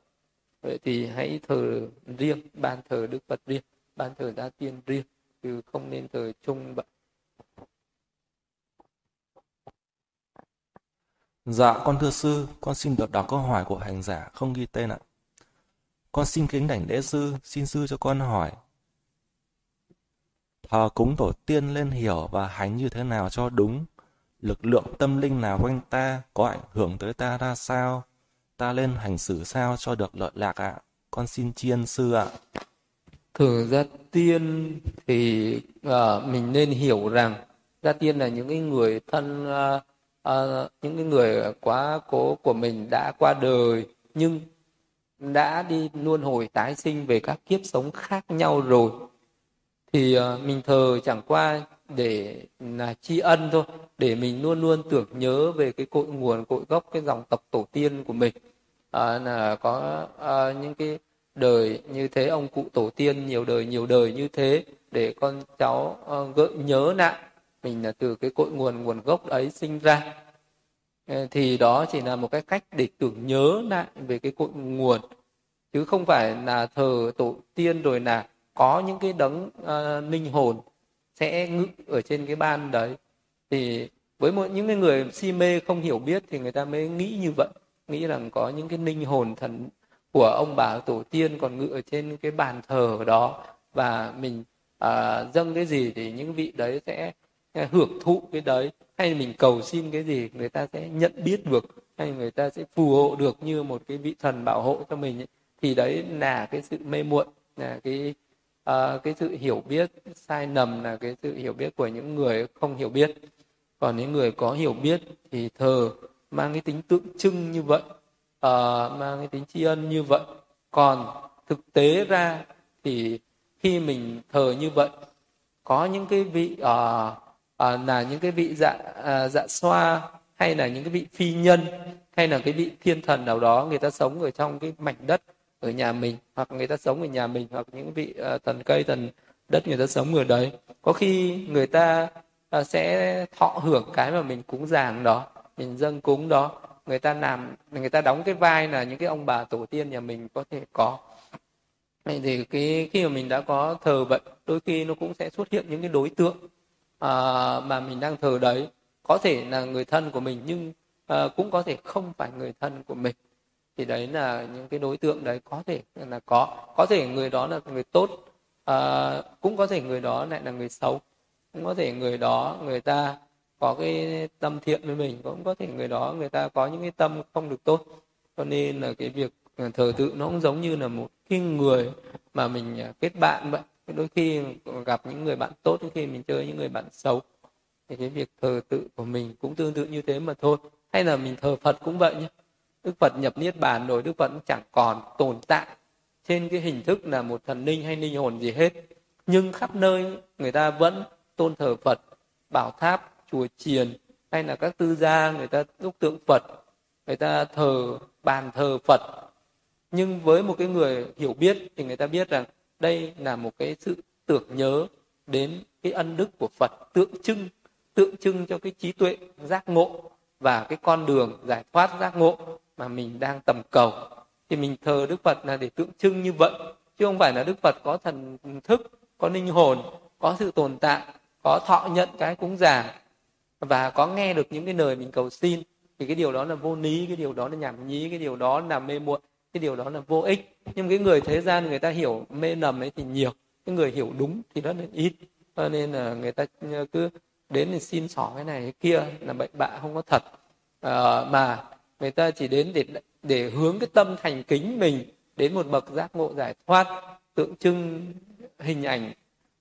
Vậy thì hãy thờ riêng, ban thờ Đức Phật riêng, ban thờ gia tiên riêng, chứ không nên thờ chung vậy Dạ, con thưa sư, con xin được đọc câu hỏi của hành giả không ghi tên ạ. Con xin kính đảnh lễ sư, xin sư cho con hỏi. Thờ cúng tổ tiên lên hiểu và hành như thế nào cho đúng? Lực lượng tâm linh nào quanh ta có ảnh hưởng tới ta ra sao? ta lên hành xử sao cho được lợi lạc ạ? Con xin chiên sư ạ. Thường ra tiên thì uh, mình nên hiểu rằng ra tiên là những cái người thân uh, à, những cái người quá cố của mình đã qua đời nhưng đã đi luân hồi tái sinh về các kiếp sống khác nhau rồi thì à, mình thờ chẳng qua để là tri ân thôi để mình luôn luôn tưởng nhớ về cái cội nguồn cội gốc cái dòng tộc tổ tiên của mình. À, là có à, những cái đời như thế ông cụ tổ tiên nhiều đời nhiều đời như thế để con cháu à, gợi nhớ lại mình là từ cái cội nguồn nguồn gốc ấy sinh ra. Ờ, thì đó chỉ là một cái cách để tưởng nhớ lại về cái cội nguồn. Chứ không phải là thờ tổ tiên rồi là có những cái đấng uh, linh hồn sẽ ngự ở trên cái ban đấy. Thì với một những cái người si mê không hiểu biết thì người ta mới nghĩ như vậy. Nghĩ rằng có những cái linh hồn thần của ông bà tổ tiên còn ngự ở trên cái bàn thờ đó. Và mình uh, dâng cái gì thì những vị đấy sẽ hưởng thụ cái đấy hay mình cầu xin cái gì người ta sẽ nhận biết được hay người ta sẽ phù hộ được như một cái vị thần bảo hộ cho mình ấy. thì đấy là cái sự mê muội là cái uh, cái sự hiểu biết sai lầm là cái sự hiểu biết của những người không hiểu biết còn những người có hiểu biết thì thờ mang cái tính tượng trưng như vậy uh, mang cái tính tri ân như vậy còn thực tế ra thì khi mình thờ như vậy có những cái vị uh, à, là những cái vị dạ à, dạ xoa hay là những cái vị phi nhân hay là cái vị thiên thần nào đó người ta sống ở trong cái mảnh đất ở nhà mình hoặc người ta sống ở nhà mình hoặc những vị à, thần cây thần đất người ta sống ở đấy. Có khi người ta à, sẽ thọ hưởng cái mà mình cúng dường đó mình dâng cúng đó. Người ta làm người ta đóng cái vai là những cái ông bà tổ tiên nhà mình có thể có. Thì cái khi mà mình đã có thờ vậy đôi khi nó cũng sẽ xuất hiện những cái đối tượng à, mà mình đang thờ đấy có thể là người thân của mình nhưng à, cũng có thể không phải người thân của mình. Thì đấy là những cái đối tượng đấy có thể là có. Có thể người đó là người tốt à, cũng có thể người đó lại là người xấu. Cũng có thể người đó người ta có cái tâm thiện với mình cũng có thể người đó người ta có những cái tâm không được tốt. Cho nên là cái việc thờ tự nó cũng giống như là một cái người mà mình à, kết bạn vậy đôi khi gặp những người bạn tốt, đôi khi mình chơi những người bạn xấu, thì cái việc thờ tự của mình cũng tương tự như thế mà thôi. Hay là mình thờ phật cũng vậy nhé đức phật nhập niết bàn rồi, đức phật chẳng còn tồn tại trên cái hình thức là một thần linh hay linh hồn gì hết. Nhưng khắp nơi người ta vẫn tôn thờ phật, bảo tháp, chùa chiền, hay là các tư gia người ta đúc tượng phật, người ta thờ, bàn thờ phật. Nhưng với một cái người hiểu biết thì người ta biết rằng đây là một cái sự tưởng nhớ đến cái ân đức của phật tượng trưng tượng trưng cho cái trí tuệ giác ngộ và cái con đường giải thoát giác ngộ mà mình đang tầm cầu. Thì mình thờ đức phật là để tượng trưng như vậy, chứ không phải là đức phật có thần thức, có linh hồn, có sự tồn tại, có thọ nhận cái cúng dường và có nghe được những cái lời mình cầu xin. Thì cái điều đó là vô lý, cái điều đó là nhảm nhí, cái điều đó là mê muội cái điều đó là vô ích. Nhưng cái người thế gian người ta hiểu mê nầm ấy thì nhiều. Cái người hiểu đúng thì rất là ít. Cho nên là người ta ờ, cứ đến thì xin xỏ cái này cái kia là bệnh bạ không có thật. À, mà người ta chỉ đến để để hướng cái tâm thành kính mình đến một bậc giác ngộ giải thoát tượng trưng hình ảnh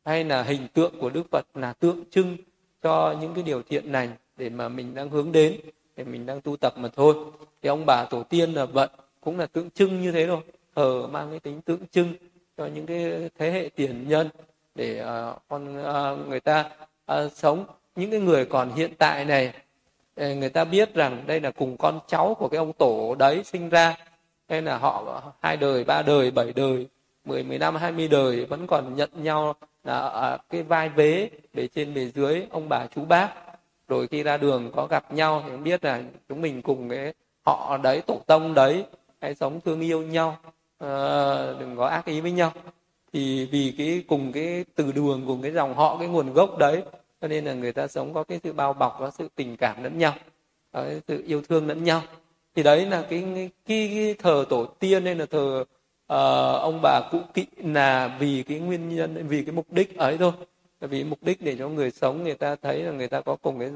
hay là hình tượng của đức phật là tượng trưng cho những cái điều thiện lành để mà mình đang hướng đến để mình đang tu tập mà thôi. Thì ông bà tổ tiên là vận cũng là tượng trưng như thế thôi. Thờ mang cái tính tượng trưng cho những cái thế hệ tiền nhân để uh, con uh, người ta uh, sống. Những cái người còn hiện tại này người ta biết rằng đây là cùng con cháu của cái ông tổ đấy sinh ra. Nên là họ hai đời ba đời bảy đời mười mười năm hai mươi đời vẫn còn nhận nhau là cái vai vế bề trên bề dưới ông bà chú bác. Rồi khi ra đường có gặp nhau thì biết là chúng mình cùng cái họ đấy tổ tông đấy hãy sống thương yêu nhau à, đừng có ác ý với nhau. Thì vì cái cùng cái từ đường cùng cái dòng họ cái nguồn gốc đấy cho nên là người ta sống có cái sự bao bọc có sự tình cảm lẫn nhau có cái sự yêu thương lẫn nhau. Thì đấy là cái cái, cái, cái thờ tổ tiên hay là thờ uh, ông bà cụ kỵ là vì cái nguyên nhân vì cái mục đích ấy thôi. Vì mục đích để cho người sống người ta thấy là người ta có cùng cái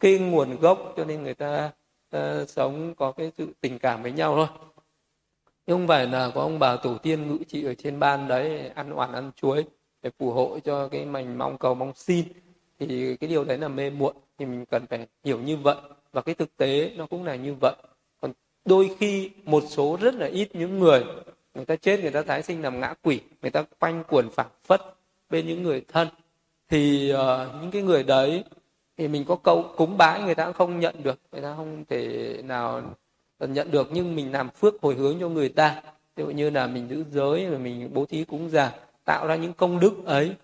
cái nguồn gốc cho nên người ta uh, sống có cái sự tình cảm với nhau thôi nhưng không phải là có ông bà tổ tiên ngự trị ở trên ban đấy ăn oản ăn chuối để phù hộ cho cái mình mong cầu mong xin. Thì cái điều đấy là mê muội thì mình cần phải hiểu như vậy. Và cái thực tế nó cũng là như vậy. Còn đôi khi một số rất là ít những người người ta chết người ta tái sinh làm ngã quỷ người ta quanh quẩn phảng phất bên những người thân. Thì uh, những cái người đấy thì mình có câu cúng bái người ta cũng không nhận được. Người ta không thể nào Ờ, nhận được nhưng mình làm phước hồi hướng cho người ta. Ví dụ như là mình giữ giới rồi mình bố thí cúng già tạo ra những công đức ấy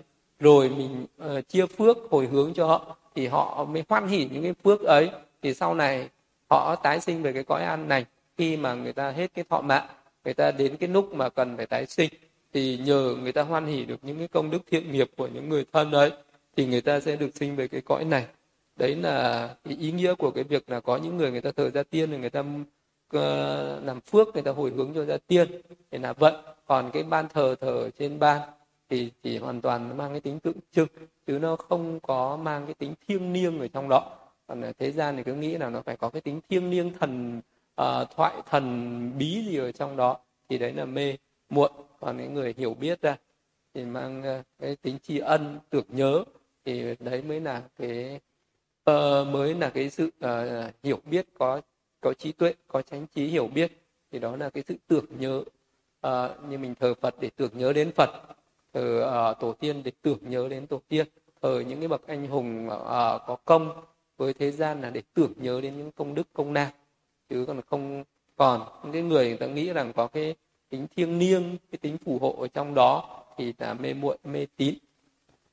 rồi mình uh, chia phước hồi hướng cho họ thì họ mới hoan hỉ những cái phước ấy. Thì sau này họ tái sinh về cái cõi an này khi mà người ta hết cái thọ mạng người ta đến cái lúc mà cần phải tái sinh thì nhờ người ta hoan hỉ được những cái công đức thiện nghiệp của những người thân ấy thì người ta sẽ được sinh về cái cõi này. Đấy là cái ý nghĩa của cái việc là có những người người ta thờ gia tiên thì người ta Ờ, làm phước người ta hồi hướng cho gia tiên thì là vận. Còn cái ban thờ thờ trên ban thì chỉ hoàn toàn mang cái tính tượng trưng chứ nó không có mang cái tính thiêng liêng ở trong đó. Còn ờ, thế gian thì cứ nghĩ là nó phải có cái tính thiêng liêng thần uh, thoại thần bí gì ở trong đó thì đấy là mê muộn. Còn những người hiểu biết ra thì mang uh, cái tính tri ân tưởng nhớ thì đấy mới là cái uh, mới là cái sự uh, hiểu biết có có trí tuệ có chánh trí hiểu biết thì đó là cái sự tưởng nhớ. À, như mình thờ phật để tưởng nhớ đến phật thờ à, tổ tiên để tưởng nhớ đến tổ tiên thờ những cái bậc anh hùng à, có công với thế gian là để tưởng nhớ đến những công đức công năng. Chứ còn không còn những cái người người ta nghĩ rằng có cái tính thiêng liêng cái tính phù hộ ở trong đó thì là mê muội mê tín.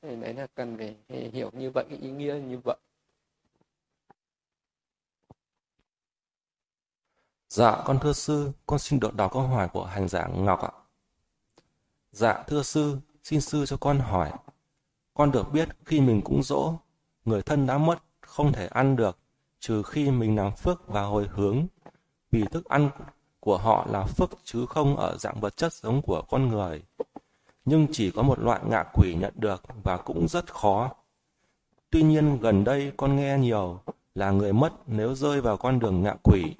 Thì đấy là cần phải hiểu như vậy cái ý nghĩa như vậy. Dạ, con thưa sư, con xin được đọc câu hỏi của hành giả Ngọc ạ. Dạ, thưa sư, xin sư cho con hỏi. Con được biết khi mình cúng dỗ, người thân đã mất, không thể ăn được, trừ khi mình làm phước và hồi hướng. Vì thức ăn của họ là phước chứ không ở dạng vật chất giống của con người. Nhưng chỉ có một loại ngạ quỷ nhận được và cũng rất khó. Tuy nhiên gần đây con nghe nhiều là người mất nếu rơi vào con đường ngạ quỷ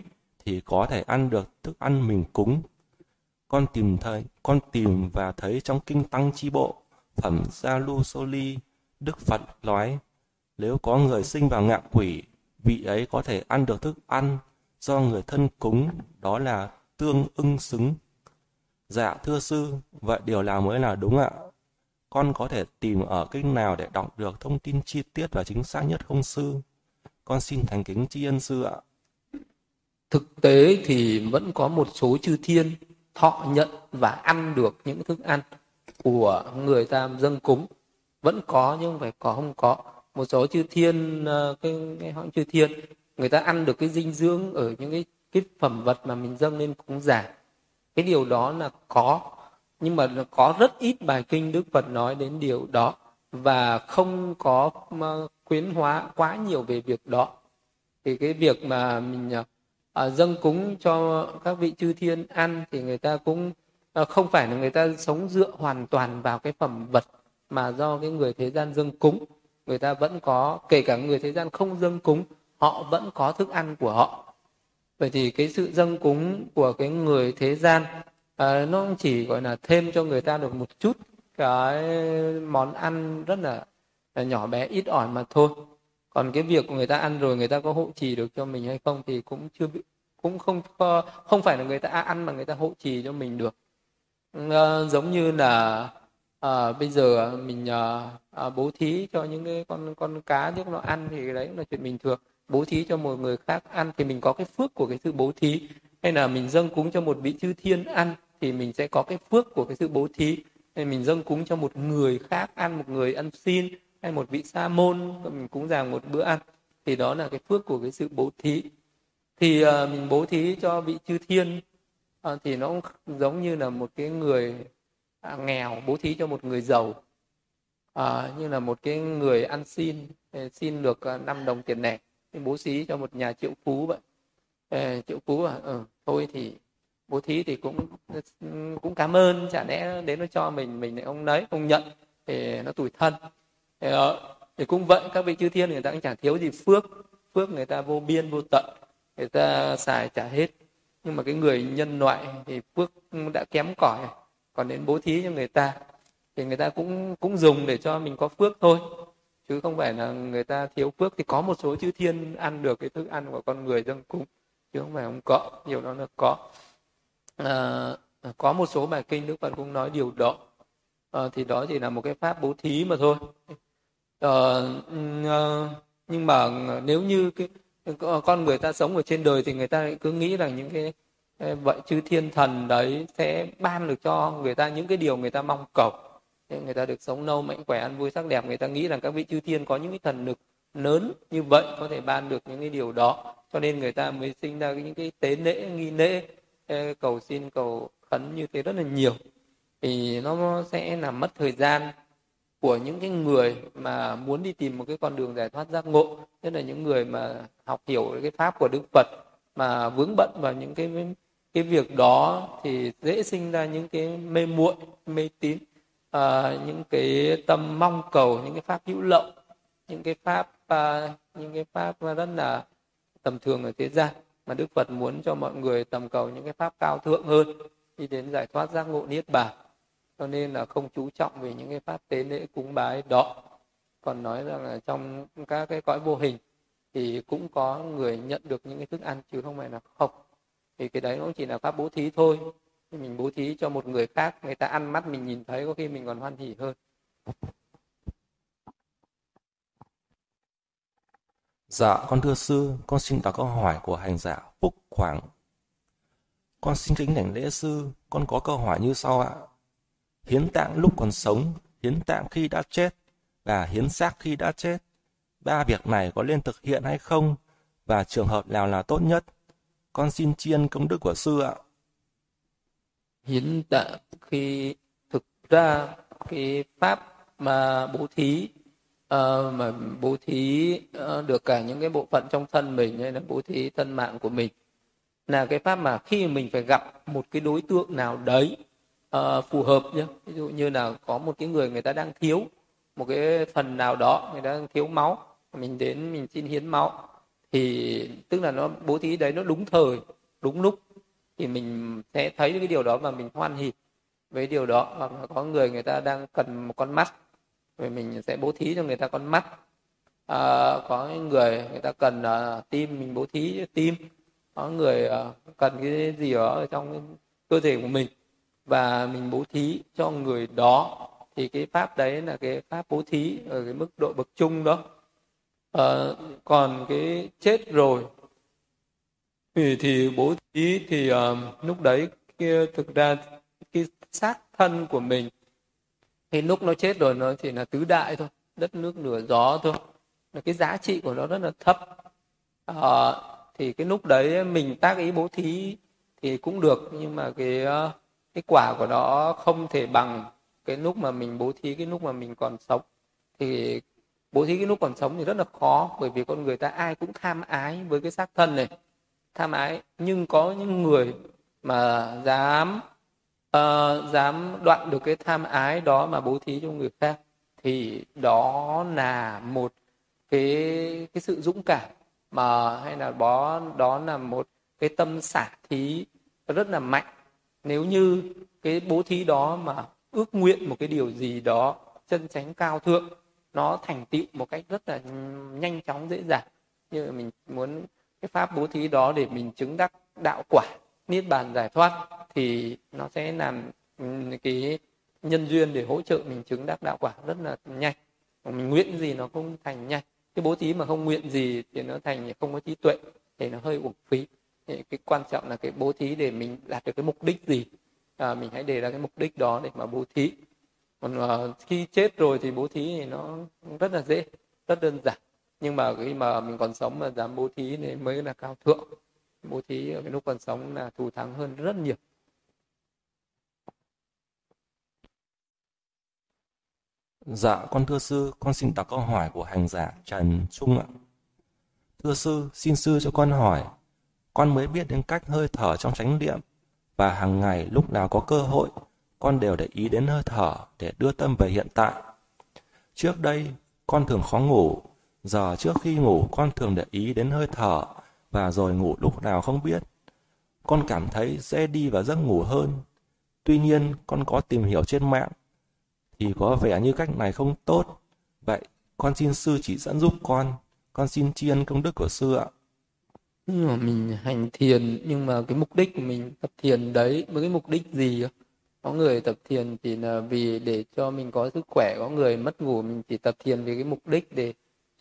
thì có thể ăn được thức ăn mình cúng. Con tìm thấy, con tìm và thấy trong kinh tăng chi bộ, phẩm Gia Lu Soli, Đức Phật nói, nếu có người sinh vào ngạ quỷ, vị ấy có thể ăn được thức ăn do người thân cúng, đó là tương ưng xứng. Dạ thưa sư, vậy điều nào mới là đúng ạ? Con có thể tìm ở kinh nào để đọc được thông tin chi tiết và chính xác nhất không sư? Con xin thành kính tri ân sư ạ thực tế thì vẫn có một số chư thiên thọ nhận và ăn được những thức ăn của người ta dâng cúng. Vẫn có nhưng phải có không có. Một số chư thiên ờ, cái, cái họ chư thiên người ta ăn được cái dinh dưỡng ở những cái cái phẩm vật mà mình dâng lên cúng giả cái điều đó là có nhưng mà có rất ít bài kinh đức phật nói đến điều đó và không có khuyến hóa quá nhiều về việc đó. Thì cái việc mà mình ờ, à, dâng cúng cho các vị chư thiên ăn thì người ta cũng à, không phải là người ta sống dựa hoàn toàn vào cái phẩm vật mà do cái người thế gian dâng cúng. Người ta vẫn có kể cả người thế gian không dâng cúng họ vẫn có thức ăn của họ. Vậy thì cái sự dâng cúng của cái người thế gian à, nó chỉ gọi là thêm cho người ta được một chút cái món ăn rất là, là nhỏ bé ít ỏi mà thôi còn cái việc của người ta ăn rồi người ta có hộ trì được cho mình hay không thì cũng chưa bị cũng không không phải là người ta ăn mà người ta hộ trì cho mình được. À, giống như là à, bây giờ mình à, à, bố thí cho những cái con con cá trước nó ăn thì đấy cũng là chuyện bình thường. Bố thí cho một người khác ăn thì mình có cái phước của cái sự bố thí. Hay là mình dâng cúng cho một vị chư thiên ăn thì mình sẽ có cái phước của cái sự bố thí. Hay mình dâng cúng cho một người khác ăn một người ăn xin hay một vị sa môn mình cúng dường một bữa ăn thì đó là cái phước của cái sự bố thí. Thì uh, mình bố thí cho vị chư thiên uh, thì nó cũng giống như là một cái người uh, nghèo bố thí cho một người giàu. Uh, như là một cái người ăn xin xin được uh, 5 đồng tiền lẻ bố thí cho một nhà triệu phú vậy. Uh, triệu phú à ừ, thôi thì bố thí thì cũng cũng cảm ơn chả lẽ đến nó cho mình mình lại ông lấy không nhận thì nó tủi thân thì, ờ, thì cũng vậy các vị chư thiên người ta cũng chẳng thiếu gì phước. Phước người ta vô biên vô tận người ta xài trả hết. Nhưng mà cái người nhân loại thì phước đã kém cỏi còn đến bố thí cho người ta thì người ta cũng cũng dùng để cho mình có phước thôi. Chứ không phải là người ta thiếu phước thì có một số chư thiên ăn được cái thức ăn của con người dâng cúng chứ không phải không có nhiều đó là có. À, có một số bài kinh đức phật cũng nói điều đó. À, thì đó chỉ là một cái pháp bố thí mà thôi uh, nhưng mà nếu như cái con người ta sống ở trên đời thì người ta cứ nghĩ rằng những cái vậy chư thiên thần đấy sẽ ban được cho người ta những cái điều người ta mong cầu. Người ta được sống lâu mạnh khỏe ăn vui sắc đẹp. Người ta nghĩ rằng các vị chư thiên có những cái thần lực lớn như vậy có thể ban được những cái điều đó. Cho nên người ta mới sinh ra những cái tế lễ nghi lễ cầu xin cầu khấn như thế rất là nhiều. Thì nó sẽ làm mất thời gian của những cái người mà muốn đi tìm một cái con đường giải thoát giác ngộ nhất là những người mà học hiểu cái pháp của đức phật mà vướng bận vào những cái cái việc đó thì dễ sinh ra những cái mê muội mê tín à, những cái tâm mong cầu những cái pháp hữu lậu những cái pháp à, những cái pháp rất là tầm thường ở thế gian mà đức phật muốn cho mọi người tầm cầu những cái pháp cao thượng hơn đi đến giải thoát giác ngộ niết bàn cho nên là không chú trọng về những cái pháp tế lễ cúng bái đó. Còn nói rằng là trong các cái cõi vô hình thì cũng có người nhận được những cái thức ăn chứ không phải là không. Thì cái đấy nó chỉ là pháp bố thí thôi. Thì mình bố thí cho một người khác người ta ăn mắt mình nhìn thấy có khi mình còn hoan hỉ hơn. Dạ, con thưa sư, con xin đọc câu hỏi của hành giả Phúc Khoảng. Con xin kính đảnh lễ sư, con có câu hỏi như sau ạ hiến tạng lúc còn sống, hiến tạng khi đã chết, và hiến xác khi đã chết. Ba việc này có nên thực hiện hay không và trường hợp nào là tốt nhất? Con xin chiên công đức của sư ạ. Hiến tạng khi thực ra cái pháp mà bố thí uh, mà bố thí uh, được cả những cái bộ phận trong thân mình hay là bố thí thân mạng của mình là cái pháp mà khi mình phải gặp một cái đối tượng nào đấy uh, phù hợp nhé ví dụ như là có một cái người người ta đang thiếu một cái phần nào đó người ta đang thiếu máu mình đến mình xin hiến máu thì tức là nó bố thí đấy nó đúng thời đúng lúc thì mình sẽ thấy cái điều đó và mình hoan hỉ với điều đó. Hoặc là có người người ta đang cần một con mắt rồi mình sẽ bố thí cho người ta con mắt. À, có người người ta cần uh, tim mình bố thí tim. Có người uh, cần cái gì đó ở trong cơ thể của mình và mình bố thí cho người đó. Thì cái pháp đấy là cái pháp bố thí ở cái mức độ bậc trung đó. À, còn cái chết rồi thì, thì bố thí thì uh, lúc đấy kia thực ra cái xác thân của mình thì lúc nó chết rồi nó chỉ là tứ đại thôi đất nước lửa gió thôi. Là cái giá trị của nó rất là thấp. À, thì cái lúc đấy mình tác ý bố thí thì cũng được nhưng mà cái cái quả của nó không thể bằng cái lúc mà mình bố thí cái lúc mà mình còn sống. Thì bố thí cái lúc còn sống thì rất là khó bởi vì con người ta ai cũng tham ái với cái xác thân này. Tham ái nhưng có những người mà dám uh, dám đoạn được cái tham ái đó mà bố thí cho người khác thì đó là một cái cái sự dũng cảm mà hay là đó đó là một cái tâm xả thí rất là mạnh nếu như cái bố thí đó mà ước nguyện một cái điều gì đó chân chánh cao thượng, nó thành tựu một cách rất là nhanh chóng, dễ dàng, như là mình muốn cái pháp bố thí đó để mình chứng đắc đạo quả, niết bàn giải thoát, thì nó sẽ làm cái nhân duyên để hỗ trợ mình chứng đắc đạo quả rất là nhanh. Mình nguyện gì nó cũng thành nhanh. Cái bố thí mà không nguyện gì thì nó thành không có trí tuệ, thì nó hơi uổng phí thì cái quan trọng là cái bố thí để mình đạt được cái mục đích gì. À, mình hãy đề ra cái mục đích đó để mà bố thí. Còn uh, khi chết rồi thì bố thí thì nó rất là dễ rất đơn giản. Nhưng mà khi mà mình còn sống mà dám bố thí thì mới là cao thượng. Bố thí ở cái lúc còn sống là thù thắng hơn rất nhiều. Dạ, con thưa sư, con xin đọc câu hỏi của hành giả Trần Trung ạ. Thưa sư, xin sư cho con hỏi, con mới biết đến cách hơi thở trong chánh niệm và hàng ngày lúc nào có cơ hội, con đều để ý đến hơi thở để đưa tâm về hiện tại. Trước đây, con thường khó ngủ, giờ trước khi ngủ con thường để ý đến hơi thở và rồi ngủ lúc nào không biết. Con cảm thấy dễ đi vào giấc ngủ hơn. Tuy nhiên, con có tìm hiểu trên mạng thì có vẻ như cách này không tốt. Vậy, con xin sư chỉ dẫn giúp con. Con xin tri ân công đức của sư ạ. Nhưng mà mình hành thiền, nhưng mà cái mục đích của mình tập thiền đấy, với cái mục đích gì có người tập thiền chỉ là vì để cho mình có sức khỏe, có người mất ngủ, mình chỉ tập thiền vì cái mục đích để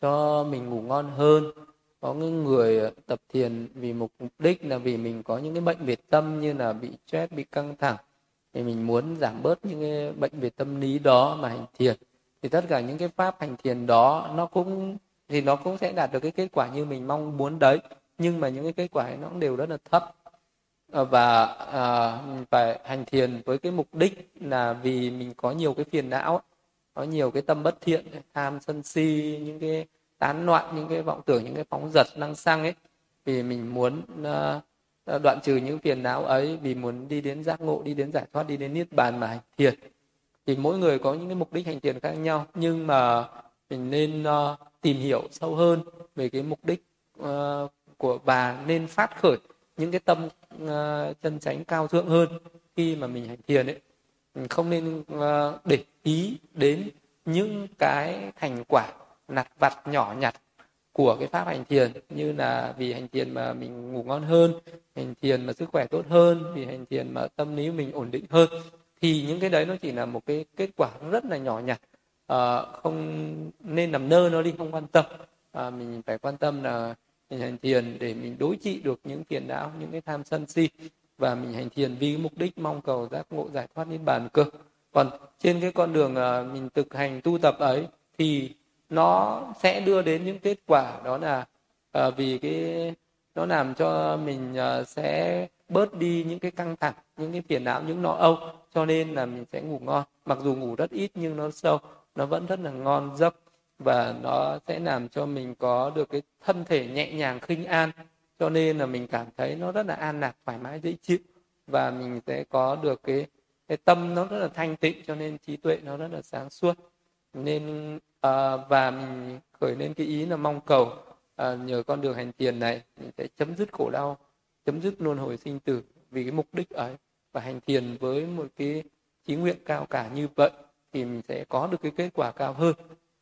cho mình ngủ ngon hơn. Có những người ờ, tập thiền vì mục đích là vì mình có những cái bệnh về tâm như là bị stress, bị căng thẳng. Thì mình muốn giảm bớt những cái bệnh về tâm lý đó mà hành thiền. Thì tất cả những cái pháp hành thiền đó, nó cũng, thì nó cũng sẽ đạt được cái kết quả như mình mong muốn đấy nhưng mà những cái kết quả nó cũng đều rất là thấp. Ờ, và ờ, à, phải hành thiền với cái mục đích là vì mình có nhiều cái phiền não có nhiều cái tâm bất thiện tham sân si những cái tán loạn những cái vọng tưởng những cái phóng dật năng xăng ấy. Vì mình muốn uh, đoạn trừ những phiền não ấy vì muốn đi đến giác ngộ đi đến giải thoát đi đến niết bàn mà hành thiền. Thì mỗi người có những cái mục đích hành thiền khác nhau nhưng mà mình nên uh, tìm hiểu sâu hơn về cái mục đích uh, của bà nên phát khởi những cái tâm uh, chân chánh cao thượng hơn khi mà mình hành thiền ấy. Mình không nên uh, để ý đến những cái thành quả nặt vặt nhỏ nhặt của cái pháp hành thiền như là vì hành thiền mà mình ngủ ngon hơn hành thiền mà sức khỏe tốt hơn vì hành thiền mà tâm lý mình ổn định hơn thì những cái đấy nó chỉ là một cái kết quả rất là nhỏ nhặt. À, không nên nằm nơ nó đi không quan tâm. À, mình phải quan tâm là mình hành thiền để mình đối trị được những phiền não những cái tham sân si. Và mình hành thiền vì mục đích, mong cầu giác ngộ giải thoát niết bàn cơ. Còn trên cái con đường à, mình thực hành tu tập ấy, thì nó sẽ đưa đến những kết quả đó là à, vì cái, nó làm cho mình à, sẽ bớt đi những cái căng thẳng, những cái phiền não, những nỗi âu. Cho nên là mình sẽ ngủ ngon. Mặc dù ngủ rất ít nhưng nó sâu, nó vẫn rất là ngon, giấc và nó sẽ làm cho mình có được cái thân thể nhẹ nhàng khinh an. Cho nên là mình cảm thấy nó rất là an lạc thoải mái dễ chịu. Và mình sẽ có được cái cái tâm nó rất là thanh tịnh cho nên trí tuệ nó rất là sáng suốt. Nên uh, và mình khởi lên cái ý là mong cầu uh, nhờ con đường hành tiền này mình sẽ chấm dứt khổ đau chấm dứt luân hồi sinh tử vì cái mục đích ấy. Và hành thiền với một cái chí nguyện cao cả như vậy thì mình sẽ có được cái kết quả cao hơn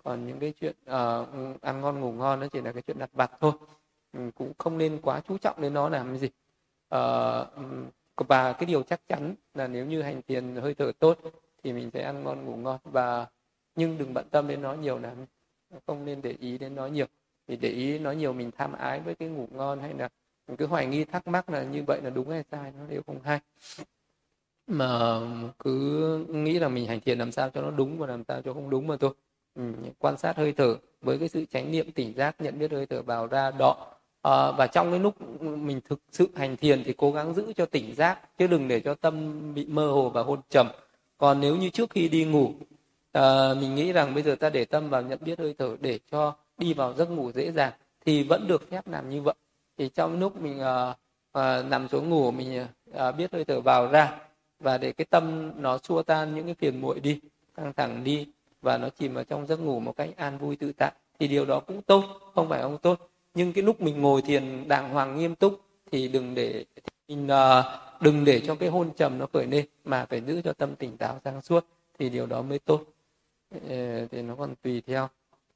còn những cái chuyện uh, ăn ngon ngủ ngon nó chỉ là cái chuyện đặt vặt thôi. Um, cũng không nên quá chú trọng đến nó làm cái gì. Uh, và cái điều chắc chắn là nếu như hành thiền hơi thở tốt thì mình sẽ ăn ngon ngủ ngon. Và nhưng đừng bận tâm đến nó nhiều lắm. Không nên để ý đến nó nhiều. Vì để ý nó nhiều mình tham ái với cái ngủ ngon hay là mình cứ hoài nghi thắc mắc là như vậy là đúng hay sai nó đều không hay. Mà cứ nghĩ là mình hành thiền làm sao cho nó đúng và làm sao cho không đúng mà thôi ừ, quan sát hơi thở với cái sự chánh niệm tỉnh giác nhận biết hơi thở vào ra đó. À, và trong cái lúc mình thực sự hành thiền thì cố gắng giữ cho tỉnh giác chứ đừng để cho tâm bị mơ hồ và hôn trầm. Còn nếu như trước khi đi ngủ à, mình nghĩ rằng bây giờ ta để tâm vào nhận biết hơi thở để cho đi vào giấc ngủ dễ dàng thì vẫn được phép làm như vậy. Thì trong lúc mình à, à, nằm xuống ngủ mình à, biết hơi thở vào ra và để cái tâm nó xua tan những cái phiền muội đi căng thẳng đi và nó chìm vào trong giấc ngủ một cách an vui tự tại. Thì điều đó cũng tốt, không phải không tốt. Nhưng cái lúc mình ngồi thiền đàng hoàng nghiêm túc thì đừng để, mình ờ, đừng để cho cái hôn trầm nó khởi lên, mà phải giữ cho tâm tỉnh táo sáng suốt thì điều đó mới tốt. Thì nó còn tùy theo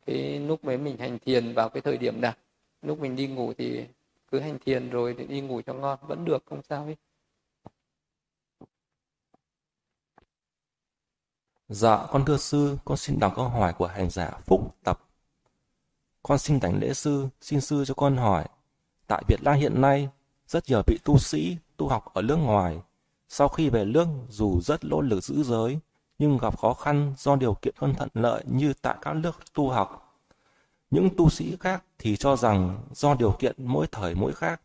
cái lúc mấy mình hành thiền vào cái thời điểm nào. Lúc mình đi ngủ thì cứ hành thiền rồi thì đi ngủ cho ngon, vẫn được, không sao hết. Dạ, con thưa sư, con xin đọc câu hỏi của hành giả Phúc Tập. Con xin đảnh lễ sư, xin sư cho con hỏi. Tại Việt Nam hiện nay, rất nhiều vị tu sĩ tu học ở nước ngoài. Sau khi về nước, dù rất nỗ lực giữ giới, nhưng gặp khó khăn do điều kiện không thuận lợi như tại các nước tu học. Những tu sĩ khác thì cho rằng do điều kiện mỗi thời mỗi khác,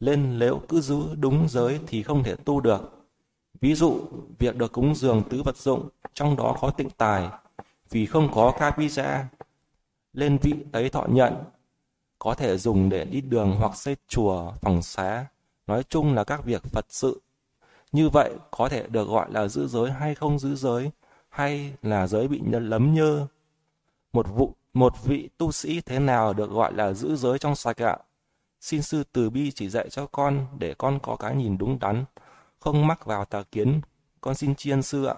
nên nếu cứ giữ đúng giới thì không thể tu được. Ví dụ, việc được cúng dường tứ vật dụng, trong đó có tịnh tài, vì không có kapisa, lên vị ấy thọ nhận, có thể dùng để đi đường hoặc xây chùa, phòng xá, nói chung là các việc Phật sự như vậy có thể được gọi là giữ giới hay không giữ giới, hay là giới bị lấm nhơ. Một vụ một vị tu sĩ thế nào được gọi là giữ giới trong sạch ạ? Xin sư từ bi chỉ dạy cho con để con có cái nhìn đúng đắn, không mắc vào tà kiến. Con xin tri ân sư ạ.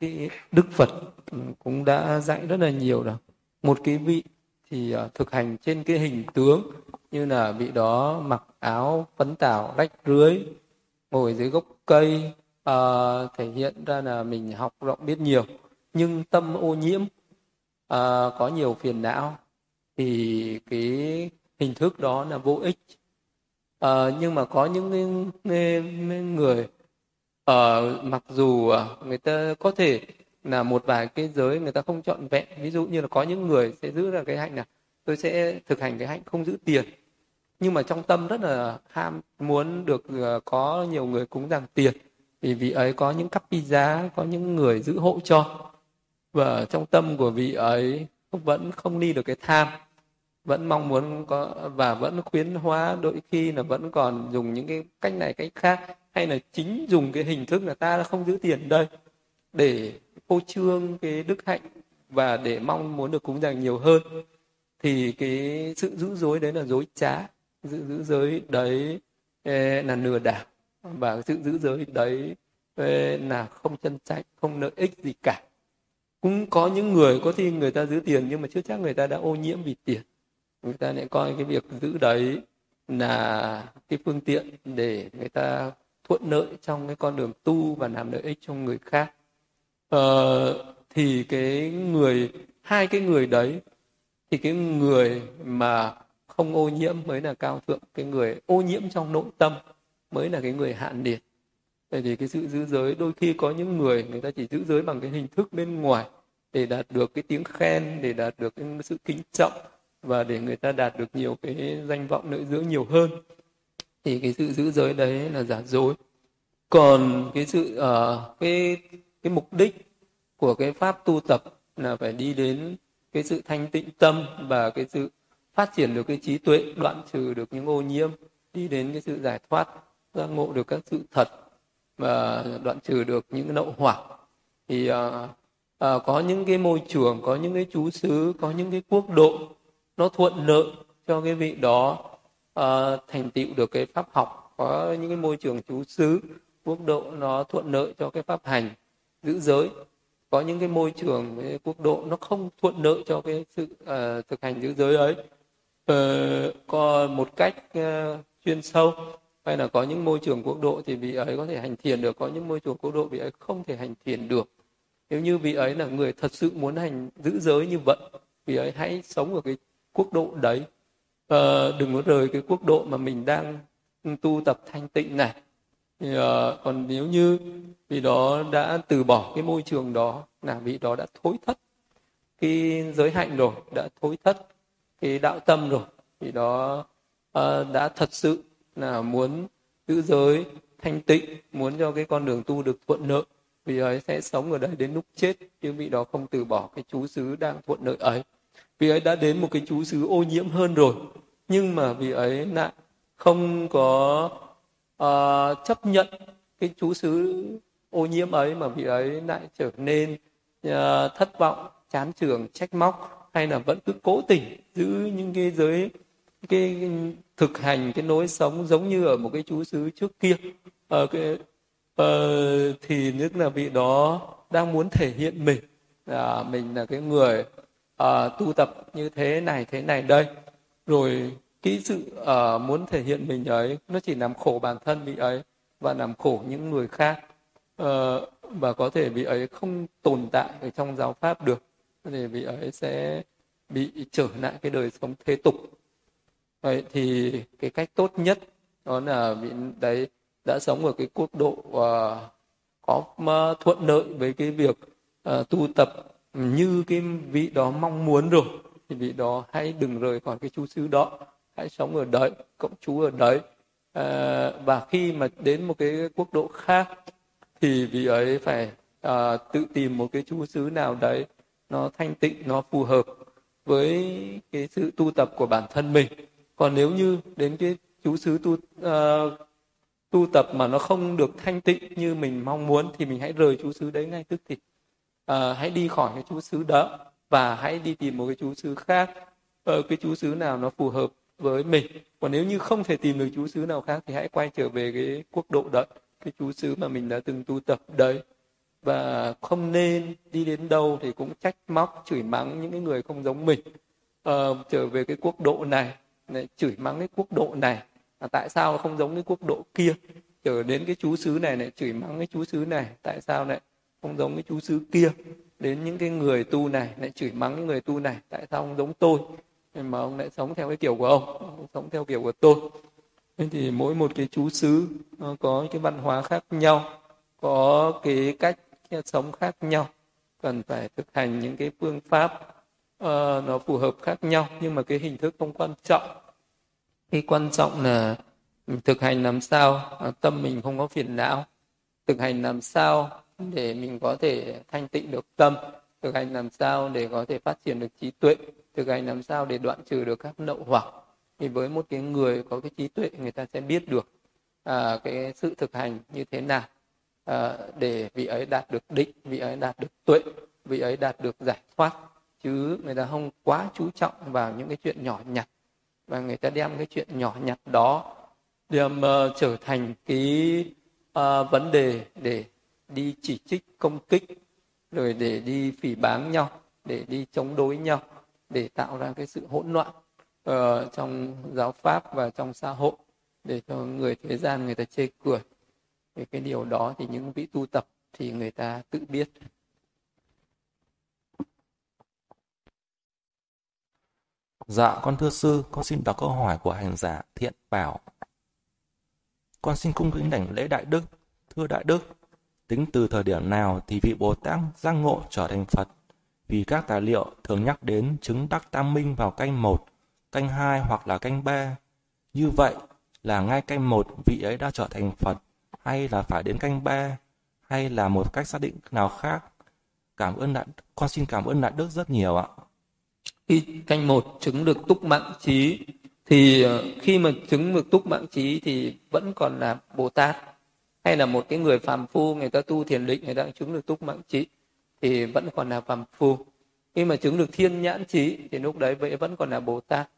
Cái Đức Phật cũng đã dạy rất là nhiều rồi. Một cái vị thì à, thực hành trên cái hình tướng như là vị đó mặc áo phấn tảo rách rưới ngồi dưới gốc cây uh, thể hiện ra là mình học rộng biết nhiều nhưng tâm ô nhiễm uh, có nhiều phiền não thì cái hình thức đó là vô ích à, nhưng mà có những người, người uh, mặc dù ờ, người ta có thể là một vài cái giới người ta không chọn vẹn ví dụ như là có những người sẽ giữ ra cái hạnh là tôi sẽ thực hành cái hạnh không giữ tiền. Nhưng mà trong tâm rất là ham muốn được uh, có nhiều người cúng dường tiền vì vị ấy có những cắp giá có những người giữ hộ cho. Và trong tâm của vị ấy vẫn không đi được cái tham vẫn mong muốn có và vẫn khuyến hóa đôi khi là vẫn còn dùng những cái cách này, cách khác, hay là chính dùng cái hình thức là ta không giữ tiền đây để phô trương cái đức hạnh và để mong muốn được cúng dường nhiều hơn, thì cái sự giữ dối đấy là dối trá. Giữ giữ giới đấy là lừa đảo và sự giữ giới đấy là không chân trách, không lợi ích gì cả. Cũng có những người, có khi người ta giữ tiền nhưng mà chưa chắc người ta đã ô nhiễm vì tiền người ta lại coi cái việc giữ đấy là cái phương tiện để người ta thuận lợi trong cái con đường tu và làm lợi ích cho người khác. Ờ, thì cái người hai cái người đấy thì cái người mà không ô nhiễm mới là cao thượng cái người ô nhiễm trong nội tâm mới là cái người hạn liệt bởi vì cái sự giữ giới đôi khi có những người người ta chỉ giữ giới bằng cái hình thức bên ngoài để đạt được cái tiếng khen để đạt được cái sự kính trọng và để người ta đạt được nhiều cái danh vọng nữ dưỡng nhiều hơn thì cái sự giữ giới đấy là giả dối. Còn cái sự uh, cái cái mục đích của cái pháp tu tập là phải đi đến cái sự thanh tịnh tâm và cái sự phát triển được cái trí tuệ đoạn trừ được những ô nhiễm đi đến cái sự giải thoát giác ngộ được các sự thật và đoạn trừ được những nậu hỏa. Thì uh, uh, có những cái môi trường có những cái chú xứ có những cái quốc độ nó thuận lợi cho cái vị đó uh, thành tựu được cái pháp học có những cái môi trường chú xứ quốc độ nó thuận lợi cho cái pháp hành giữ giới. Có những cái môi trường cái quốc độ nó không thuận lợi cho cái sự uh, thực hành giữ giới ấy. Uh, có một cách uh, chuyên sâu hay là có những môi trường quốc độ thì vị ấy có thể hành thiền được có những môi trường quốc độ vị ấy không thể hành thiền được. Nếu như vị ấy là người thật sự muốn hành giữ giới như vậy vị ấy hãy sống ở cái quốc độ đấy. À, đừng có rời cái quốc độ mà mình đang tu tập thanh tịnh này. Thì, à, còn nếu như vị đó đã từ bỏ cái môi trường đó là vị đó đã thối thất cái giới hạnh rồi đã thối thất cái đạo tâm rồi thì đó à, đã thật sự là muốn giữ giới thanh tịnh muốn cho cái con đường tu được thuận lợi vì ấy sẽ sống ở đây đến lúc chết chứ vị đó không từ bỏ cái chú xứ đang thuận lợi ấy vì ấy đã đến một cái chú xứ ô nhiễm hơn rồi. Nhưng mà vì ấy lại không có uh, chấp nhận cái chú xứ ô nhiễm ấy mà vị ấy lại trở nên uh, thất vọng chán trường trách móc hay là vẫn cứ cố tình giữ những cái giới cái, cái thực hành cái nối sống giống như ở một cái chú xứ trước kia. Uh, cái, uh, thì tức là vị đó đang muốn thể hiện mình. Là mình là cái người uh, tu tập như thế này thế này đây. Rồi cái sự uh, muốn thể hiện mình ấy nó chỉ làm khổ bản thân bị ấy và làm khổ những người khác. Uh, và có thể bị ấy không tồn tại ở trong giáo pháp được thì bị ấy sẽ bị trở lại cái đời sống thế tục. Vậy thì cái cách tốt nhất đó là vị đấy đã sống ở cái quốc độ uh, có thuận lợi với cái việc uh, tu tập như cái vị đó mong muốn rồi thì vị đó hãy đừng rời khỏi cái chú xứ đó. Hãy sống ở đấy cộng chú ở đấy. À, và khi mà đến một cái quốc độ khác thì vị ấy phải à, tự tìm một cái chú xứ nào đấy nó thanh tịnh nó phù hợp với cái sự tu tập của bản thân mình. Còn nếu như đến cái chú xứ tu uh, tu tập mà nó không được thanh tịnh như mình mong muốn thì mình hãy rời chú xứ đấy ngay tức thì uh, hãy đi khỏi cái chú xứ đó và hãy đi tìm một cái chú xứ khác. Ở cái chú xứ nào nó phù hợp với mình. Còn nếu như không thể tìm được chú xứ nào khác thì hãy quay trở về cái quốc độ đấy cái chú xứ mà mình đã từng tu tập đấy. Và không nên đi đến đâu thì cũng trách móc chửi mắng những cái người không giống mình. Uh, trở về cái quốc độ này này chửi mắng cái quốc độ này. À, tại sao không giống cái quốc độ kia? Trở đến cái chú xứ này này chửi mắng cái chú xứ này. Tại sao lại không giống cái chú xứ kia. Đến những cái người tu này lại chửi mắng những người tu này. Tại sao không giống tôi? Mà ông lại sống theo cái kiểu của ông, ông sống theo kiểu của tôi. Thế thì mỗi một cái chú xứ nó có cái văn hóa khác nhau có cái cách sống khác nhau. Cần phải thực hành những cái phương pháp uh, nó phù hợp khác nhau. Nhưng mà cái hình thức không quan trọng. Cái quan trọng là thực hành làm sao à, tâm mình không có phiền não. Thực hành làm sao để mình có thể thanh tịnh được tâm thực hành làm sao để có thể phát triển được trí tuệ thực hành làm sao để đoạn trừ được các nậu hoặc. Thì với một cái người có cái trí tuệ người ta sẽ biết được à, cái sự thực hành như thế nào à, để vị ấy đạt được định vị ấy đạt được tuệ vị ấy đạt được giải thoát. Chứ người ta không quá chú trọng vào những cái chuyện nhỏ nhặt và người ta đem cái chuyện nhỏ nhặt đó đem uh, trở thành cái uh, vấn đề để đi chỉ trích công kích rồi để đi phỉ báng nhau để đi chống đối nhau để tạo ra cái sự hỗn loạn uh, trong giáo pháp và trong xã hội để cho người thế gian người ta chê cười về cái điều đó thì những vị tu tập thì người ta tự biết Dạ, con thưa sư, con xin đọc câu hỏi của hành giả Thiện Bảo. Con xin cung kính đảnh lễ Đại Đức. Thưa Đại Đức, tính từ thời điểm nào thì vị Bồ Tát giác ngộ trở thành Phật? vì các tài liệu thường nhắc đến chứng đắc tam minh vào canh 1, canh 2 hoặc là canh 3. Như vậy là ngay canh 1 vị ấy đã trở thành Phật hay là phải đến canh 3 hay là một cách xác định nào khác. Cảm ơn đại, con xin cảm ơn đại đức rất nhiều ạ. Khi canh 1 chứng được túc mạng trí thì ờ, khi mà chứng được túc mạng trí thì vẫn còn là Bồ Tát hay là một cái người phàm phu người ta tu thiền định, người ta chứng được túc mạng trí, thì vẫn còn là phàm phu. Khi mà chứng được thiên nhãn trí, thì lúc đấy vậy vẫn còn là bồ tát.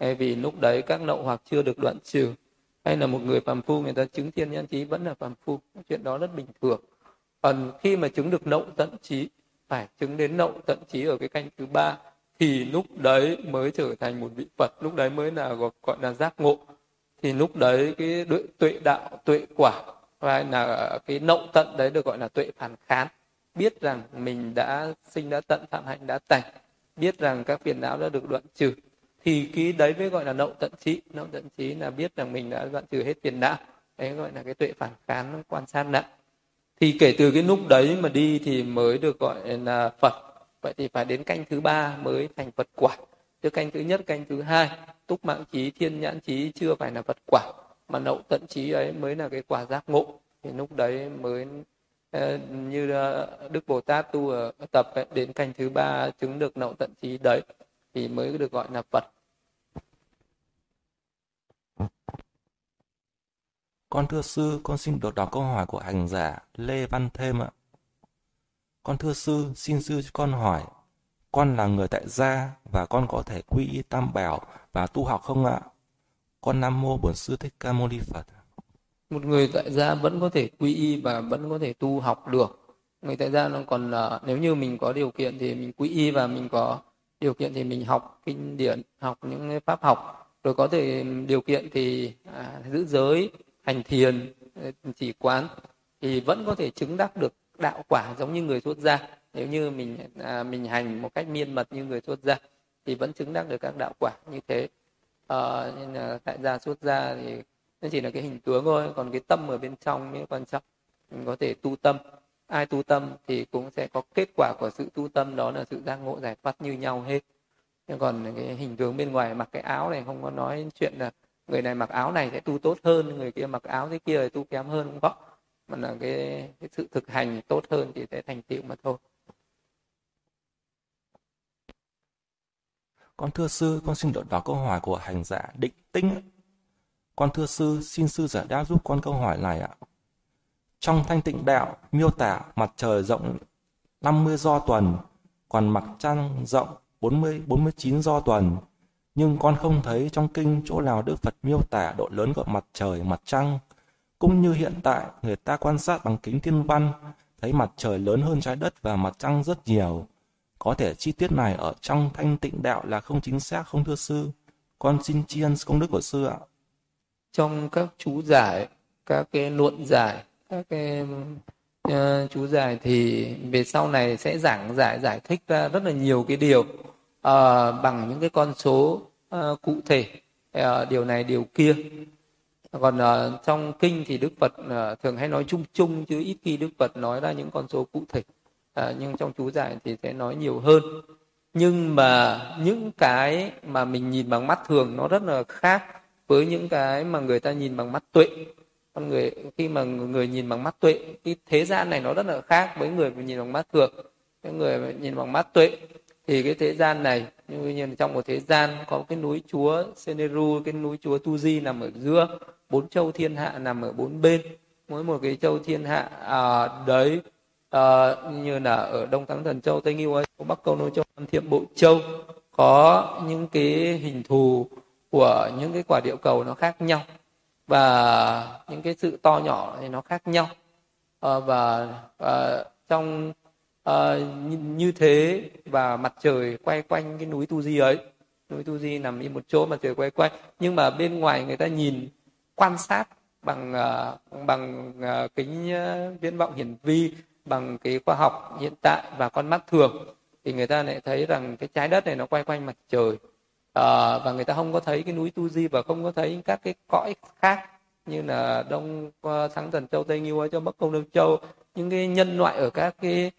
Hay vì lúc đấy các nậu hoặc chưa được đoạn trừ, hay là một người phàm phu người ta chứng thiên nhãn trí vẫn là phàm phu. Chuyện đó rất bình thường. Còn khi mà chứng được nậu tận trí, phải chứng đến nậu tận trí ở cái canh thứ ba, thì lúc đấy mới trở thành một vị phật, lúc đấy mới là gọi là giác ngộ. Thì lúc đấy cái tuệ đạo, tuệ quả và là cái nậu tận đấy được gọi là tuệ phản kháng biết rằng mình đã sinh, đã tận, phạm hạnh, đã tành. Biết rằng các phiền não đã được đoạn trừ. Thì cái đấy mới gọi là nậu tận trí. Nậu tận trí là biết rằng mình đã đoạn trừ hết phiền não. Đấy gọi là cái tuệ phản kháng quan sát nặng thì kể từ cái lúc đấy mà đi thì mới được gọi là phật. Vậy thì phải đến canh thứ ba mới thành phật quả. Chứ canh thứ nhất, canh thứ hai, túc mạng trí thiên nhãn trí chưa phải là phật quả mà nậu tận trí ấy mới là cái quả giác ngộ thì lúc đấy mới ờ, như ờ, Đức Bồ Tát tu ở tập ấy, đến canh thứ ba chứng được nậu tận trí đấy thì mới được gọi là Phật. Con thưa sư, con xin được đọc câu hỏi của hành giả Lê Văn Thêm ạ. Con thưa sư, xin sư cho con hỏi, con là người tại gia và con có thể quy y tam bảo và tu học không ạ? Con Nam Mô Bổn Sư Thích Ca Mâu Ni Phật. Một người tại gia vẫn có thể quy y và vẫn có thể tu học được. Người tại gia nó còn uh, nếu như mình có điều kiện thì mình quy y và mình có điều kiện thì mình học kinh điển học những pháp học. Rồi có thể điều kiện thì à, giữ giới hành thiền ờ, chỉ quán thì vẫn có thể chứng đắc được đạo quả giống như người xuất gia. Nếu như mình à, mình hành một cách miên mật như người xuất gia thì vẫn chứng đắc được các đạo quả như thế à, nên là tại gia xuất gia thì nó chỉ là cái hình tướng thôi. Còn cái tâm ở bên trong mới quan trọng. Mình có thể tu tâm. Ai tu tâm thì cũng sẽ có kết quả của sự tu tâm. Đó là sự giác ngộ giải thoát như nhau hết. Nhưng còn cái hình tướng bên ngoài mặc cái áo này không có nói chuyện là người này mặc áo này sẽ tu tốt hơn người kia mặc áo thế kia thì tu kém hơn không có. Mà là cái, cái sự thực hành tốt hơn thì sẽ thành tựu mà thôi. Con thưa sư con xin được vào câu hỏi của hành giả định tinh con thưa sư, xin sư giải đáp giúp con câu hỏi này ạ. Trong thanh tịnh đạo, miêu tả mặt trời rộng 50 do tuần, còn mặt trăng rộng 40 49 do tuần. Nhưng con không thấy trong kinh chỗ nào Đức Phật miêu tả độ lớn của mặt trời, mặt trăng. Cũng như hiện tại, người ta quan sát bằng kính thiên văn, thấy mặt trời lớn hơn trái đất và mặt trăng rất nhiều. Có thể chi tiết này ở trong thanh tịnh đạo là không chính xác không thưa sư? Con xin tri ân công đức của sư ạ. Trong các chú giải các cái luận giải các cái uh, chú giải thì về sau này sẽ giảng giải giải thích ra rất là nhiều cái điều uh, bằng những cái con số uh, cụ thể uh, điều này điều kia. Còn uh, trong kinh thì đức phật uh, thường hay nói chung chung chứ ít khi đức phật nói ra những con số cụ thể à, nhưng trong chú giải thì sẽ nói nhiều hơn. Nhưng mà những cái mà mình nhìn bằng mắt thường nó rất là khác với những cái mà người ta nhìn bằng mắt tuệ. Con người khi mà người nhìn bằng mắt tuệ cái thế gian này nó rất là khác với người nhìn bằng mắt thường. Cái người nhìn bằng mắt tuệ thì cái thế gian này như nhiên trong một thế gian có cái núi chúa Seneru cái núi chúa Tu nằm ở giữa bốn châu thiên hạ nằm ở bốn bên. Mỗi một cái châu thiên hạ à, đấy à, như là ở đông thắng thần châu tây nghiêu bắc câu nô châu thiệm bộ châu có những cái hình thù của những cái quả địa cầu nó khác nhau và những cái sự to nhỏ thì nó khác nhau. À, và à, trong à, như, thế và mặt trời quay quanh cái núi Tu Di ấy núi Tu Di nằm im một chỗ mặt trời quay quanh nhưng mà bên ngoài người ta nhìn quan sát bằng bằng kính viễn vọng hiển vi bằng cái khoa học hiện tại và con mắt thường thì người ta lại thấy rằng cái trái đất này nó quay quanh mặt trời. À, và người ta không có thấy cái núi tu di và không có thấy các cái cõi khác như là đông ờ, thắng thần châu tây nghiêu châu bắc công đông châu những cái nhân loại ở các cái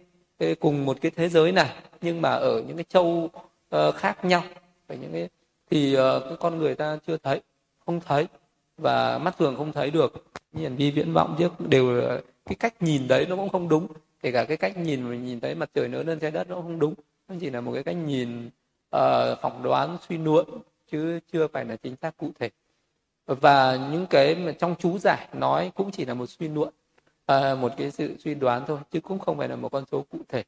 cùng một cái thế giới này nhưng mà ở những cái châu uh, khác nhau. Và những cái thì uh, cái con người ta chưa thấy không thấy và mắt thường không thấy được. Nhìn vi viễn vọng trước đều cái cách nhìn đấy nó cũng không đúng. Kể cả cái cách nhìn mình nhìn thấy mặt trời lớn hơn trái đất nó không đúng. Nó chỉ là một cái cách nhìn uh, phỏng đoán suy luận chứ chưa phải là chính xác cụ thể. Và những cái mà trong chú giải nói cũng chỉ là một suy luận uh, một cái sự suy đoán thôi chứ cũng không phải là một con số cụ thể.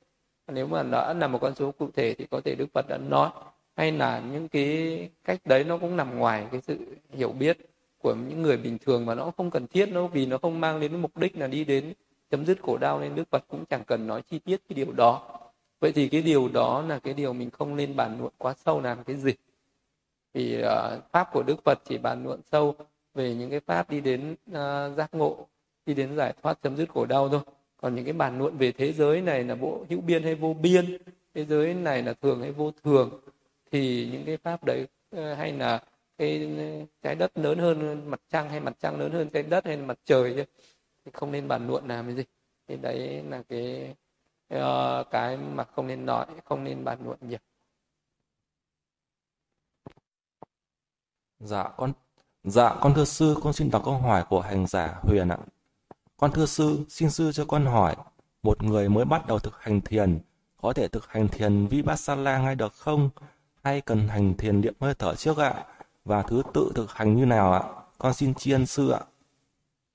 Nếu mà đã là một con số cụ thể thì có thể đức phật đã nói hay là những cái cách đấy nó cũng nằm ngoài cái sự hiểu biết của những người bình thường mà nó không cần thiết nó vì nó không mang đến mục đích là đi đến chấm dứt khổ đau nên đức phật cũng chẳng cần nói chi tiết cái điều đó. Vậy thì cái điều đó là cái điều mình không nên bàn luận quá sâu làm cái gì. Vì uh, pháp của đức phật chỉ bàn luận sâu về những cái pháp đi đến uh, giác ngộ đi đến giải thoát chấm dứt khổ đau thôi. Còn những cái bàn luận về thế giới này là bộ hữu biên hay vô biên thế giới này là thường hay vô thường thì những cái pháp đấy uh, hay là cái trái đất lớn hơn mặt trăng hay mặt trăng lớn hơn trái đất hay mặt trời chứ thì không nên bàn luận làm cái gì thì đấy là cái uh, cái mà không nên nói không nên bàn luận nhiều Dạ con Dạ con thưa sư, con xin đọc câu hỏi của hành giả Huyền ạ. Con thưa sư, xin sư cho con hỏi, một người mới bắt đầu thực hành thiền, có thể thực hành thiền Vipassana ngay được không? Hay cần hành thiền niệm hơi thở trước ạ? Và thứ tự thực hành như nào ạ? Con xin tri ân sư ạ.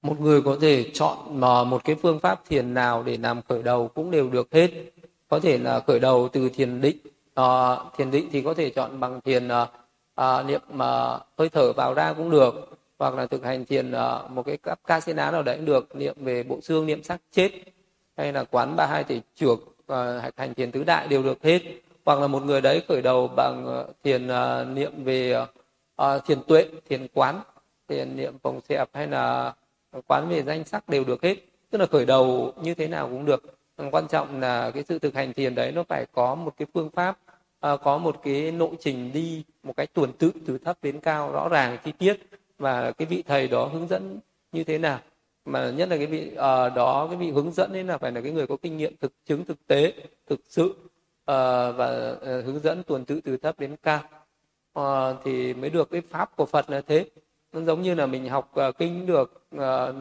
Một người có thể chọn mà một cái phương pháp thiền nào để làm khởi đầu cũng đều được hết. Có thể là khởi đầu từ thiền định. À, thiền định thì có thể chọn bằng thiền à, niệm mà hơi thở vào ra cũng được hoặc là thực hành thiền uh, một cái cấp ca sĩ nào đấy cũng được niệm về bộ xương niệm sắc chết hay là quán ba hai thể trược uh, hành thiền tứ đại đều được hết hoặc là một người đấy khởi đầu bằng uh, thiền uh, niệm về uh, Ờ, thiền tuệ thiền quán thiền niệm phòng xẹp hay là quán về danh sắc đều được hết. Tức là khởi đầu như thế nào cũng được. Quan trọng là cái sự thực hành thiền đấy nó phải có một cái phương pháp uh, có một cái lộ trình đi một cái tuần tự từ thấp đến cao rõ ràng chi tiết. Và cái vị thầy đó hướng dẫn như thế nào. Mà nhất là cái vị uh, đó cái vị hướng dẫn ấy là phải là cái người có kinh nghiệm thực chứng thực tế thực sự uh, và uh, hướng dẫn tuần tự từ thấp đến cao uh, thì mới được cái pháp của Phật là thế. Nó giống như là mình học uh, kinh được ờ,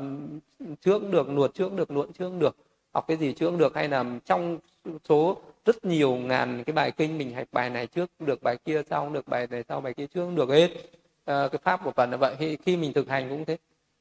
uh, trước được nuột trước được nuột trước được. Học cái gì trước được hay là trong số rất nhiều ngàn cái bài kinh mình học bài này trước được bài kia sau được bài này sau bài kia trước được hết. À, cái pháp của phật là vậy. Khi, khi mình thực hành cũng thế.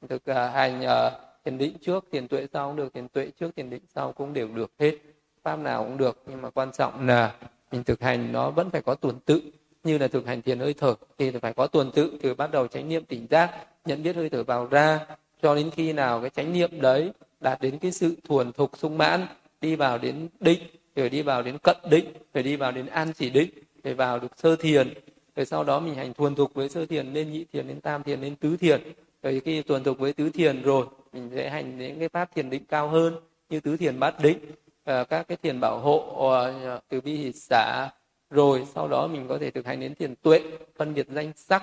Thực uh, hành uh, thiền định trước thiền tuệ sau cũng được thiền tuệ trước thiền định sau cũng đều được hết. Pháp nào cũng được nhưng mà quan trọng là mình thực hành nó vẫn phải có tuần tự như là thực hành thiền hơi thở thì phải có tuần tự từ bắt đầu chánh niệm tỉnh giác, nhận biết hơi thở vào ra, cho đến khi nào cái chánh niệm đấy đạt đến cái sự thuần thục sung mãn, đi vào đến định, rồi đi vào đến cận định, rồi đi vào đến an chỉ định, rồi vào được sơ thiền. Rồi sau đó mình hành thuần thục với sơ thiền lên nhị thiền đến tam thiền đến tứ thiền. Rồi khi thuần thục với tứ thiền rồi, mình sẽ hành những cái pháp thiền định cao hơn, như tứ thiền bát định ờ, các cái thiền bảo hộ ờ, từ bi hỷ xả rồi sau đó mình có thể thực hành đến thiền tuệ phân biệt danh sắc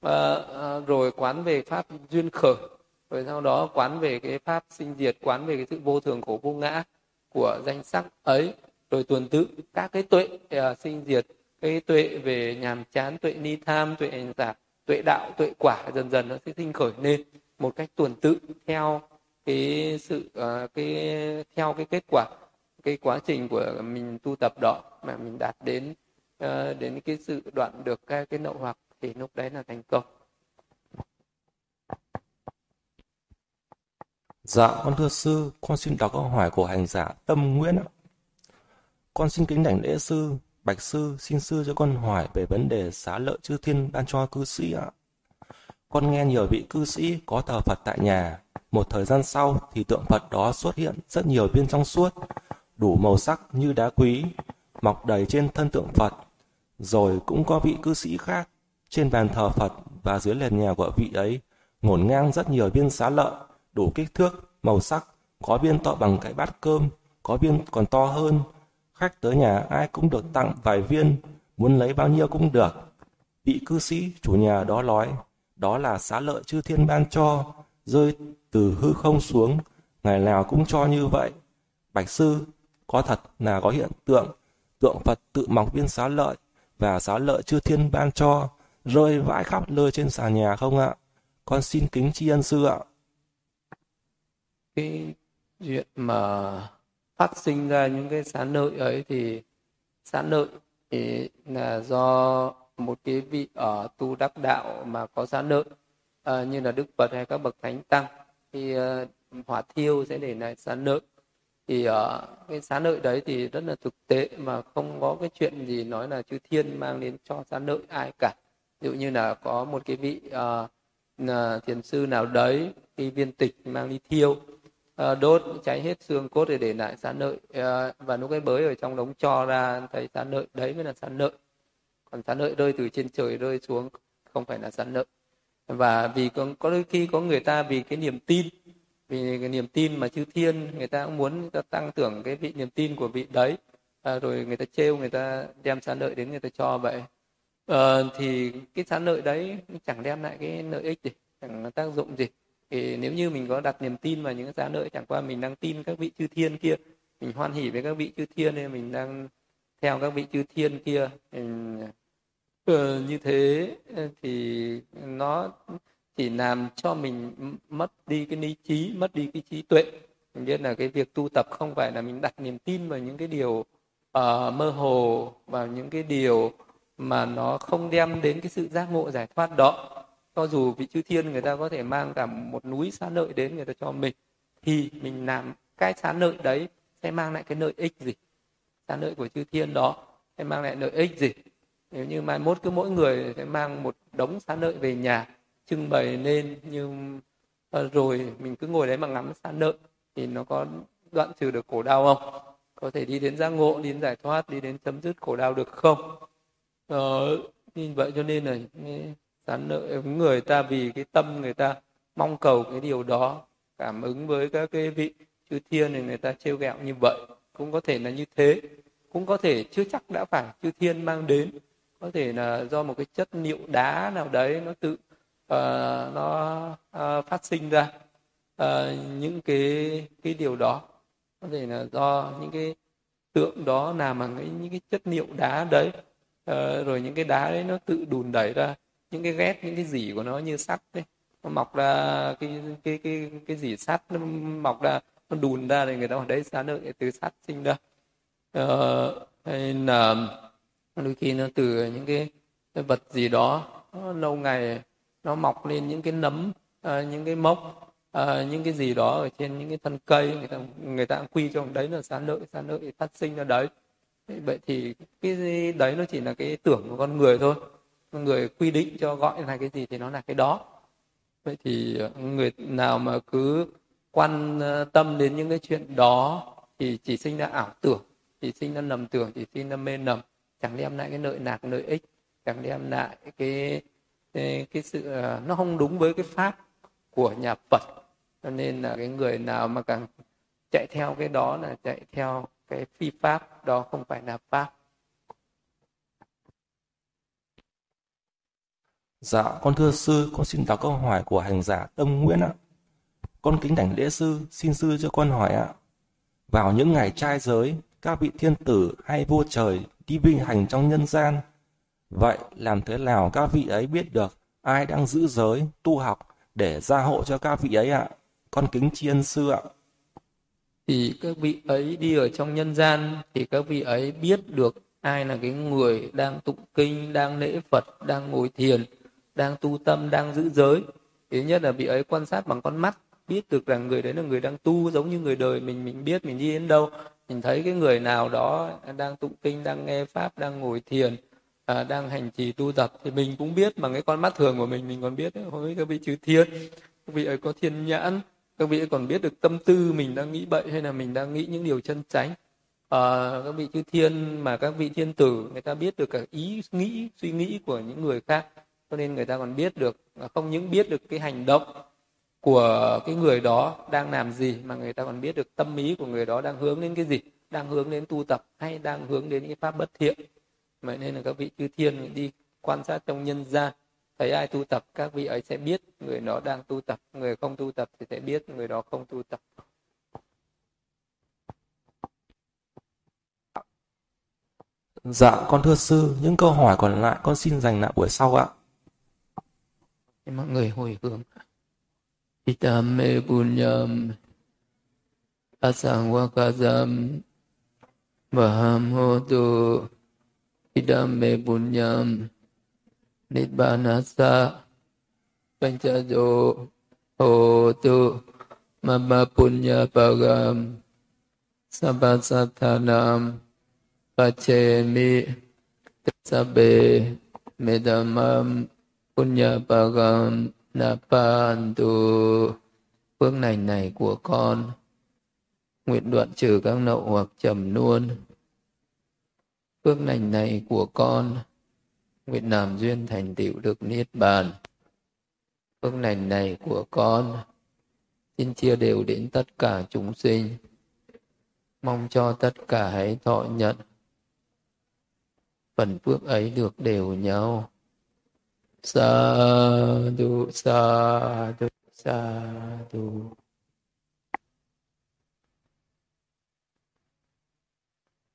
à, à, rồi quán về pháp duyên khởi rồi sau đó quán về cái pháp sinh diệt quán về cái sự vô thường khổ vô ngã của danh sắc ấy rồi tuần tự các cái tuệ à, sinh diệt cái tuệ về nhàm chán tuệ ni tham tuệ hành giả tuệ đạo tuệ quả dần dần nó sẽ sinh khởi lên một cách tuần tự theo cái sự à, cái theo cái kết quả cái quá trình của mình tu tập đó mà mình đạt đến uh, đến cái sự đoạn được cái cái nậu hoặc thì lúc đấy là thành công Dạ, con thưa sư, con xin đọc câu hỏi của hành giả Tâm Nguyễn ạ. Con xin kính đảnh lễ sư, bạch sư, xin sư cho con hỏi về vấn đề xá lợi chư thiên ban cho cư sĩ ạ. Con nghe nhiều vị cư sĩ có thờ Phật tại nhà. Một thời gian sau thì tượng Phật đó xuất hiện rất nhiều viên trong suốt, đủ màu sắc như đá quý, mọc đầy trên thân tượng Phật. Rồi cũng có vị cư sĩ khác, trên bàn thờ Phật và dưới nền nhà của vị ấy, ngổn ngang rất nhiều viên xá lợi đủ kích thước, màu sắc, có viên to bằng cái bát cơm, có viên còn to hơn. Khách tới nhà ai cũng được tặng vài viên, muốn lấy bao nhiêu cũng được. Vị cư sĩ chủ nhà đó nói, đó là xá lợi chư thiên ban cho, rơi từ hư không xuống, ngày nào cũng cho như vậy. Bạch sư, có thật là có hiện tượng tượng Phật tự mọc viên xá lợi và xá lợi chư thiên ban cho rơi vãi khắp nơi trên sàn nhà không ạ? Con xin kính tri ân sư ạ. Cái chuyện mà phát sinh ra những cái xá lợi ấy thì xá lợi thì là do một cái vị ở tu đắc đạo mà có xá lợi à, như là Đức Phật hay các bậc thánh tăng thì à, hỏa thiêu sẽ để lại xá lợi thì uh, cái xá lợi đấy thì rất là thực tế mà không có cái chuyện gì nói là chư thiên mang đến cho xá lợi ai cả. Ví dụ như là có một cái vị uh, thiền sư nào đấy khi viên tịch mang đi thiêu uh, đốt cháy hết xương cốt để để lại xá lợi uh, và lúc cái bới ở trong đống cho ra thấy xá lợi đấy mới là xá lợi. Còn xá lợi rơi từ trên trời rơi xuống không phải là xá lợi. Và vì có, có đôi khi có người ta vì cái niềm tin vì cái niềm tin mà chư thiên người ta cũng muốn người ta tăng tưởng cái vị niềm tin của vị đấy. À, rồi người ta trêu người ta đem sán lợi đến người ta cho vậy. À, thì cái sán lợi đấy chẳng đem lại cái lợi ích gì chẳng tác dụng gì. Thì nếu như mình có đặt niềm tin vào những cái sán lợi chẳng qua mình đang tin các vị chư thiên kia mình hoan hỉ với các vị chư thiên nên mình đang theo các vị chư thiên kia mình, ờ, như thế thì nó chỉ làm cho mình mất đi cái lý trí mất đi cái trí tuệ. Mình biết là cái việc tu tập không phải là mình đặt niềm tin vào những cái điều uh, mơ hồ vào những cái điều mà nó không đem đến cái sự giác ngộ giải thoát đó. Cho dù vị chư thiên người ta có thể mang cả một núi xá lợi đến người ta cho mình thì mình làm cái xá lợi đấy sẽ mang lại cái lợi ích gì? Xá lợi của chư thiên đó sẽ mang lại lợi ích gì? Nếu như mai mốt cứ mỗi người sẽ mang một đống xá lợi về nhà trưng bày lên nhưng ờ, rồi mình cứ ngồi đấy mà ngắm xa nợ thì nó có đoạn trừ được khổ đau không? Có thể đi đến giác ngộ đi đến giải thoát đi đến chấm dứt khổ đau được không? Ờ, như vậy cho nên là sán nợ người ta vì cái tâm người ta mong cầu cái điều đó cảm ứng với các cái vị chư thiên thì người ta trêu ghẹo như vậy. Cũng có thể là như thế. Cũng có thể chưa chắc đã phải chư thiên mang đến. Có thể là do một cái chất liệu đá nào đấy nó tự uh, nó uh, phát sinh ra uh, những cái cái điều đó. Có thể là do những cái tượng đó làm bằng cái những cái chất liệu đá đấy. Uh, rồi những cái đá đấy nó tự đùn đẩy ra những cái ghét những cái gì của nó như sắt đấy. Nó mọc ra cái cái cái cái gì sắt nó mọc ra nó đùn ra thì người ta ở đấy sáng lợi từ sắt sinh ra. Uh, hay là đôi khi nó từ những cái, cái vật gì đó lâu ngày nó mọc lên những cái nấm à, những cái mốc à, những cái gì đó ở trên những cái thân cây người ta người ta quy cho đấy là xá lợi xá lợi phát sinh ra đấy. Vậy thì cái đấy nó chỉ là cái tưởng của con người thôi. Con người quy định cho gọi là cái gì thì nó là cái đó. Vậy thì ờ, người nào mà cứ quan tâm đến những cái chuyện đó thì chỉ sinh ra ảo tưởng chỉ sinh ra nầm tưởng chỉ sinh ra mê nầm chẳng đem lại cái lợi lạc lợi ích chẳng đem lại cái cái sự à, nó không đúng với cái pháp của nhà Phật cho nên là cái người nào mà càng chạy theo cái đó là chạy theo cái phi pháp đó không phải là pháp Dạ, con thưa sư, con xin đọc câu hỏi của hành giả Tâm Nguyễn ạ. Con kính đảnh lễ sư, xin sư cho con hỏi ạ. Vào những ngày trai giới, các vị thiên tử hay vua trời đi vinh hành trong nhân gian Vậy làm thế nào các vị ấy biết được ai đang giữ giới, tu học để gia hộ cho các vị ấy ạ? Con kính tri ân sư ạ. Thì các vị ấy đi ở trong nhân gian thì các vị ấy biết được ai là cái người đang tụng kinh, đang lễ Phật, đang ngồi thiền, đang tu tâm, đang giữ giới. Thứ nhất là vị ấy quan sát bằng con mắt, biết được rằng người đấy là người đang tu giống như người đời mình mình biết mình đi đến đâu mình thấy cái người nào đó đang tụng kinh đang nghe pháp đang ngồi thiền à, đang hành trì tu tập thì mình cũng biết bằng cái con mắt thường của mình mình còn biết với các vị chữ thiên các vị ấy có thiên nhãn các vị ấy còn biết được tâm tư mình đang nghĩ bậy hay là mình đang nghĩ những điều chân chánh. À, các vị chư thiên mà các vị thiên tử người ta biết được cả ý nghĩ suy nghĩ của những người khác. Cho nên người ta còn biết được à, không những biết được cái hành động của cái người đó đang làm gì mà người ta còn biết được tâm ý của người đó đang hướng đến cái gì? Đang hướng đến tu tập hay đang hướng đến cái pháp bất thiện? Vậy nên là các vị chư thiên đi quan sát trong nhân gian thấy ai tu tập các vị ấy sẽ biết người đó đang tu tập người không tu tập thì sẽ biết người đó không tu tập Dạ, con thưa sư, những câu hỏi còn lại con xin dành lại buổi sau ạ. Mọi người hồi hướng. Itame punyam asang wakazam vaham hotu idame punyam nibbanasa pancajo hotu mama punya pagam sabasathanam pachemi sabbe medamam punya pagam napantu phước lành này của con nguyện đoạn trừ các nậu hoặc trầm nuôn phước lành này của con, nguyện làm duyên thành tựu được niết bàn. Phước lành này của con, xin chia đều đến tất cả chúng sinh. Mong cho tất cả hãy thọ nhận. Phần phước ấy được đều nhau. Sa du sa du sa du